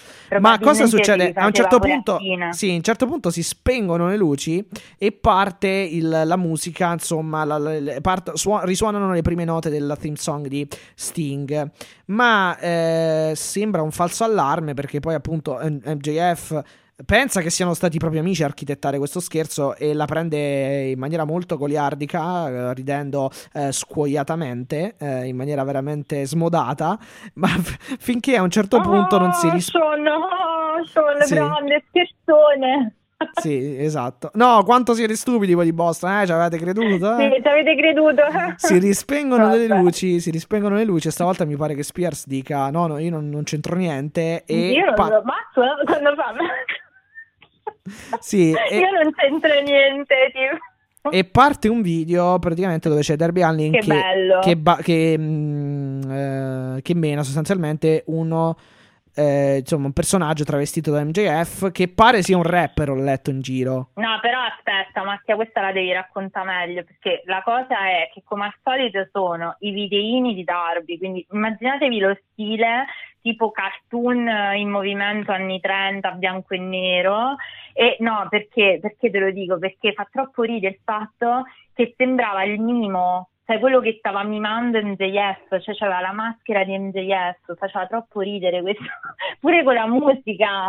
Ma cosa succede? A un certo punto, sì, a un certo punto si spengono le luci e parte il, la musica, insomma, la, la, part, suon- risuonano le prime note della theme song di Sting. Ma eh, sembra un falso allarme perché poi appunto MJF pensa che siano stati proprio amici a architettare questo scherzo e la prende in maniera molto goliardica, eh, ridendo eh, scuoiatamente, eh, in maniera veramente smodata, ma f- finché a un certo punto non si risponde. Oh, sono, sono sì. grande scherzone. Sì, esatto. No, quanto siete stupidi voi di Boston, eh? Ci avete creduto? Eh? Sì, ci avete creduto. Si rispengono Vabbè. le luci, si rispengono le luci. Stavolta mi pare che Spears dica: No, no, io non, non c'entro niente. E io non pa- lo ammazzo eh, quando fa. Sì, e... Io non c'entro niente, tipo. E parte un video praticamente dove c'è Derby Allin che, che, che, ba- che, mm, eh, che mena sostanzialmente uno eh, insomma, un personaggio travestito da MJF che pare sia un rapper, ho letto in giro. No, però aspetta, Mattia, questa la devi raccontare meglio perché la cosa è che, come al solito, sono i videini di Darby. Quindi immaginatevi lo stile tipo cartoon in movimento anni 30, bianco e nero. E no, perché? Perché te lo dico? Perché fa troppo ridere il fatto che sembrava il mimo sai quello che stava mimando MJF, cioè aveva la maschera di MJF, faceva troppo ridere questo, pure con la musica.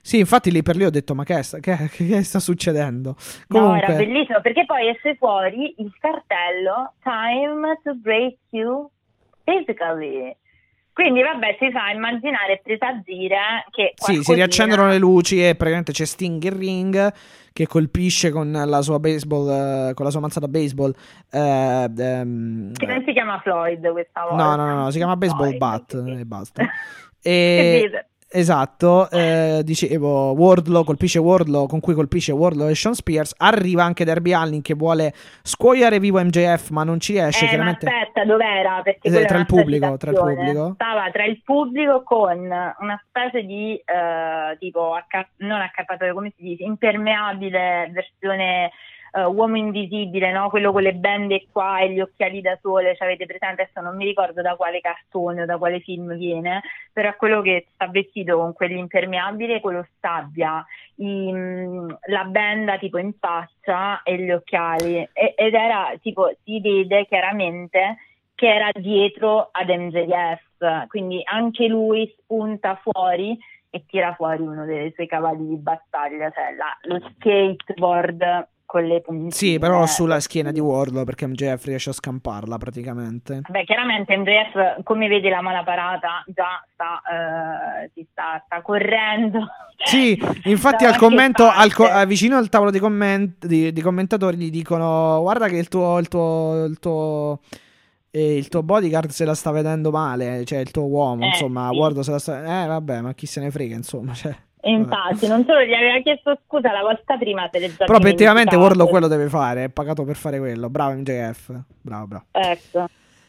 Sì, infatti lì per lì ho detto ma che, sta, che, che sta succedendo? Comunque... No, era bellissimo perché poi esce fuori il cartello Time to break you physically. Quindi vabbè, si fa immaginare e presagire che... Sì, si riaccendono le luci e praticamente c'è Sting in ring che colpisce con la sua baseball, uh, con la sua mazzata baseball. Uh, um, che non si chiama Floyd questa volta. No, no, no, no si chiama baseball Floyd, bat e basta. e, Esatto, eh, dicevo, Wardlow colpisce Wardlow, con cui colpisce Wardlow e Sean Spears. Arriva anche Derby Allin che vuole scuoiare vivo MJF, ma non ci riesce. Eh, chiaramente... aspetta, dov'era? Perché eh, tra, il pubblico, tra il pubblico. Stava tra il pubblico con una specie di eh, tipo, acca- non accappatoio, come si dice, impermeabile versione uh, Uomo Invisibile, no? quello con le bende qua e gli occhiali da sole, cioè avete presente, adesso non mi ricordo da quale cartone o da quale film viene, però è quello che sta vestito con quell'impermeabile, quello sabbia, i, mm, la benda tipo in faccia e gli occhiali e, ed era tipo, si vede chiaramente che era dietro ad MJF, quindi anche lui spunta fuori e tira fuori uno dei suoi cavalli di battaglia, cioè la, lo skateboard con le puntine. Sì, però sulla schiena di Wardlow perché MJF riesce a scamparla praticamente. Beh, chiaramente MJF, come vedi la mala parata, già sta, uh, si sta, sta, correndo. Sì, infatti al commento, al co- vicino al tavolo di, comment- di, di, commentatori gli dicono guarda che il tuo... Il tuo, il tuo il tuo bodyguard se la sta vedendo male, cioè il tuo uomo, eh, insomma, sì. Wardlow se la sta... Eh, vabbè, ma chi se ne frega, insomma, cioè... Infatti, non solo gli aveva chiesto scusa la volta prima, se le già Però effettivamente Warlock quello deve fare, è pagato per fare quello. Bravo MJF, bravo, bravo. Ecco.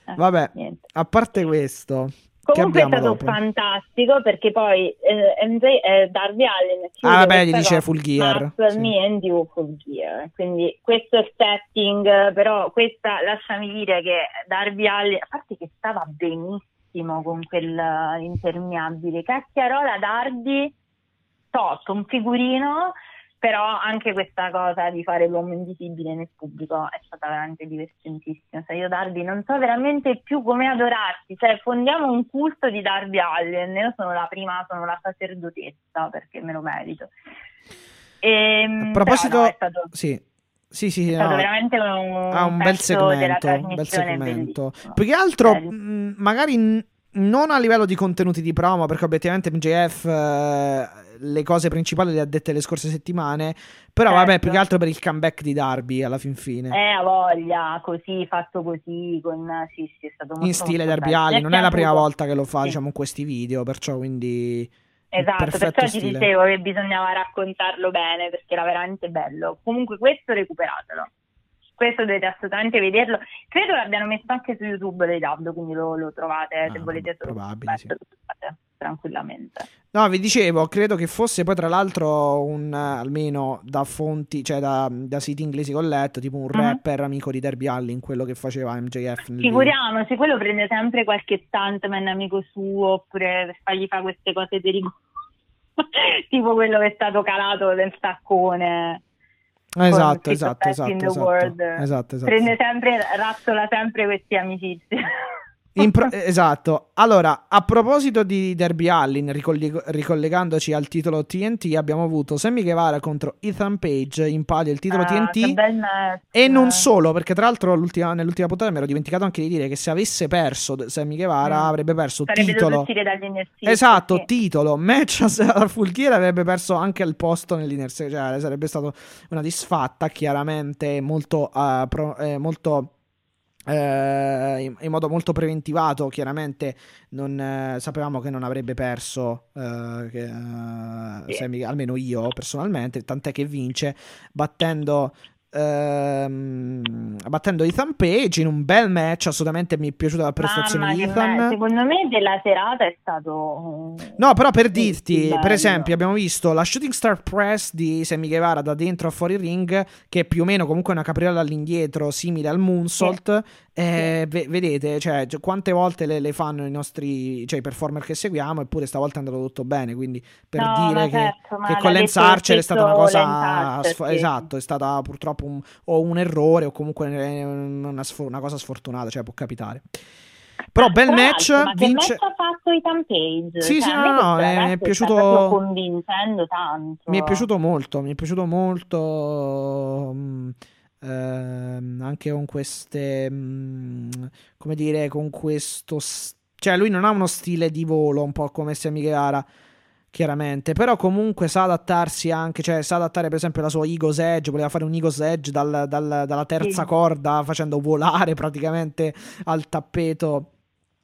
Eh, Vabbè, niente. a parte questo, Comunque è stato dopo? fantastico perché poi eh, MJ, eh, Darby Allen ah vabbè gli dice full gear sì. me and you full gear quindi questo è il setting però questa lasciami dire che Darby Allen a parte che stava benissimo con quell'impermeabile cacchiarola Darby top, un figurino, però anche questa cosa di fare l'uomo invisibile nel pubblico è stata veramente divertentissima. Cioè io Darby non so veramente più come adorarti, cioè fondiamo un culto di Darby Allen, io sono la prima, sono la sacerdotessa perché me lo merito. E, ehm, A proposito, no, stato... sì. Sì, sì, è no. veramente un, ah, un bel segmento, un bel segmento. Più che altro, mh, magari non a livello di contenuti di promo, perché obiettivamente MJF eh, le cose principali le ha dette le scorse settimane. Però certo. vabbè, più che altro per il comeback di Darby alla fin fine. Eh, a voglia, così, fatto così, con... sì, sì, è stato molto In stile Darby Allin, non è la prima volta che lo fa, sì. diciamo, in questi video, perciò quindi... Esatto, perciò ti stile. dicevo che bisognava raccontarlo bene, perché era veramente bello. Comunque questo recuperatelo questo dovete assolutamente vederlo. Credo l'abbiano messo anche su YouTube dei dub, quindi lo, lo trovate ah, se volete. Probabile, sì. tranquillamente. No, vi dicevo, credo che fosse poi tra l'altro un, almeno da fonti, cioè da, da siti inglesi che ho letto, tipo un Mhm. rapper amico di Derby Allin, quello che faceva MJF. Figuriamoci, quello prende sempre qualche stuntman amico suo oppure fargli fare queste cose pericole. tipo quello che è stato calato nel staccone. Esatto, esatto, esatto, esatto, esatto, esatto. Prende sempre, razzola sempre questi amicizi. Pro- esatto. Allora, a proposito di Derby Allin, ricolleg- ricollegandoci al titolo TNT, abbiamo avuto Sammy Guevara contro Ethan Page in palio il titolo Ah, TNT. E non solo, perché tra l'altro l'ultima- nell'ultima puntata mi ero dimenticato anche di dire che se avesse perso Sammy Guevara Mm. avrebbe perso Sarebbe titolo. Esatto, sì. titolo, match a a full gear avrebbe perso anche il posto nell'inner cioè sarebbe stato una disfatta chiaramente molto, eh, pro- eh, molto in, in modo molto preventivato chiaramente non, eh, sapevamo che non avrebbe perso eh, che, eh. Sammy- almeno io personalmente tant'è che vince battendo ehm, battendo Ethan Page in un bel match assolutamente mi è piaciuta la prestazione Mamma di Ethan me- secondo me della serata è stato No, però per Sì, dirti, per esempio, abbiamo visto la Shooting Star Press di Sammy Guevara da dentro a fuori ring, che è più o meno comunque una capriola all'indietro, simile al moonsault. Eh, ve- vedete, cioè, quante volte le, le fanno i nostri, cioè i performer che seguiamo, eppure stavolta è andato tutto bene. Quindi per No, dire che, certo, che con Lance Archer è stata una cosa, sf- esatto, è stata purtroppo un, o un errore o comunque eh, una, sfo- una cosa sfortunata, cioè può capitare. Però bel Tra match, ma vince. che match ha fatto Ethan Page? Sì, Cioè, sì, no, no, no, è- è piaciuto- convincendo tanto. Mi è piaciuto molto, mi è piaciuto molto mm, anche con queste, mm, come dire, con questo... s- Cioè lui non ha uno stile di volo un po' come Sammy Guevara, chiaramente, però comunque sa adattarsi anche, cioè sa adattare per esempio la sua Eagle's Edge, voleva fare un Eagle's Edge dal- dal- dalla terza Sì. corda facendo volare praticamente al tappeto,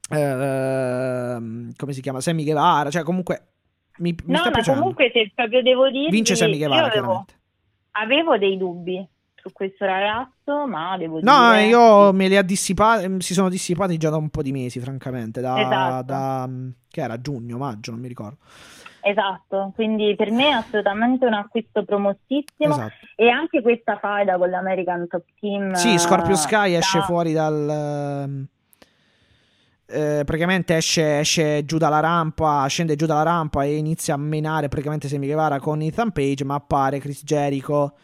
ehm, come si chiama, Sammy Guevara, cioè comunque... Mi, mi No, sta ma piacendo. comunque se proprio devo dire Vince Sammy Guevara, avevo, avevo dei dubbi su questo ragazzo, ma devo No, dire io me li ha dissipati, si sono dissipati già da un po' di mesi, francamente, da, Esatto. da- che era giugno, maggio, non mi ricordo. Esatto, quindi per me è assolutamente un acquisto promossissimo Esatto. e anche questa faida con l'American Top Team. Sì, Scorpio eh, Sky esce da- fuori dal ehm, eh, praticamente esce, esce giù dalla rampa, scende giù dalla rampa e inizia a menare praticamente Sammy Guevara con Ethan Page, ma appare Chris Jericho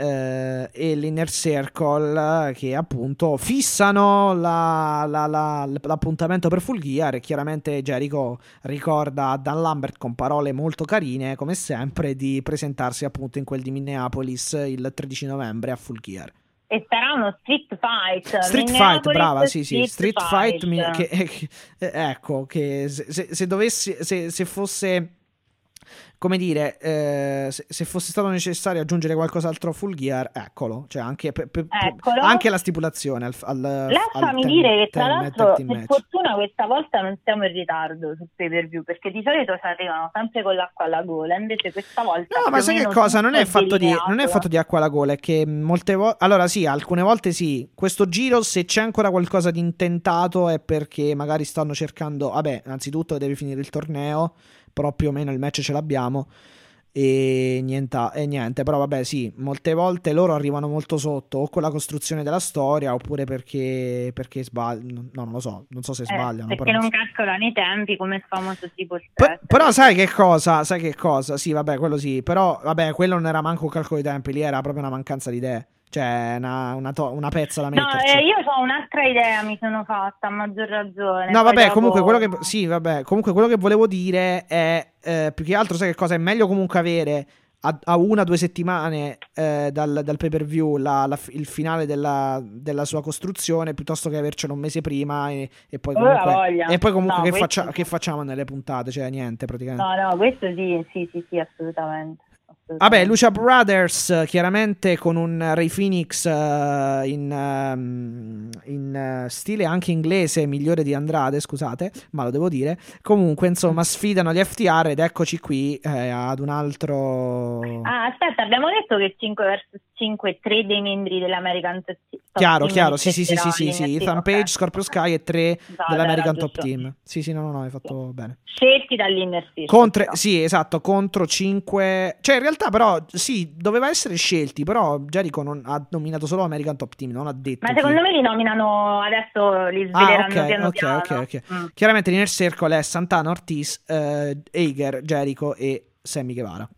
eh, e l'Inner Circle che appunto fissano la- la- la- l'appuntamento per Full Gear e chiaramente Jericho ricorda a Dan Lambert con parole molto carine come sempre di presentarsi appunto in quel di Minneapolis il 13 novembre a Full Gear. E sarà uno street fight. Street Fight, brava, sì, sì, Street Street Fight, mi- che- che- eh, ecco, che se, se- se dovessi, se, se fosse, come dire, eh, se, se fosse stato necessario aggiungere qualcos'altro a Full Gear, eccolo, cioè anche, pe- pe- Eccolo. anche la stipulazione al, al, Lasciami al ten- dire che tra l'altro per match. fortuna questa volta non siamo in ritardo sul pay per view perché di solito ci arrivano sempre con l'acqua alla gola invece questa volta No, ma sai che cosa? Non è, fatto di, non è fatto di acqua alla gola, è che molte volte... Allora sì, alcune volte sì. Questo giro, se c'è ancora qualcosa di intentato, è perché magari stanno cercando... Vabbè, innanzitutto deve finire il torneo, però più o meno il match ce l'abbiamo. E niente, e niente, però vabbè sì, molte volte loro arrivano molto sotto o con la costruzione della storia oppure perché, perché sbagliano, no non lo so, non so se Eh, sbagliano. perché però non calcolano i tempi come il famoso tipo P- stress però sai che cosa? Sai che cosa? Sì, vabbè, quello sì. Però, vabbè, quello non era manco un calcolo di tempi, lì era proprio una mancanza di idee. Cioè, una, una, to- una pezza da No, metterci. eh, io ho un'altra idea, mi sono fatta, a maggior ragione. No, vabbè, dopo- comunque quello che sì, vabbè, comunque quello che volevo dire è eh, più che altro sai che cosa è meglio comunque avere a, a una o due settimane eh, dal, dal pay-per-view la- la- il finale della, della sua costruzione piuttosto che avercelo un mese prima e, e poi comunque, e poi comunque No, che, questo faccia- che facciamo nelle puntate, cioè niente praticamente. No, no, questo sì, sì, sì, sì, assolutamente. Vabbè. Lucia Brothers chiaramente con un Ray Phoenix eh, in, ehm, in, eh, stile anche inglese migliore di Andrade, scusate, ma lo devo dire. Comunque, insomma, sfidano gli FTR ed eccoci qui eh, ad un altro... Ah, aspetta, abbiamo detto che 5 vs 5 tre dei membri dell'American Top Team. Chiaro, chiaro, sì, sì, sì, sì, sì, sì. all'inizio, Ethan ok. Page, Scorpio Sky e tre Esatto, dell'American era Top. Team. Sì, sì, no, no, no, hai fatto bene. Scelti dall'Inner Circle. Contro, sì, esatto, contro 5. Cioè, in realtà, però, sì, doveva essere scelti. Però Jericho non ha nominato solo American Top Team, non ha detto. Ma chi. secondo me li nominano adesso, li Ah, sveleranno ok, piano ok, piano. ok, ok. Mm. Chiaramente l'Inner Circle è Santana, Ortiz, eh, Jericho e Sammy Guevara.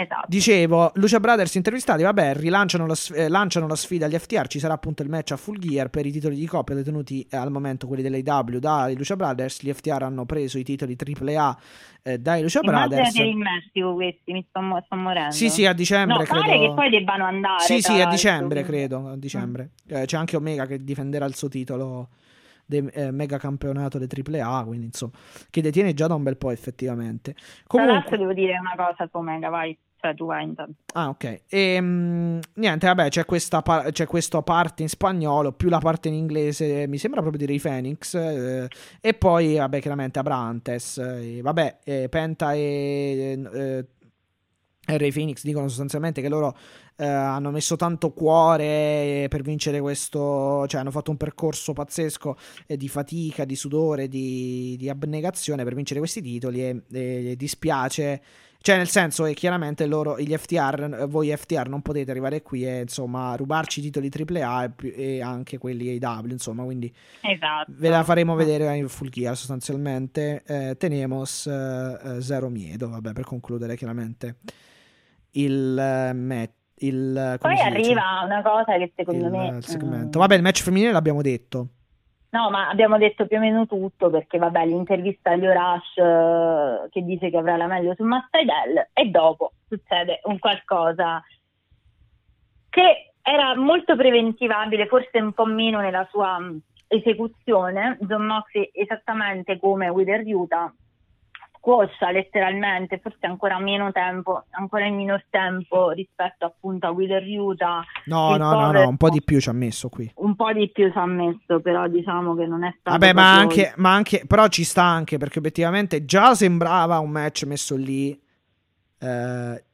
Esatto. Dicevo, Lucia Brothers intervistati, vabbè, rilanciano la, eh, lanciano la sfida agli FTR, ci sarà appunto il match a Full Gear per i titoli di coppia detenuti eh, al momento quelli dell'AW dai Lucia Brothers, gli FTR hanno preso i titoli AAA eh, dai Lucia Brothers. Immaginate in Messico questi, mi sto, mo- sto morendo. Sì, sì, a dicembre No, credo. pare che poi debbano andare. Sì, sì, a dicembre credo, a dicembre. Eh, c'è anche Omega che difenderà il suo titolo del eh, mega campionato dei AAA, quindi insomma, che detiene già da un bel po' effettivamente. Comunque, devo dire una cosa su Omega, vai. Cioè, intanto. Ah, ok. E, mm, niente, vabbè, c'è, questa par- c'è questo parte in spagnolo, più la parte in inglese, mi sembra proprio di Ray Phoenix. eh, e poi, vabbè, chiaramente Abrantes. eh, vabbè, eh, Penta e, eh, Ray Phoenix dicono sostanzialmente che loro eh, hanno messo tanto cuore per vincere questo, cioè hanno fatto un percorso pazzesco eh, di fatica, di sudore, di, di abnegazione per vincere questi titoli e, e dispiace cioè, nel senso che chiaramente loro, gli FTR, voi FTR non potete arrivare qui e insomma rubarci i titoli AAA e, e anche quelli AW, insomma, quindi Esatto. ve la faremo vedere in full gear sostanzialmente. Eh, tenemos eh, eh, zero miedo, vabbè, per concludere chiaramente il eh, match. Il, Poi arriva una cosa che secondo il, me... il segmento. mm, Vabbè, il match femminile l'abbiamo detto. No, ma abbiamo detto più o meno tutto perché, vabbè, l'intervista a Leo Rush eh, che dice che avrà la meglio su Mastidel e dopo succede un qualcosa che era molto preventivabile, forse un po' meno nella sua mh, esecuzione. John Moxley, esattamente come Wither Utah, squoscia letteralmente, forse ancora meno tempo, ancora in minor tempo rispetto appunto a Wither Utah. No, no, no, no, un po' di più ci ha messo qui. Un po' di più ci ha messo, però diciamo che non è stato. Vabbè, ma anche, ma anche, però ci sta anche perché obiettivamente già sembrava un match messo lì eh,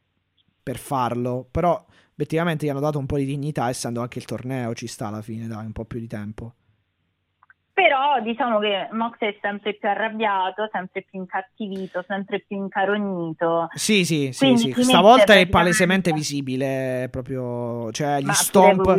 per farlo, però obiettivamente gli hanno dato un po' di dignità, essendo anche il torneo, ci sta alla fine, dai, un po' più di tempo. Però diciamo che Mox è sempre più arrabbiato, sempre più incattivito, sempre più incarognito. Sì, sì, sì, sì. Stavolta è palesemente visibile, proprio, cioè gli stomp.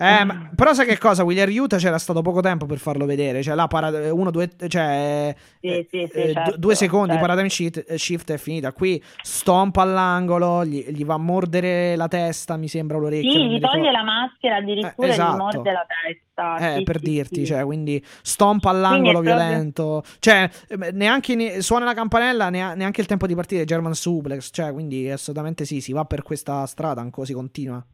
Eh, ma- però sai che cosa? William Utah c'era stato poco tempo per farlo vedere. Cioè, là, para- uno, due, cioè, Sì, eh, sì, sì, eh, certo, du- due secondi, certo. paradigm shift, shift è finita. Qui stomp all'angolo, gli, gli va a mordere la testa, mi sembra, l'orecchio. Sì, gli toglie la maschera addirittura Eh, esatto. gli morde la testa. Eh, Sì, per sì, dirti, sì. cioè, quindi stomp all'angolo Quindi è proprio- violento. Cioè, eh, neanche ne- suona la campanella, nea- neanche il tempo di partire. German suplex. Cioè, quindi assolutamente sì, si va per questa strada, ancora si continua.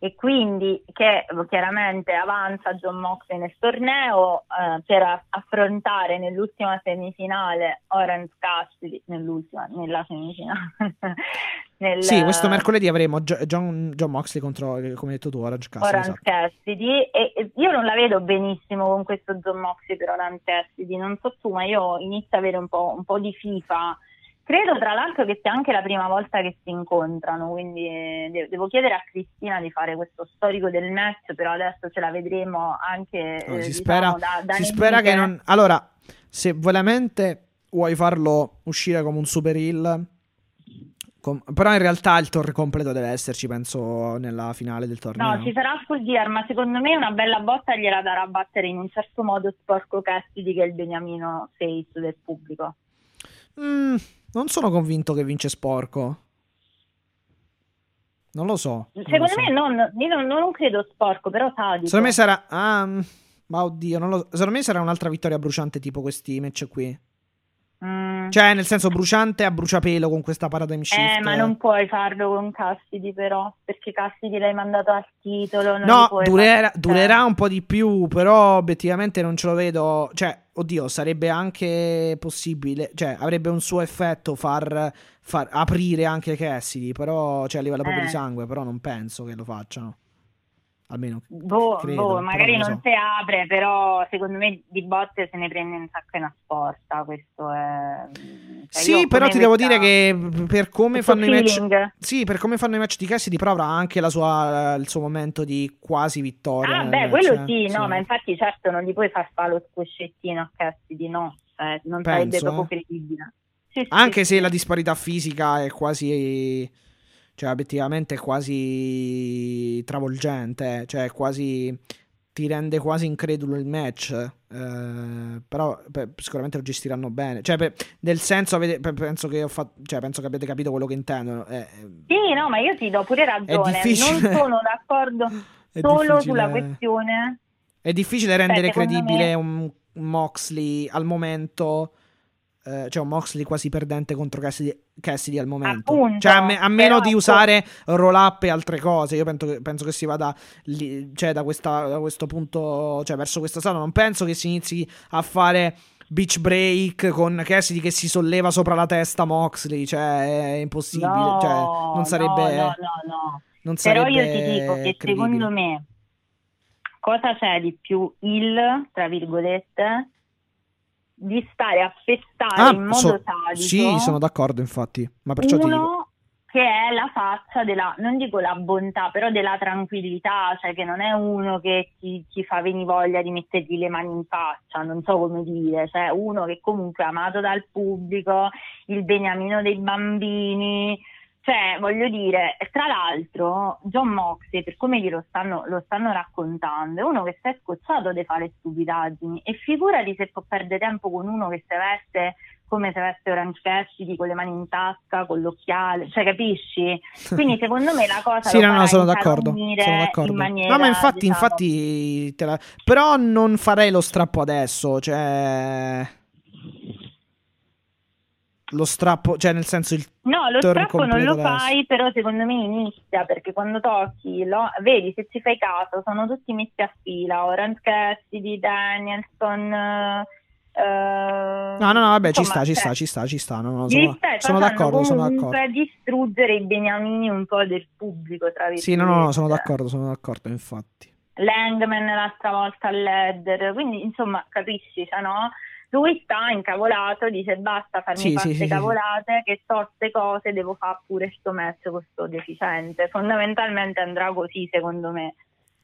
E quindi che chiaramente avanza John Moxley nel torneo eh, per affrontare nell'ultima semifinale Orange Cassidy nell'ultima nella semifinale nel, Sì, questo mercoledì avremo John, John Moxley contro, come hai detto tu, Orange Cassidy. Orange esatto. Cassidy e, e io non la vedo benissimo con questo John Moxley per Orange Cassidy non so tu ma io inizio a avere un po', un po' di FIFA credo tra l'altro che sia anche la prima volta che si incontrano quindi eh, de- devo chiedere a Cristina di fare questo storico del match però adesso ce la vedremo anche No, eh, si diciamo, spera, da, da si spera che non. Allora, se veramente vuoi farlo uscire come un super heel. com- però in realtà il torre completo deve esserci, penso, nella finale del torneo. No, ci sarà full gear, ma secondo me una bella botta gliela darà a battere in un certo modo Sporco Cassidy che è il beniamino face del pubblico. Mm, non sono convinto che vince sporco. Non lo so. non lo Secondo so. me non, io non, non credo sporco, però sadico. Secondo me sarà. Ah, mm, ma oddio, non lo Secondo me sarà un'altra vittoria bruciante, tipo questi match qui. Mm. Cioè, nel senso, bruciante a bruciapelo con questa paradigm shift. Eh, ma non puoi farlo con Cassidy però, perché Cassidy l'hai mandato al titolo. No, durerà, durerà un po' di più, però obiettivamente non ce lo vedo. Cioè, oddio, sarebbe anche possibile. Cioè, avrebbe un suo effetto far, far aprire anche Cassidy, però, cioè, a livello proprio di Eh. sangue, però non penso che lo facciano. Almeno. Boh, boh, magari non so. si apre, però secondo me di botte se ne prende un sacco una sporta, questo è... Cioè, Sì, però ti devo questa- dire che per come questo fanno i match feeling- Sì, per come fanno i match di Cassidy avrà anche la sua, il suo momento di quasi vittoria. Ah, nel beh, quello eh. sì, no, ma infatti certo non gli puoi far fare lo squoscettino a Cassidy, no, cioè, non sarebbe Penso, proprio eh. credibile. Sì, Anche sì. se la disparità fisica è quasi. Cioè, obiettivamente è quasi travolgente. eh. Cioè, quasi. Ti rende quasi incredulo il match. eh, però beh, sicuramente lo gestiranno bene. Cioè, per- nel senso, avete- pe- penso che fatto. Cioè, penso che abbiate capito quello che intendo. eh, Sì, no, ma io ti do pure ragione, non sono d'accordo solo sulla questione. È difficile rendere secondo credibile me- un Moxley al momento. Eh, cioè, un Moxley quasi perdente contro Cassidy, Cassidy al momento. Appunto, cioè, a, me- a meno di usare roll up e altre cose. Io penso che, penso che si vada lì, cioè, da, questa- da questo punto, cioè, verso questa strada. Non penso che si inizi a fare. Beach break con Cassidy che si solleva sopra la testa Moxley, cioè è impossibile, No, cioè non sarebbe no, no, no, no. non Però sarebbe io ti dico che credibile. secondo me cosa c'è di più il, tra virgolette, di stare a festare Ah, in modo so- sadico sì, sono d'accordo, infatti. Ma perciò ti dico. uno che è la faccia della, non dico la bontà, però della tranquillità, cioè che non è uno che ti, ti fa venire voglia di mettergli le mani in faccia, non so come dire, cioè uno che comunque è amato dal pubblico, il beniamino dei bambini, cioè voglio dire, tra l'altro John Moxley, per come glielo stanno, lo stanno raccontando, è uno che si è scocciato di fare stupidaggini e figurati se può perdere tempo con uno che si veste come se avesse Orange Cassidy con le mani in tasca, con l'occhiale, cioè capisci? Quindi secondo me la cosa Sì, no, no, sono d'accordo. Sono d'accordo. maniera, no, ma infatti, diciamo, infatti, la- però non farei lo strappo adesso, cioè lo strappo, cioè nel senso il No, lo strappo non lo fai, però secondo me inizia, perché quando tocchi, lo- vedi, se ci fai caso, sono tutti messi a fila, Orange Cassidy, Danielson... eh, No, no, no, vabbè, ci sta, ci sta, ci sta, ci sta, no, no, sono, sono d'accordo, sono d'accordo. distruggere i beniamini un po' del pubblico, tra Sì, no, no, no, virgolette. sono d'accordo, sono d'accordo, infatti. Langman l'altra volta all'Edder, quindi insomma capisci, cioè, no? Lui sta incavolato, dice basta farmi Sì, sì, queste sì, sì. cavolate, che so ste cose, devo fare pure sto match con sto deficiente. Fondamentalmente andrà così secondo me.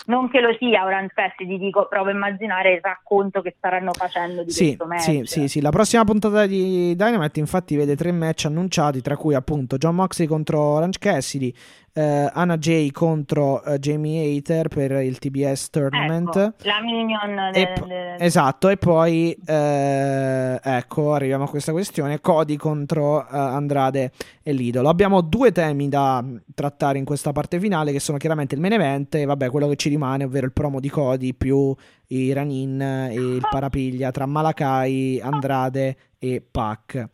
Non che lo sia Orange Cassidy, ti dico, provo a immaginare il racconto che staranno facendo di Sì, questo match. sì, sì, sì. La prossima puntata di Dynamite, infatti, vede tre match annunciati, tra cui appunto John Moxley contro Orange Cassidy, eh, Anna Jay contro eh, Jamie Hater per il TBS Tournament. Ecco, la minion E del- po- del- esatto, e poi eh, ecco, arriviamo a questa questione: Cody contro eh, Andrade e l'idolo. Abbiamo due temi da mh, trattare in questa parte finale, che sono chiaramente il main event e vabbè, quello che ci rimane, ovvero il promo di Cody più i Ranin e il parapiglia tra Malakai, Andrade e Pac.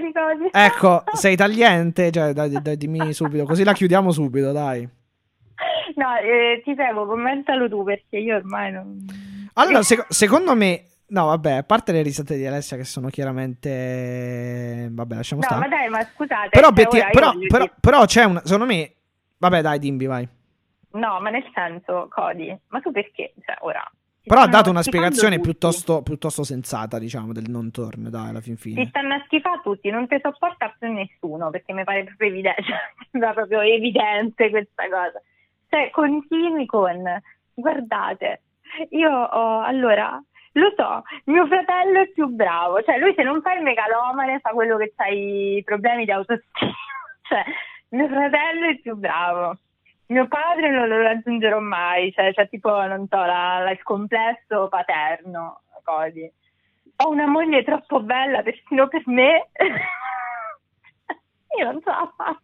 Di cose. Ecco, sei tagliente, cioè, dai, dai, dimmi subito, così la chiudiamo subito, dai. No, eh, ti prego, commentalo tu perché io ormai non... Allora, sec- secondo me, no, vabbè, a parte le risate di Alessia che sono chiaramente, vabbè, lasciamo No, stare. ma dai, ma scusate, però, cioè, obiettiv- però, però, però c'è una, secondo me, vabbè, dai, dimmi, vai. No, ma nel senso, Cody, ma tu perché? Cioè, ora... Però ha dato una spiegazione piuttosto, piuttosto sensata, diciamo, del non torno, dai, alla fin Si fine. stanno a schifare tutti, non ti sopporta più nessuno perché mi pare proprio evidente, sembra proprio evidente questa cosa. Cioè, continui con, guardate, io ho, allora, lo so, mio fratello è più bravo, cioè lui se non fa il megalomane fa quello che ha i problemi di autostima, cioè, mio fratello è più bravo. Mio padre non lo raggiungerò mai, cioè, cioè tipo, non so, la- la- il complesso paterno, Cody ho una moglie troppo bella persino per me. Io non ce la faccio.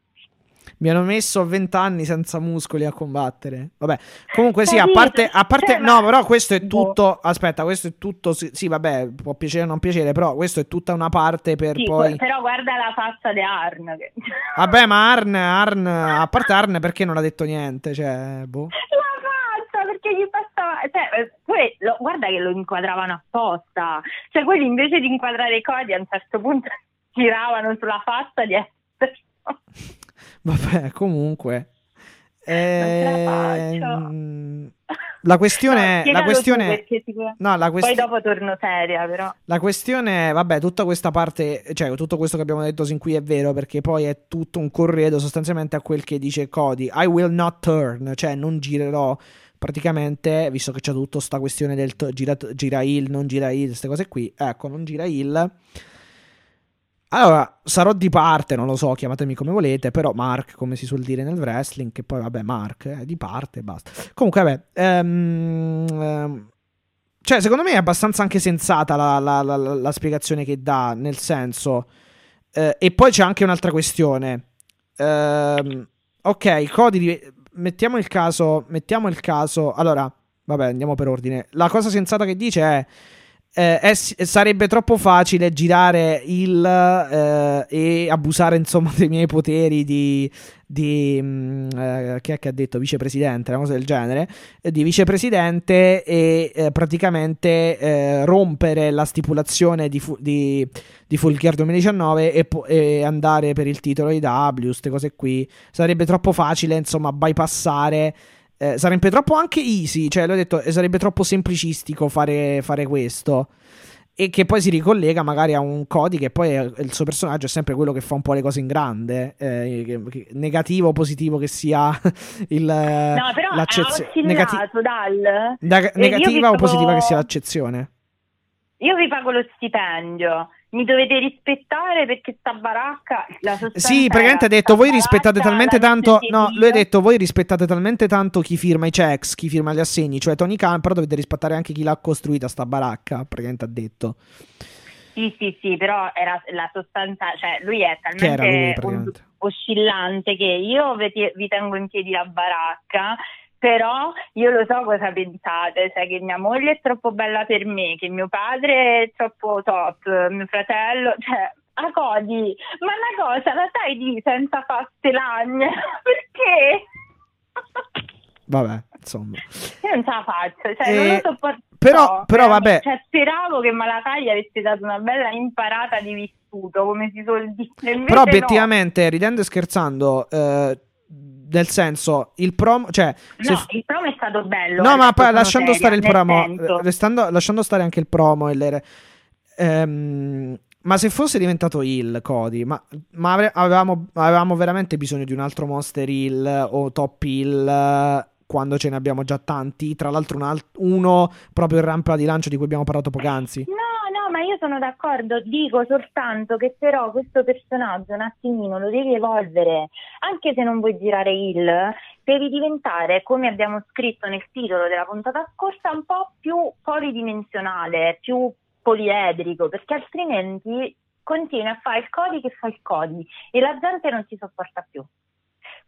Mi hanno messo 20 anni senza muscoli a combattere. Vabbè, comunque sì, a parte, a parte Cioè, no, però questo è Boh. tutto. Aspetta, questo è tutto. Sì, vabbè, può piacere o non piacere, però questo è tutta una parte per Sì, poi. Però guarda la faccia di Arn. Che... Vabbè, ma Arn, Arn, a parte Arn, perché non ha detto niente? Cioè, boh. La faccia perché gli passava. Cioè, eh, poi lo- guarda che lo inquadravano apposta. Cioè, quelli invece di inquadrare i codi a un certo punto tiravano sulla faccia di Vabbè, comunque. la Ehm, La questione, No, è- la questione, tu, perché sicur- no, la Poi questi- dopo torno seria, però. la questione, è, vabbè, tutta questa parte, cioè tutto questo che abbiamo detto sin qui è vero perché poi è tutto un corredo sostanzialmente a quel che dice Cody. I will not turn, cioè non girerò praticamente, visto che c'è tutta sta questione del to- gira, gira il, non gira il, queste cose qui, ecco, non gira il. Allora, sarò di parte, non lo so, chiamatemi come volete, però Mark, come si suol dire nel wrestling, che poi vabbè, Mark, è di parte e basta. Comunque, vabbè, ehm, ehm, cioè, secondo me è abbastanza anche sensata la, la- la- la- spiegazione che dà, nel senso... eh, e poi c'è anche un'altra questione. Ehm, ok, Cody, mettiamo il caso... Mettiamo il caso... Allora, vabbè, andiamo per ordine. La cosa sensata che dice è... eh, è sarebbe troppo facile girare il eh, e abusare insomma dei miei poteri di, di mm, eh, che è che ha detto vicepresidente, una cosa del genere eh, di vicepresidente e eh, praticamente eh, rompere la stipulazione di, fu- di, di Full Gear 2019 e, po- e andare per il titolo IW, queste cose qui. Sarebbe troppo facile, insomma, bypassare. Eh, sarebbe troppo anche easy, cioè l'ho detto, eh, sarebbe troppo semplicistico fare, fare questo. E che poi si ricollega magari a un Cody che poi è- il suo personaggio è sempre quello che fa un po' le cose in grande, eh, che- che- negativo o positivo che sia il, No, però l'accezione. negati- dal... io negativa o positiva pago- che sia l'accezione? Io vi pago lo stipendio, mi dovete rispettare perché sta baracca la Sì, praticamente ha detto voi rispettate talmente tanto. No, lui ha detto voi rispettate talmente tanto chi firma i checks, chi firma gli assegni, cioè Tony Khan, però dovete rispettare anche chi l'ha costruita sta baracca. Praticamente ha detto. Sì, sì, sì, però era la sostanza, cioè lui è lui, talmente praticamente. oscillante che io vi, vi tengo in piedi la baracca, però io lo so cosa pensate, cioè che mia moglie è troppo bella per me, che mio padre è troppo top, mio fratello, cioè a Cody, ma una cosa la sai di senza faste lagne, perché? Vabbè, insomma. Io non ce la faccio, cioè Eh, non lo sopporto. però- però vabbè. Cioè, speravo che Malakai avesse dato una bella imparata di vissuto, come si suol dire. Invece Però no. obiettivamente, ridendo e scherzando, eh, nel senso, il promo, cioè, No, il promo è stato bello. No, eh, ma poi lasciando seria, stare il promo, restando- lasciando stare anche il promo e le. ehm, ma se fosse diventato il Cody, ma, ma avre- avevamo, avevamo veramente bisogno di un altro Monster Hill o Top Hill quando ce ne abbiamo già tanti? Tra l'altro, un alt- uno proprio in rampa di lancio di cui abbiamo parlato poc'anzi. No, ma io sono d'accordo, dico soltanto che però questo personaggio un attimino lo devi evolvere, anche se non vuoi girare il, devi diventare, come abbiamo scritto nel titolo della puntata scorsa, un po' più polidimensionale, più poliedrico, perché altrimenti continui a fare il codi che fa il codi e la gente non ti sopporta più.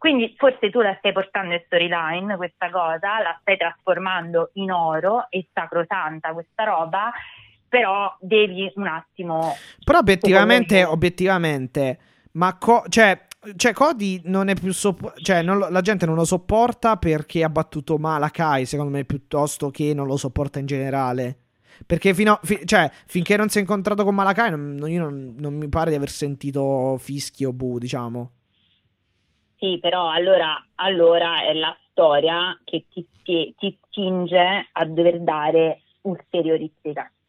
Quindi forse tu la stai portando in storyline questa cosa, la stai trasformando in oro e sacrosanta questa roba, però devi un attimo Però obiettivamente, obiettivamente, ma co- cioè, cioè, Cody non è più sopp- cioè lo- la gente non lo sopporta perché ha battuto Malakai, secondo me, piuttosto che non lo sopporta in generale. Perché fino a- fi- cioè, finché non si è incontrato con Malakai, non, non- io non, non mi pare di aver sentito fischi o bu, diciamo. Sì, però allora, allora è la storia che ti, ti, ti spinge a dover dare ulteriori spiegazioni.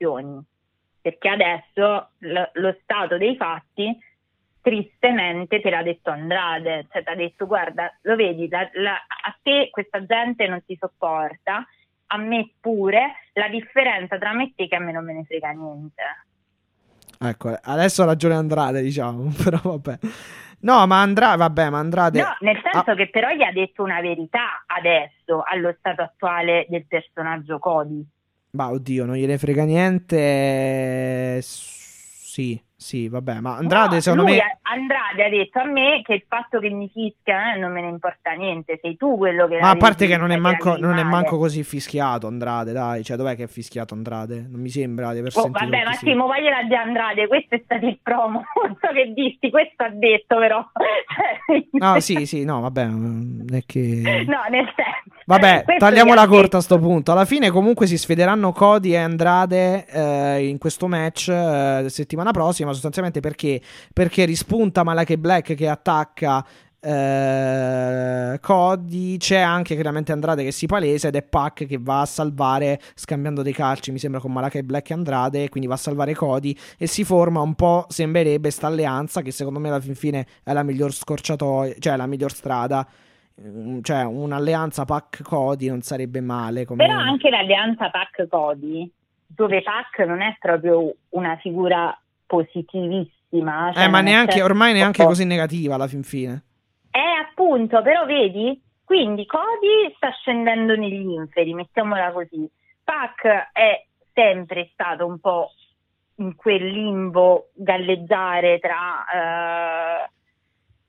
Perché adesso lo, lo stato dei fatti tristemente te l'ha detto Andrade, cioè ti ha detto guarda, lo vedi, la- la- a te questa gente non ti sopporta, a me pure, la differenza tra me e te che a me non me ne frega niente. Ecco, adesso ha ragione Andrade, diciamo, però vabbè. No, ma Andrade, vabbè, ma Andrade... No, nel senso Ah. che però gli ha detto una verità adesso, allo stato attuale del personaggio Cody. Ma oddio, non gliene frega niente. eh, Sì, sì, vabbè, ma Andrade No, secondo me... Andrade ha detto a me che il fatto che mi fischia eh, non me ne importa niente, sei tu quello che Ma a parte che non è, manco, non è manco così fischiato Andrade, dai. Cioè, dov'è che è fischiato Andrade? Non mi sembra di aver Oh, sentito vabbè, che sì. Massimo, voglio di Andrade, questo è stato il promo, non so che dirti, questo ha detto però. No, sì, sì, no, vabbè, non è che... No, nel senso. Vabbè, questo tagliamola corta a sto punto. Alla fine comunque si sfederanno Cody e Andrade eh, in questo match eh, settimana prossima, sostanzialmente perché? Perché rispunta Malake Black che attacca eh, Cody, c'è anche chiaramente Andrade che si palesa ed è Pac che va a salvare scambiando dei calci, mi sembra con Malakai Black e Andrade, quindi va a salvare Cody e si forma un po', sembrerebbe, sta alleanza che secondo me alla fin fine è la miglior scorciatoia, cioè la miglior strada. Mm, cioè un'alleanza Pac Cody non sarebbe male. Come... Però anche l'alleanza Pac Cody, dove Pac non è proprio una figura positivissima. Cioè eh, ma neanche, ormai neanche così negativa alla fin fine. Eh, appunto, però vedi? Quindi Cody sta scendendo negli inferi, mettiamola così. Pac è sempre stato un po' in quel limbo galleggiare tra eh,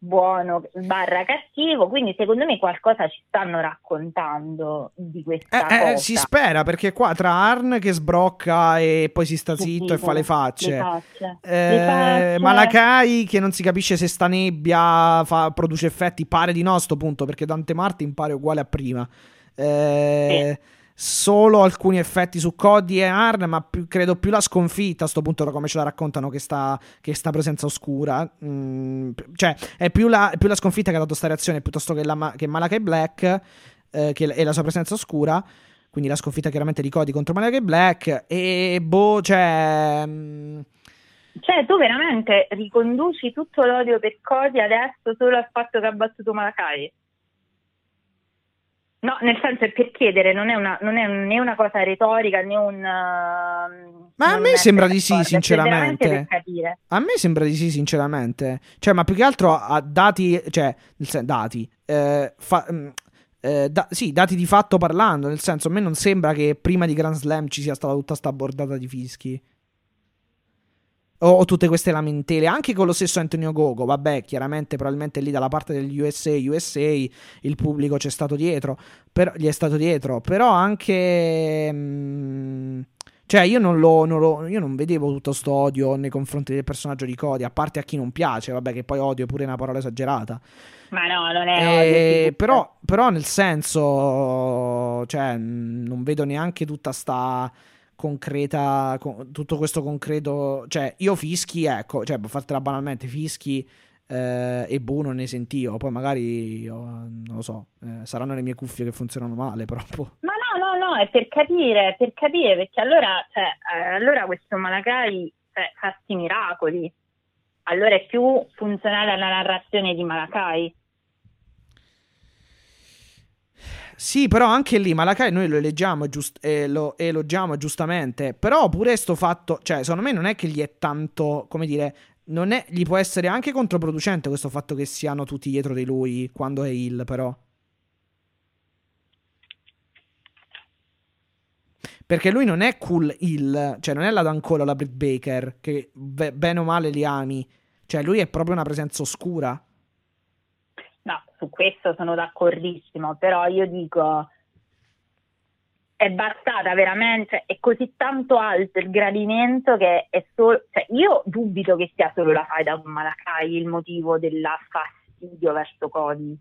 buono barra cattivo, quindi secondo me qualcosa ci stanno raccontando di questa eh, cosa. Eh, si spera, perché qua tra Arn che sbrocca e poi si sta zitto Sì, e fa le facce, le facce. eh, Le facce. Malakai che non si capisce se sta nebbia fa- produce effetti, pare di no a sto punto, perché Dante Martin pare uguale a prima. Eh, Solo alcuni effetti su Cody e Arn, ma più- credo più la sconfitta a sto punto, da come ce la raccontano, che sta, che sta presenza oscura. Mm, cioè, è più la, più la sconfitta che ha dato sta reazione piuttosto che, la, che Malakai Black, eh, che è la sua presenza oscura. Quindi la sconfitta chiaramente di Cody contro Malakai Black. E boh, cioè. mm, Cioè, tu veramente riconduci tutto l'odio per Cody adesso solo al fatto che ha battuto Malakai? No, nel senso è per chiedere, non è una, non è né una cosa retorica né un... Ma Ma a me sembra di sì, sinceramente. A me sembra di sì, sinceramente. Cioè, ma più che altro a dati, cioè, dati, eh, fa- mm, eh, da- sì, dati di fatto parlando, nel senso, a me non sembra che prima di Grand Slam ci sia stata tutta sta bordata di fischi. O, o tutte queste lamentele, anche con lo stesso Antonio Gogo, vabbè, chiaramente probabilmente lì dalla parte degli USA, USA, il pubblico c'è stato dietro, però, gli è stato dietro, però anche... mm, cioè, io non, lo, non lo- io non vedevo tutto sto odio nei confronti del personaggio di Cody, a parte a chi non piace, vabbè, che poi odio è pure una parola esagerata. Ma no, non è Eh, odio, però, però nel senso, cioè, mh, non vedo neanche tutta sta concreta, co- tutto questo concreto, cioè, io fischi, ecco, cioè, per fartela banalmente, fischi eh, e boh, non ne sentivo, poi magari, io, non lo so, eh, saranno le mie cuffie che funzionano male, però, boh. Ma no, no, no, è per capire, per capire, perché allora, cioè, eh, allora questo Malakai cioè, fa sti miracoli. Allora è più funzionale alla narrazione di Malakai. Sì, però anche lì Malakai noi lo eleggiamo giust- e lo elogiamo giustamente. Però pure sto fatto, cioè, secondo me non è che gli è tanto, come dire, non è, gli può essere anche controproducente questo fatto che siano tutti dietro di lui quando è il, però. Perché lui non è cool il, cioè non è la Dan Cole o la Britt Baker, che be- bene o male li ami. Cioè lui è proprio una presenza oscura. Su questo sono d'accordissimo, però io dico è bastata veramente, è così tanto alto il gradimento che è solo, cioè io dubito che sia solo la faida con Malakai il motivo della fastidio verso Cody.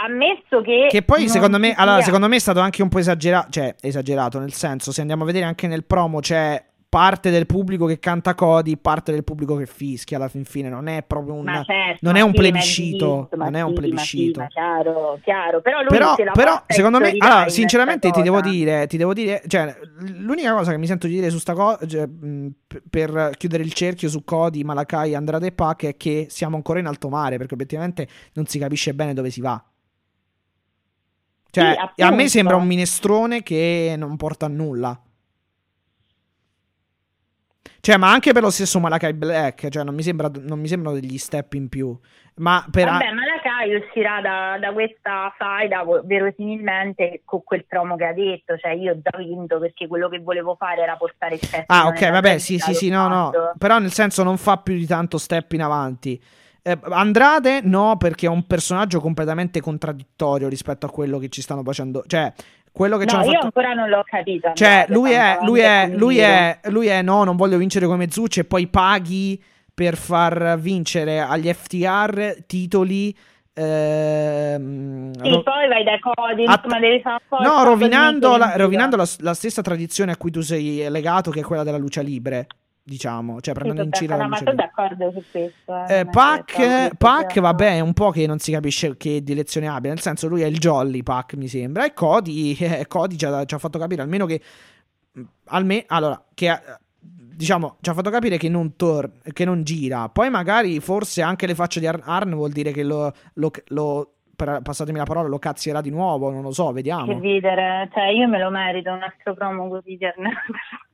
Ammesso che Che poi secondo me, ci allora, sia- secondo me è stato anche un po' esagerato, cioè esagerato, nel senso, se andiamo a vedere anche nel promo c'è parte del pubblico che canta Cody, parte del pubblico che fischia alla fin fine, non è proprio un certo, non è un sì, plebiscito, non è un plebiscito. sì, chiaro, chiaro, però lui Però, però, secondo me, allora, in sinceramente ti devo dire, ti devo dire, cioè, l'unica cosa che mi sento di dire su sta cosa, cioè, per chiudere il cerchio su Cody, Malakai, Andrade e Pac è che siamo ancora in alto mare, perché obiettivamente non si capisce bene dove si va. Cioè, Sì, a me sembra un minestrone che non porta a nulla. Cioè, ma anche per lo stesso Malakai Black, cioè, non mi, sembra, non mi sembrano degli step in più. Ma per... Vabbè, Malakai uscirà da, da questa faida verosimilmente con quel promo che ha detto, cioè io ho già vinto perché quello che volevo fare era portare il test. Ah, ok, vabbè, sì, sì, sì, no, no. Però nel senso non fa più di tanto step in avanti. Eh, Andrade no, perché è un personaggio completamente contraddittorio rispetto a quello che ci stanno facendo. Cioè, quello che ci No, hanno io fatto... ancora non l'ho capito. Cioè, lui è, lui è, lui è, lui è, no, non voglio vincere come Zucci e poi paghi per far vincere agli FTR titoli. ehm, Sì, ro- poi vai dai codi, Att- insomma, devi fare un po' No, rovinando, la, in rovinando la, la stessa tradizione a cui tu sei legato, che è quella della luce libre. Diciamo, cioè Sì, prendendo in giro la no, ma luce sono d'accordo su questo. eh, eh, che Pac, Pac, vabbè, è un po' che non si capisce che direzione abbia. Nel senso, lui è il Jolly Pac, mi sembra. E Cody, eh, Cody ci, ha, ci ha fatto capire almeno che. Almeno, allora, che diciamo, ci ha fatto capire che non, tor- che non gira. Poi, magari, forse anche le facce di Ar- Arn vuol dire che lo. lo, lo- per- passatemi la parola, lo cazzierà di nuovo. Non lo so, Che vediamo. ridere, cioè io me lo merito un altro promo così tierno.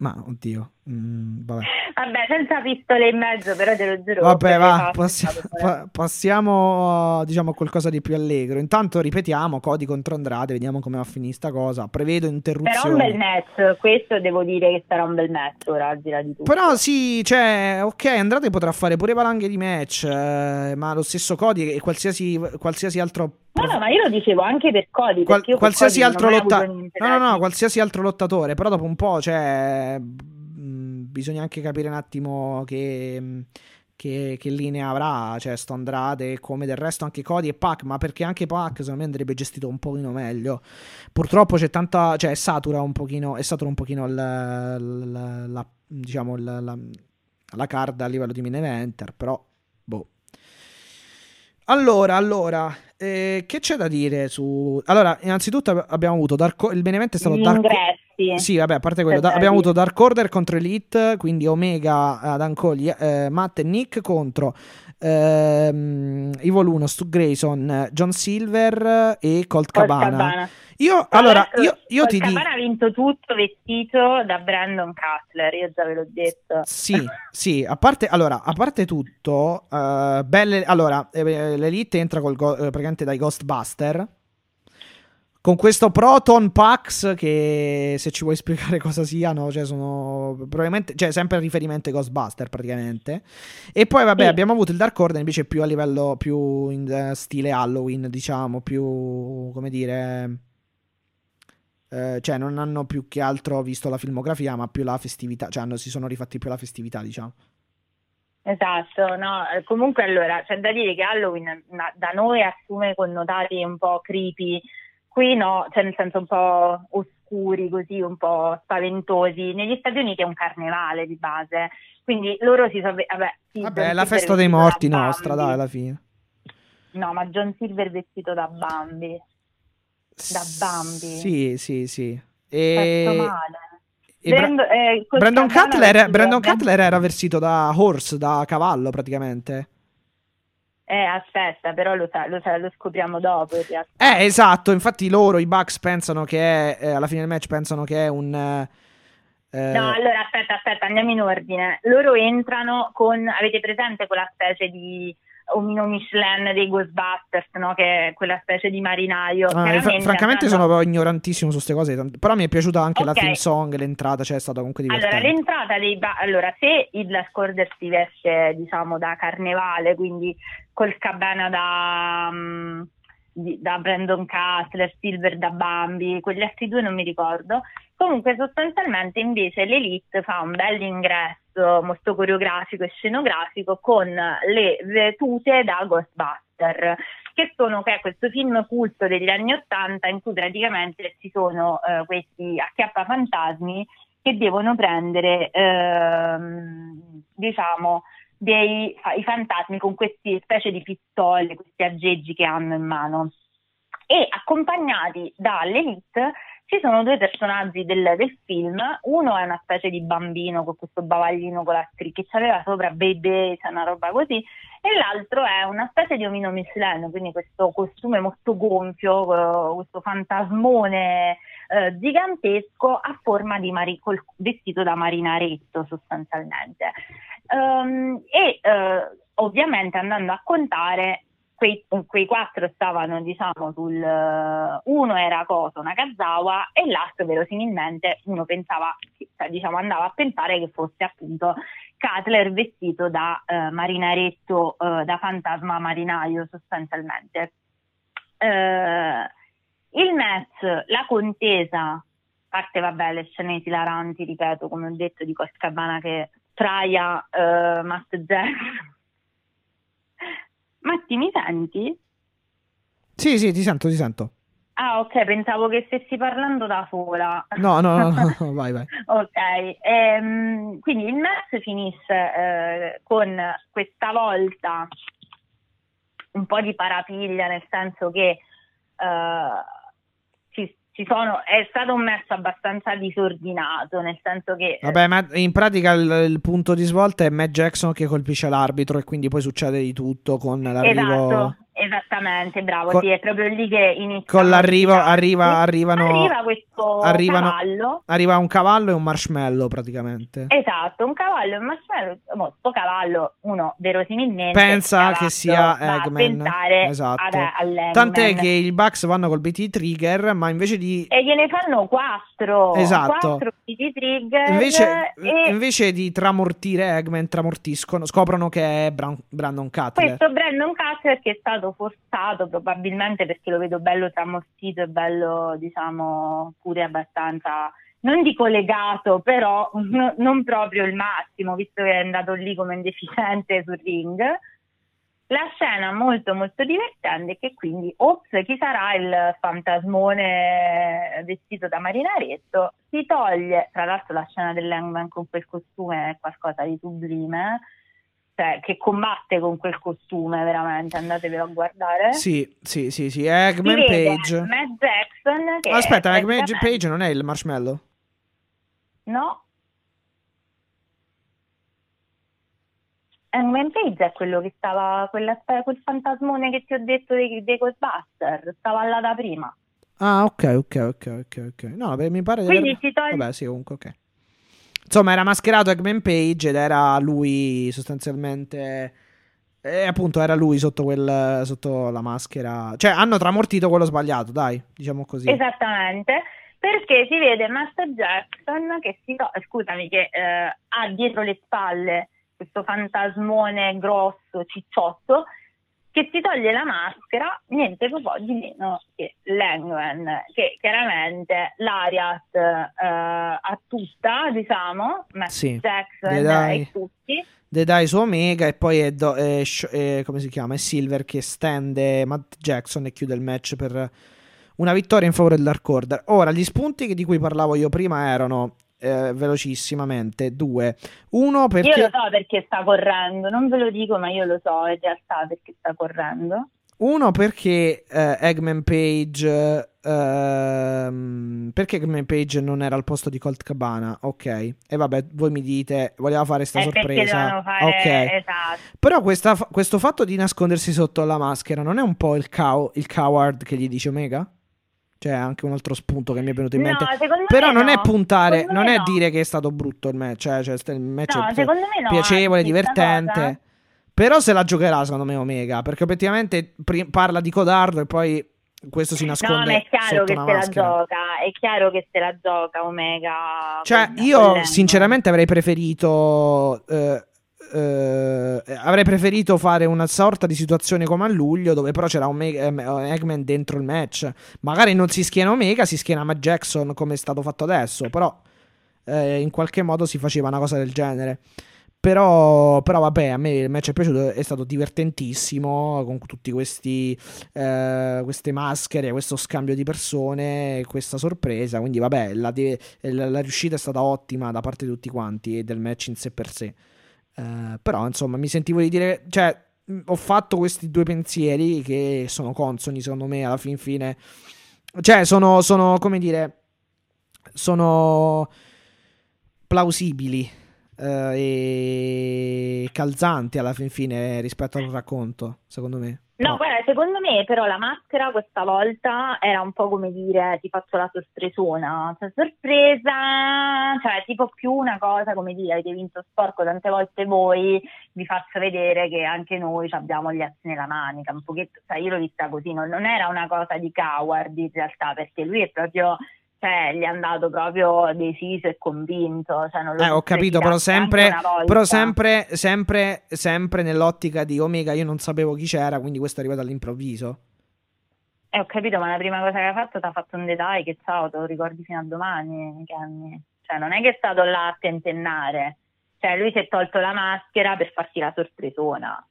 Ma oddio, mm, vabbè. Vabbè, senza pistole in mezzo, però te lo giuro. Vabbè, va, le passi- faccio, pa- passiamo diciamo a qualcosa di più allegro. Intanto ripetiamo Cody contro Andrade, vediamo come va a finire sta cosa. Prevedo Però un bel interruzioni. match, questo devo dire che sarà un bel match ora, al di là di tutto. Però sì, cioè, ok, Andrade potrà fare pure valanghe di match, eh, ma lo stesso Cody e qualsiasi, qualsiasi altro No, no, ma io lo dicevo anche per Cody, Qual- qualsiasi Cody altro lottatore. No, no, no, qualsiasi altro lottatore. Però dopo un po', cioè. mh, bisogna anche capire un attimo che. mh, Che, che linea avrà, cioè sto Andrade, come del resto anche Cody e Pac, ma perché anche Pac secondo me andrebbe gestito un pochino meglio. Purtroppo c'è tanta, cioè satura un pochino, è satura un pochino il- la, la- diciamo il- la, la card a livello di main eventer, però boh. Allora, allora, eh, che c'è da dire su... Allora, innanzitutto ab- abbiamo avuto Dark... il main event è stato Gli Dark... ingressi. Sì, vabbè, a parte quello, da- abbiamo avuto Dark Order contro Elite, quindi Omega, Adam Cole, eh, Matt e Nick contro ehm, Evil 1, Stu Grayson, John Silver e Colt Colt Cabana. Cabana. Io, Tra allora, io, io Colt ti dico... Cabana ha vinto tutto vestito da Brandon Cutler, io già ve l'ho detto. Sì, sì, a parte, allora, a parte tutto, eh, belle, allora, eh, l'Elite entra col go- eh, praticamente dai Ghostbuster, con questo Proton Pax che se ci vuoi spiegare cosa siano, cioè sono probabilmente, cioè sempre a riferimento ai Ghostbuster praticamente. E poi vabbè Sì. abbiamo avuto il Dark Order invece più a livello, più in eh, stile Halloween, diciamo, più, come dire... eh, cioè non hanno più che altro visto la filmografia ma più la festività cioè hanno- si sono rifatti più la festività diciamo Esatto, no, eh, comunque allora c'è da dire che Halloween da noi assume connotati un po' creepy, qui no, cioè nel senso un po' oscuri così, un po' spaventosi. Negli Stati Uniti è un carnevale di base, quindi loro si sono... Vabbè, sì, vabbè è la festa dei morti nostra dai alla fine No, ma John Silver vestito da Bambi. Da Bambi. sì sì sì Fatto e, male. e Bra- Brando- eh, Brandon, Cutler, Brandon Cutler era vestito da horse da cavallo praticamente Eh, aspetta, però lo, sa- lo, sa- lo scopriamo dopo in realtà. eh esatto infatti loro i Bucks pensano che è eh, alla fine del match pensano che è un eh, eh, No, allora aspetta, aspetta, andiamo in ordine. Loro entrano con, avete presente quella specie di omino Michelin dei Ghostbusters, no? Che è quella specie di marinaio. Ah, fra- francamente sono proprio ignorantissimo su queste cose, però mi è piaciuta anche la Ok. theme song, l'entrata, cioè è stata comunque divertente. Allora, l'entrata dei ba- allora, se il Last Order si veste, diciamo, da carnevale, quindi col cabana da, di- da Brandon Cutler, Silver da Bambi, quegli altri due non mi ricordo. Comunque, sostanzialmente, invece, l'Elite fa un bel ingresso molto coreografico e scenografico con le tute da Ghostbuster, che sono che è questo film culto degli anni Ottanta in cui praticamente ci sono eh, questi acchiappafantasmi che devono prendere, ehm, diciamo, dei, i fantasmi con queste specie di pistole, questi aggeggi che hanno in mano. E accompagnati dall'elite ci sono due personaggi del, del film, uno è una specie di bambino con questo bavaglino con la striscia che aveva sopra baby, c'è una roba così, e l'altro è una specie di omino Michelin, quindi questo costume molto gonfio, eh, questo fantasmone eh, gigantesco a forma di mari- col vestito da marinaretto sostanzialmente. Ehm, e eh, ovviamente andando a contare quei, quei quattro stavano diciamo sul uno era Koso Nakazawa e l'altro verosimilmente uno pensava cioè, diciamo andava a pensare che fosse appunto Cutler vestito da eh, marinaretto eh, da fantasma marinaio sostanzialmente. Eh, il match la contesa a parte vabbè le scene esilaranti ripeto come ho detto di Cost Cabana che traia eh, Matt Jackson Matti, mi senti? Sì, sì, ti sento, ti sento. Ah, ok, pensavo che stessi parlando da sola. No, no, no, no, no vai, vai. ok, ehm, quindi il match finisce eh, con questa volta un po' di parapiglia, nel senso che eh, sono, è stato un match abbastanza disordinato, nel senso che... Vabbè, ma in pratica il, il punto di svolta è Matt Jackson che colpisce l'arbitro e quindi poi succede di tutto con l'arrivo... Esatto. Esattamente, bravo, Con- sì, è proprio lì che inizia. Con l'arrivo arriva, arrivano, Arriva questo arrivano- cavallo. arriva un cavallo e un marshmallow praticamente. Esatto, un cavallo e un marshmallow. Mo, sto cavallo, uno verosimilmente Pensa che sia Eggman. Esatto. ad-. Tant'è che i Bucks vanno col BT Trigger, ma invece di E gliene fanno quattro. Esatto. Quattro PT trigger. invece, e invece di tramortire Eggman, tramortiscono, scoprono che è Bran- Brandon Cutler. questo Brandon Cutler che è stato forzato probabilmente perché lo vedo bello tramortito e bello, diciamo, pure abbastanza, non dico legato, però no- non proprio il massimo, visto che è andato lì come un deficiente sul ring. La scena molto molto divertente che quindi, ops, chi sarà il fantasmone vestito da marinaretto? Si toglie, tra l'altro la scena dell'Hangman con quel costume è qualcosa di sublime, cioè che combatte con quel costume veramente, andatevelo a guardare. Sì, sì, sì, sì. Eggman Page. Matt Jackson che Aspetta, Eggman Page non è il marshmallow? No. Hangman Page è quello che stava, quella, quel fantasmone che ti ho detto dei, dei Ghostbusters, stava là da prima. Ah, ok, ok, ok, ok, ok. No, beh, mi pare di Quindi aver- si toglie... Vabbè, sì, comunque, ok. Insomma, era mascherato Eggman Page ed era lui sostanzialmente... E appunto era lui sotto, quel, sotto la maschera. Cioè, hanno tramortito quello sbagliato, dai, diciamo così. Esattamente, perché si vede Master Jackson che si to- scusami, che eh, ha dietro le spalle questo fantasmone grosso, cicciotto, che si toglie la maschera, niente po' di meno che Langman, che chiaramente l'Ariat eh, ha tutta, diciamo, Master Sì, Jackson dai. e tutti. The dai su Omega e poi è, Do- è è- come si chiama? È Silver che stende Matt Jackson e chiude il match per una vittoria in favore del Dark Order. Ora, gli spunti di cui parlavo io prima erano eh, velocissimamente due. Uno Io perché... lo so perché sta correndo, non ve lo dico, ma io lo so in realtà perché sta correndo. Uno perché eh, Eggman Page ehm, perché Eggman Page non era al posto di Colt Cabana ok e vabbè voi mi dite voleva fare sta È perché sorpresa fare ok esatto. però questa- questo fatto di nascondersi sotto la maschera non è un po' il, cow- il coward che gli dice Omega? Cioè, anche un altro spunto che mi è venuto in No, mente. secondo Però non è no. puntare, Secondo non è no. dire che è stato brutto il match. Cioè, cioè, il match No, è no, piacevole, divertente. Però se la giocherà, secondo me, Omega. Perché obiettivamente pri- parla di codardo e poi questo si nasconde No, ma è chiaro che se la maschera. gioca, è chiaro che se la gioca Omega. Cioè, io sinceramente avrei preferito. eh, eh, avrei preferito fare una sorta di situazione come a luglio, dove però c'era Omega, eh, Eggman dentro il match. Magari non si schiena Omega, si schiena Matt Jackson come è stato fatto adesso. Però eh, in qualche modo si faceva una cosa del genere. Però, però vabbè, a me il match è piaciuto, è stato divertentissimo con tutti questi eh, queste maschere, questo scambio di persone, questa sorpresa. Quindi vabbè, la, la- la riuscita è stata ottima da parte di tutti quanti e del match in sé per sé. Eh, però insomma mi sentivo di dire, cioè ho fatto questi due pensieri che sono consoni secondo me alla fin fine. Cioè sono, sono come dire, sono plausibili eh, e calzanti alla fin fine rispetto al racconto, secondo me. No, guarda, secondo me però la maschera questa volta era un po' come dire ti faccio la sorpresona, cioè sorpresa, cioè tipo più una cosa come dire avete vinto sporco tante volte voi, vi faccio vedere che anche noi abbiamo gli assi nella manica, un pochetto, cioè io l'ho vista così, non, non era una cosa di coward in realtà perché lui è proprio, cioè gli è andato proprio deciso e convinto, cioè non lo Eh, ho capito, però sempre, però sempre, sempre, sempre nell'ottica di Omega io non sapevo chi c'era, quindi questo è arrivato all'improvviso. Eh, ho capito, ma la prima cosa che ha fatto ti ha fatto un dettaglio che ciao, te lo ricordi fino a domani, Kenny. Cioè, non è che è stato là a tentennare. Cioè, lui si è tolto la maschera per farsi la sorpresona.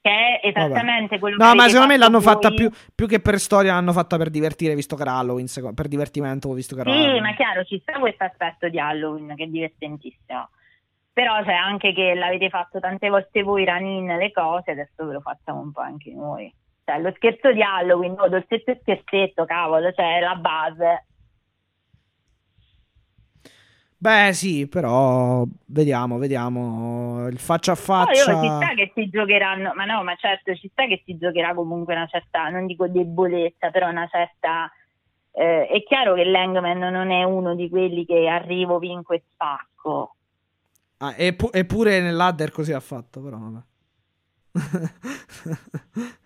Che è esattamente quello No, che ma avete secondo me l'hanno fatta voi. più, più che per storia, l'hanno fatta per divertire, visto che era Halloween, seco- per divertimento, visto che era Sì, Halloween. ma chiaro, ci sta questo aspetto di Halloween che è divertentissimo. Però c'è anche che l'avete fatto tante volte voi, Ranin, le cose, adesso ve lo facciamo un po' anche noi. Cioè, lo scherzo di Halloween, no, dolcetto e scherzetto, cavolo, cioè la base. Beh, sì, però vediamo, vediamo. Il faccia a Poi faccia. io ci sta che si giocheranno, ma no, ma certo ci sta che si giocherà comunque una certa, non dico debolezza, però una certa... eh, è chiaro che l'Hangman non è uno di quelli che arrivo, vinco e spacco. Ah, eppu- eppure nell'Adder così ha fatto, però vabbè.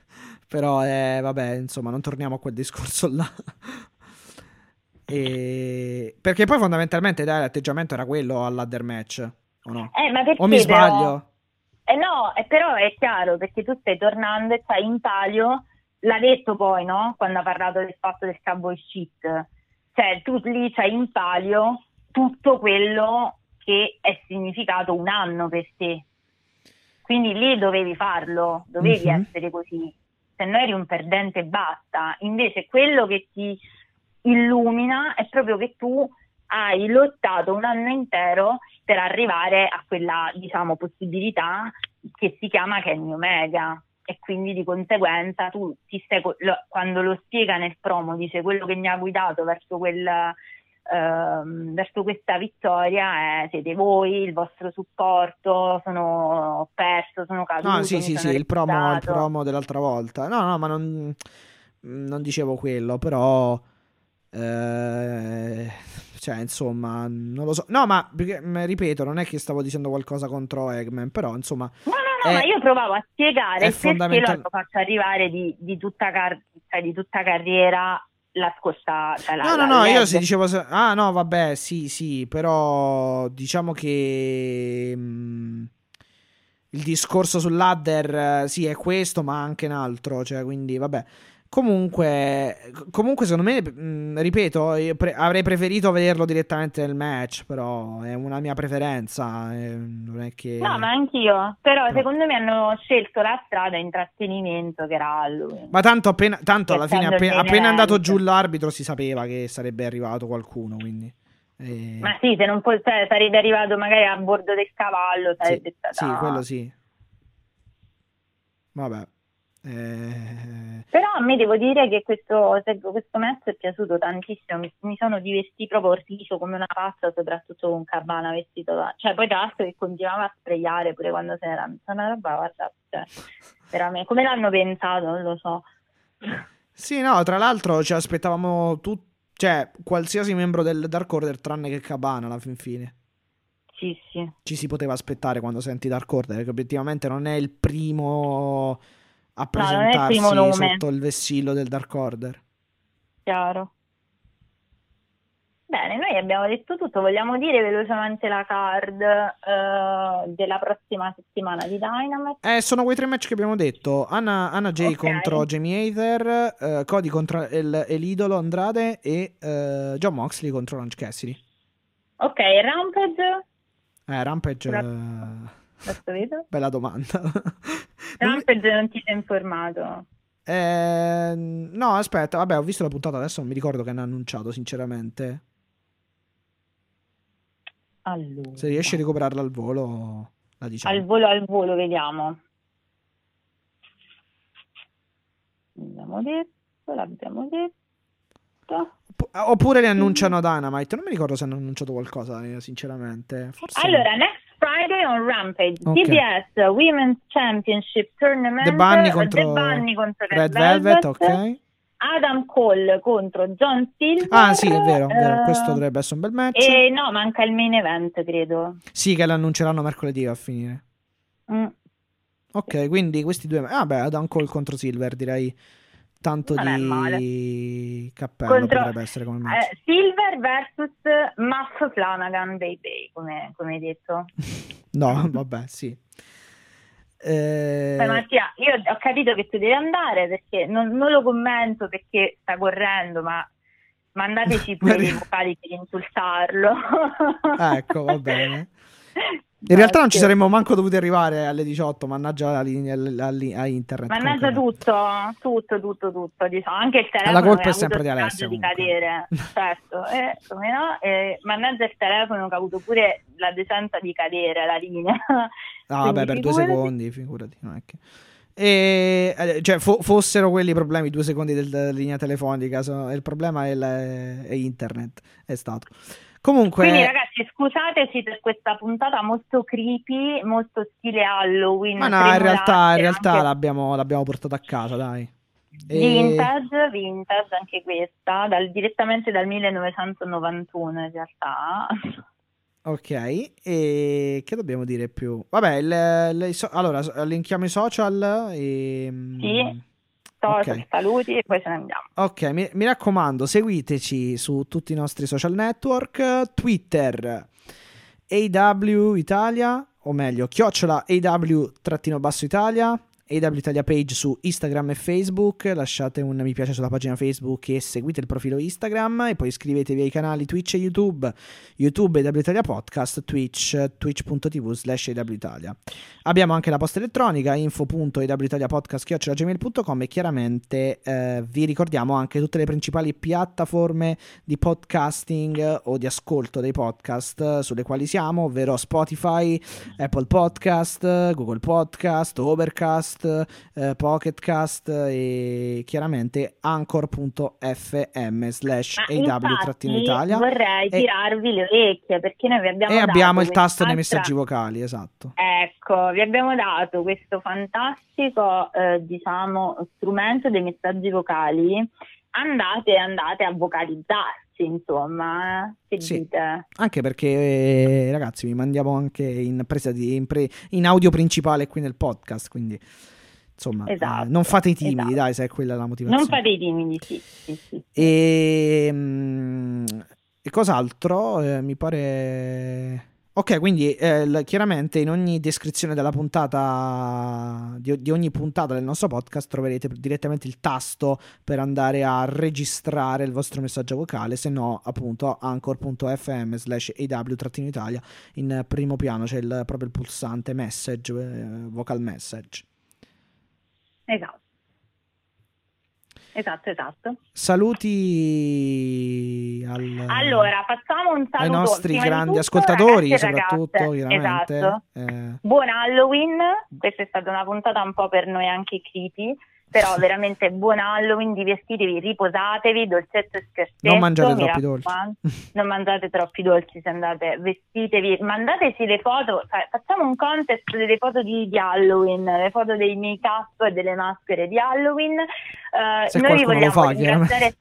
però, eh, vabbè, insomma, non torniamo a quel discorso là. E... Perché poi fondamentalmente dai, l'atteggiamento era quello all'Adder match, o no? Eh, ma perché O mi però- sbaglio? Eh no, eh, però è chiaro perché tu stai tornando e stai in palio, l'ha detto poi, no? Quando ha parlato del fatto del cowboy shit. Cioè, tu lì c'hai in palio tutto quello che è significato un anno per te. Quindi lì dovevi farlo, dovevi Mhm. essere così. Se no eri un perdente e basta. Invece quello che ti illumina è proprio che tu hai lottato un anno intero per arrivare a quella, diciamo, possibilità che si chiama Kenny Omega. E quindi di conseguenza tu ti stai, lo- quando lo spiega nel promo, dice quello che mi ha guidato verso quel, ehm, verso questa vittoria è, siete voi, il vostro supporto, sono perso, sono caduto. No, sì, mi sì, sono sì, il promo, il promo dell'altra volta. No, no, ma non, non dicevo quello, però... eh, cioè, insomma, non lo so. No, ma ripeto, non è che stavo dicendo qualcosa contro Eggman, però, insomma... No, no, no, È- ma io provavo a spiegare è perché lo fatto arrivare di, di tutta, car- cioè, di tutta carriera la scorsa. Cioè la, No, no, la no, io Leg. se dicevo... Ah, no, vabbè, sì, sì, però diciamo che... mm, il discorso sull'Adder, sì, è questo, ma anche un altro, cioè, quindi, vabbè. Comunque, comunque secondo me, mh, ripeto, pre- avrei preferito vederlo direttamente nel match, però è una mia preferenza, eh, non è che... No, ma anch'io. Però No. secondo me hanno scelto la strada intrattenimento che era Halloween. Ma tanto, appena, tanto alla fine, il appena, appena è andato giù l'arbitro, si sapeva che sarebbe arrivato qualcuno, quindi... eh, Ma sì, se non può, cioè, sarebbe arrivato magari a bordo del cavallo, sì, sarebbe stata... sì, quello sì. Vabbè. Eh, Però a me devo dire che questo, questo match è piaciuto tantissimo, mi, mi sono divertito proprio ho riso come una pazza, soprattutto con Cabana vestito da... Cioè poi tra l'altro che continuava a sprayare pure quando se n'era... Una roba, guarda, cioè, veramente, come l'hanno pensato, non lo so. Sì, no, tra l'altro ci aspettavamo tu, cioè qualsiasi membro del Dark Order tranne che Cabana alla fin fine. Sì, sì. Ci si poteva aspettare quando senti Dark Order, che obiettivamente non è il primo a No, il presentarsi primo nome. sotto il vessillo del Dark Order. Chiaro. Bene, noi abbiamo detto tutto, vogliamo dire velocemente la card eh, della prossima settimana di Dynamite? Eh, sono quei tre match che abbiamo detto. Anna, Anna Jay Ok. contro Jamie Hater, eh, Cody contro il, l'idolo Andrade e eh, John Moxley contro Orange Cassidy. Ok, Rampage, Eh, Rampage... Vedo. Bella domanda. Non ti sei informato. Eh, no, aspetta, vabbè, ho visto la puntata, adesso non mi ricordo che hanno annunciato, sinceramente. Allora, Se riesci a recuperarla al volo, la diciamo. al volo al volo, vediamo. L'abbiamo detto, l'abbiamo detto. Oppu- Oppure le annunciano Dynamite. Non mi ricordo se hanno annunciato qualcosa, eh, sinceramente. Forse no. Allora, next Friday on Rampage, Ok. TBS Women's Championship Tournament, The Bunny contro The Bunny contro Red Velvet, ok. Adam Cole contro John Silver. Ah, sì, è vero, è vero, eh, questo dovrebbe essere un bel match. E no, manca il main event, credo. Sì, che l'annunceranno mercoledì a finire. Mm. Ok, quindi questi due. Ah, beh, Adam Cole contro Silver, direi. Tanto Non di cappello Contro- potrebbe essere come match. Eh, Silver versus Muff Flanagan Baby, come, come hai detto. No, vabbè, sì. Eh, Beh, Mattia, io ho capito che tu devi andare perché non, non lo commento perché sta correndo, ma mandateci pure i vocali per insultarlo. Ecco, va bene. In realtà non ci saremmo manco dovuti arrivare alle 18, mannaggia a internet. Mannaggia tutto, tutto, tutto, tutto, diciamo. Anche il telefono La colpa è sempre di coraggio di cadere, certo, eh, come no? Eh, mannaggia il telefono che ha avuto pure la decenza di cadere la linea. Ah, vabbè, per due secondi, figurati. Non è che... E, eh, cioè, fo- fossero quelli i problemi, due secondi del- della linea telefonica. so- il problema è, la- è internet. È stato. Comunque, Quindi ragazzi scusateci per questa puntata molto creepy, molto stile Halloween. ma no, in realtà, in realtà anche l'abbiamo, l'abbiamo portata a casa, dai. E- Vintage, vintage anche questa, dal- direttamente dal 1991 in realtà. Ok, e che dobbiamo dire più? Vabbè, le- le- so- allora, linkiamo i social e... Sì. Social, Ok. saluti e poi ce ne andiamo. Ok, mi, mi raccomando, seguiteci su tutti i nostri social network, Twitter, AW Italia, o meglio, chiocciola AW-basso Italia, AW Italia page su Instagram e Facebook, lasciate un mi piace sulla pagina Facebook e seguite il profilo Instagram e poi iscrivetevi ai canali Twitch e YouTube, YouTube AW Italia Podcast, Twitch, twitch.tv slash AW Italia. Abbiamo anche la posta elettronica info.ewitaliapodcast.gmail.com e chiaramente eh, vi ricordiamo anche tutte le principali piattaforme di podcasting o di ascolto dei podcast eh, sulle quali siamo, ovvero Spotify, Apple Podcast, Google Podcast, Overcast, eh, Pocketcast e chiaramente anchor.fm slash aw-italia vorrei E- tirarvi le orecchie perché noi vi abbiamo e abbiamo il tasto dei messaggi vocali, esatto. Ecco, vi abbiamo dato questo fantastico, eh, diciamo, strumento dei messaggi vocali. Andate, andate a vocalizzarsi, insomma. eh. Che Sì. dite? Anche perché, eh, ragazzi, vi mandiamo anche in presa di in, pre- in audio principale qui nel podcast. Quindi, insomma, Esatto, eh, non fate i timidi, esatto. dai, se è quella la motivazione. Non fate i timidi, sì, sì, sì. E, mm, e cos'altro? Eh, mi pare. Ok, quindi eh, chiaramente in ogni descrizione della puntata, di, di ogni puntata del nostro podcast troverete direttamente il tasto per andare a registrare il vostro messaggio vocale, se no appunto anchor.fm slash aw-italia in primo piano c'è il- proprio il pulsante message, eh, vocal message. Esatto. Esatto, esatto. Saluti al- Allora, facciamo un saluto ai nostri grandi ascoltatori, ragazzi soprattutto, ragazze. Esatto. Eh, Buon Halloween, questa è stata una puntata un po' per noi anche creepy, però veramente buon Halloween, divertitevi, riposatevi, dolcetto e scherzetto. non mangiate troppi dolci. Non mangiate troppi dolci se andate, vestitevi, mandateci le foto, facciamo un contest delle foto di, di Halloween, le foto dei make-up e delle maschere di Halloween. Eh, Se noi vi qualcuno lo vogliamo fa, ringraziare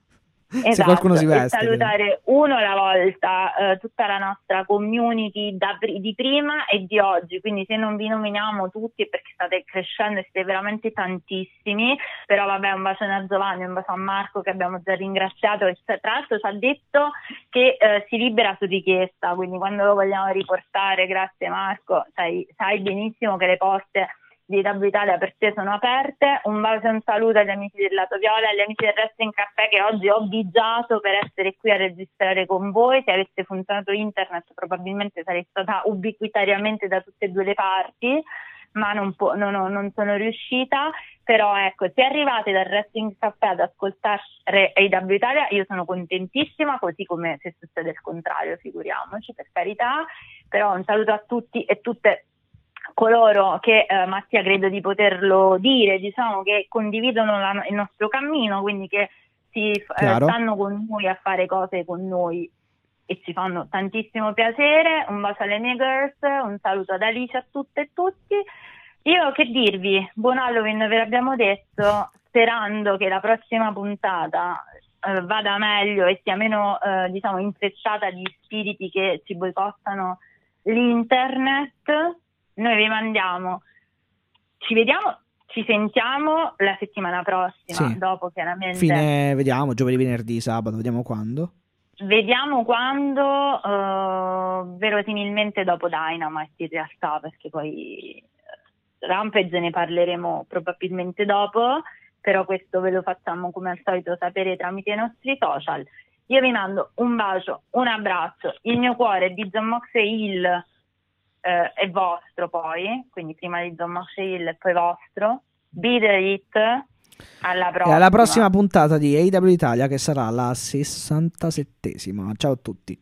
chiaramente. Se Esatto, qualcuno si e veste. salutare uno alla volta eh, tutta la nostra community da di prima e di oggi, quindi se non vi nominiamo tutti è perché state crescendo e siete veramente tantissimi, però vabbè un bacione a Giovanni, un bacio a Marco che abbiamo già ringraziato e tra l'altro ci ha detto che eh, si libera su richiesta, quindi quando lo vogliamo riportare, grazie Marco, sai, sai benissimo che le porte di W Italia per te sono aperte. Un bacio e un saluto agli amici del Lato Viola e agli amici del Resto in Caffè che oggi ho bigiato per essere qui a registrare con voi. Se avesse funzionato internet probabilmente sarei stata ubiquitariamente da tutte e due le parti, ma non, po- non ho- non sono riuscita. Però ecco, se arrivate dal Wrestling Caffè ad ascoltare AW Italia, io sono contentissima, così come se succede il contrario, figuriamoci, per carità. Però un saluto a tutti e tutte coloro che eh, Mattia credo di poterlo dire, diciamo che condividono la- il nostro cammino, quindi che si eh, stanno con noi a fare cose con noi e ci fanno tantissimo piacere. Un bacio alle mie girls, un saluto ad Alice a tutte e tutti. Io che dirvi, buon Halloween ve l'abbiamo detto, sperando che la prossima puntata eh, vada meglio e sia meno eh, diciamo intrecciata di spiriti che ci boicottano l'internet. Noi vi mandiamo, ci vediamo, ci sentiamo la settimana prossima, Sì. dopo chiaramente. Fine, vediamo, giovedì, venerdì, sabato, vediamo quando. Vediamo quando, eh, verosimilmente dopo Dynamite in realtà, perché poi eh, Rampage ne parleremo probabilmente dopo, però questo ve lo facciamo come al solito sapere tramite i nostri social. Io vi mando un bacio, un abbraccio, il mio cuore di John Mox e il eh, è vostro poi, quindi prima di Don Hill e poi vostro. Be the hit. Alla prossima. E alla prossima puntata di AW Italia che sarà la 67esima. Ciao a tutti.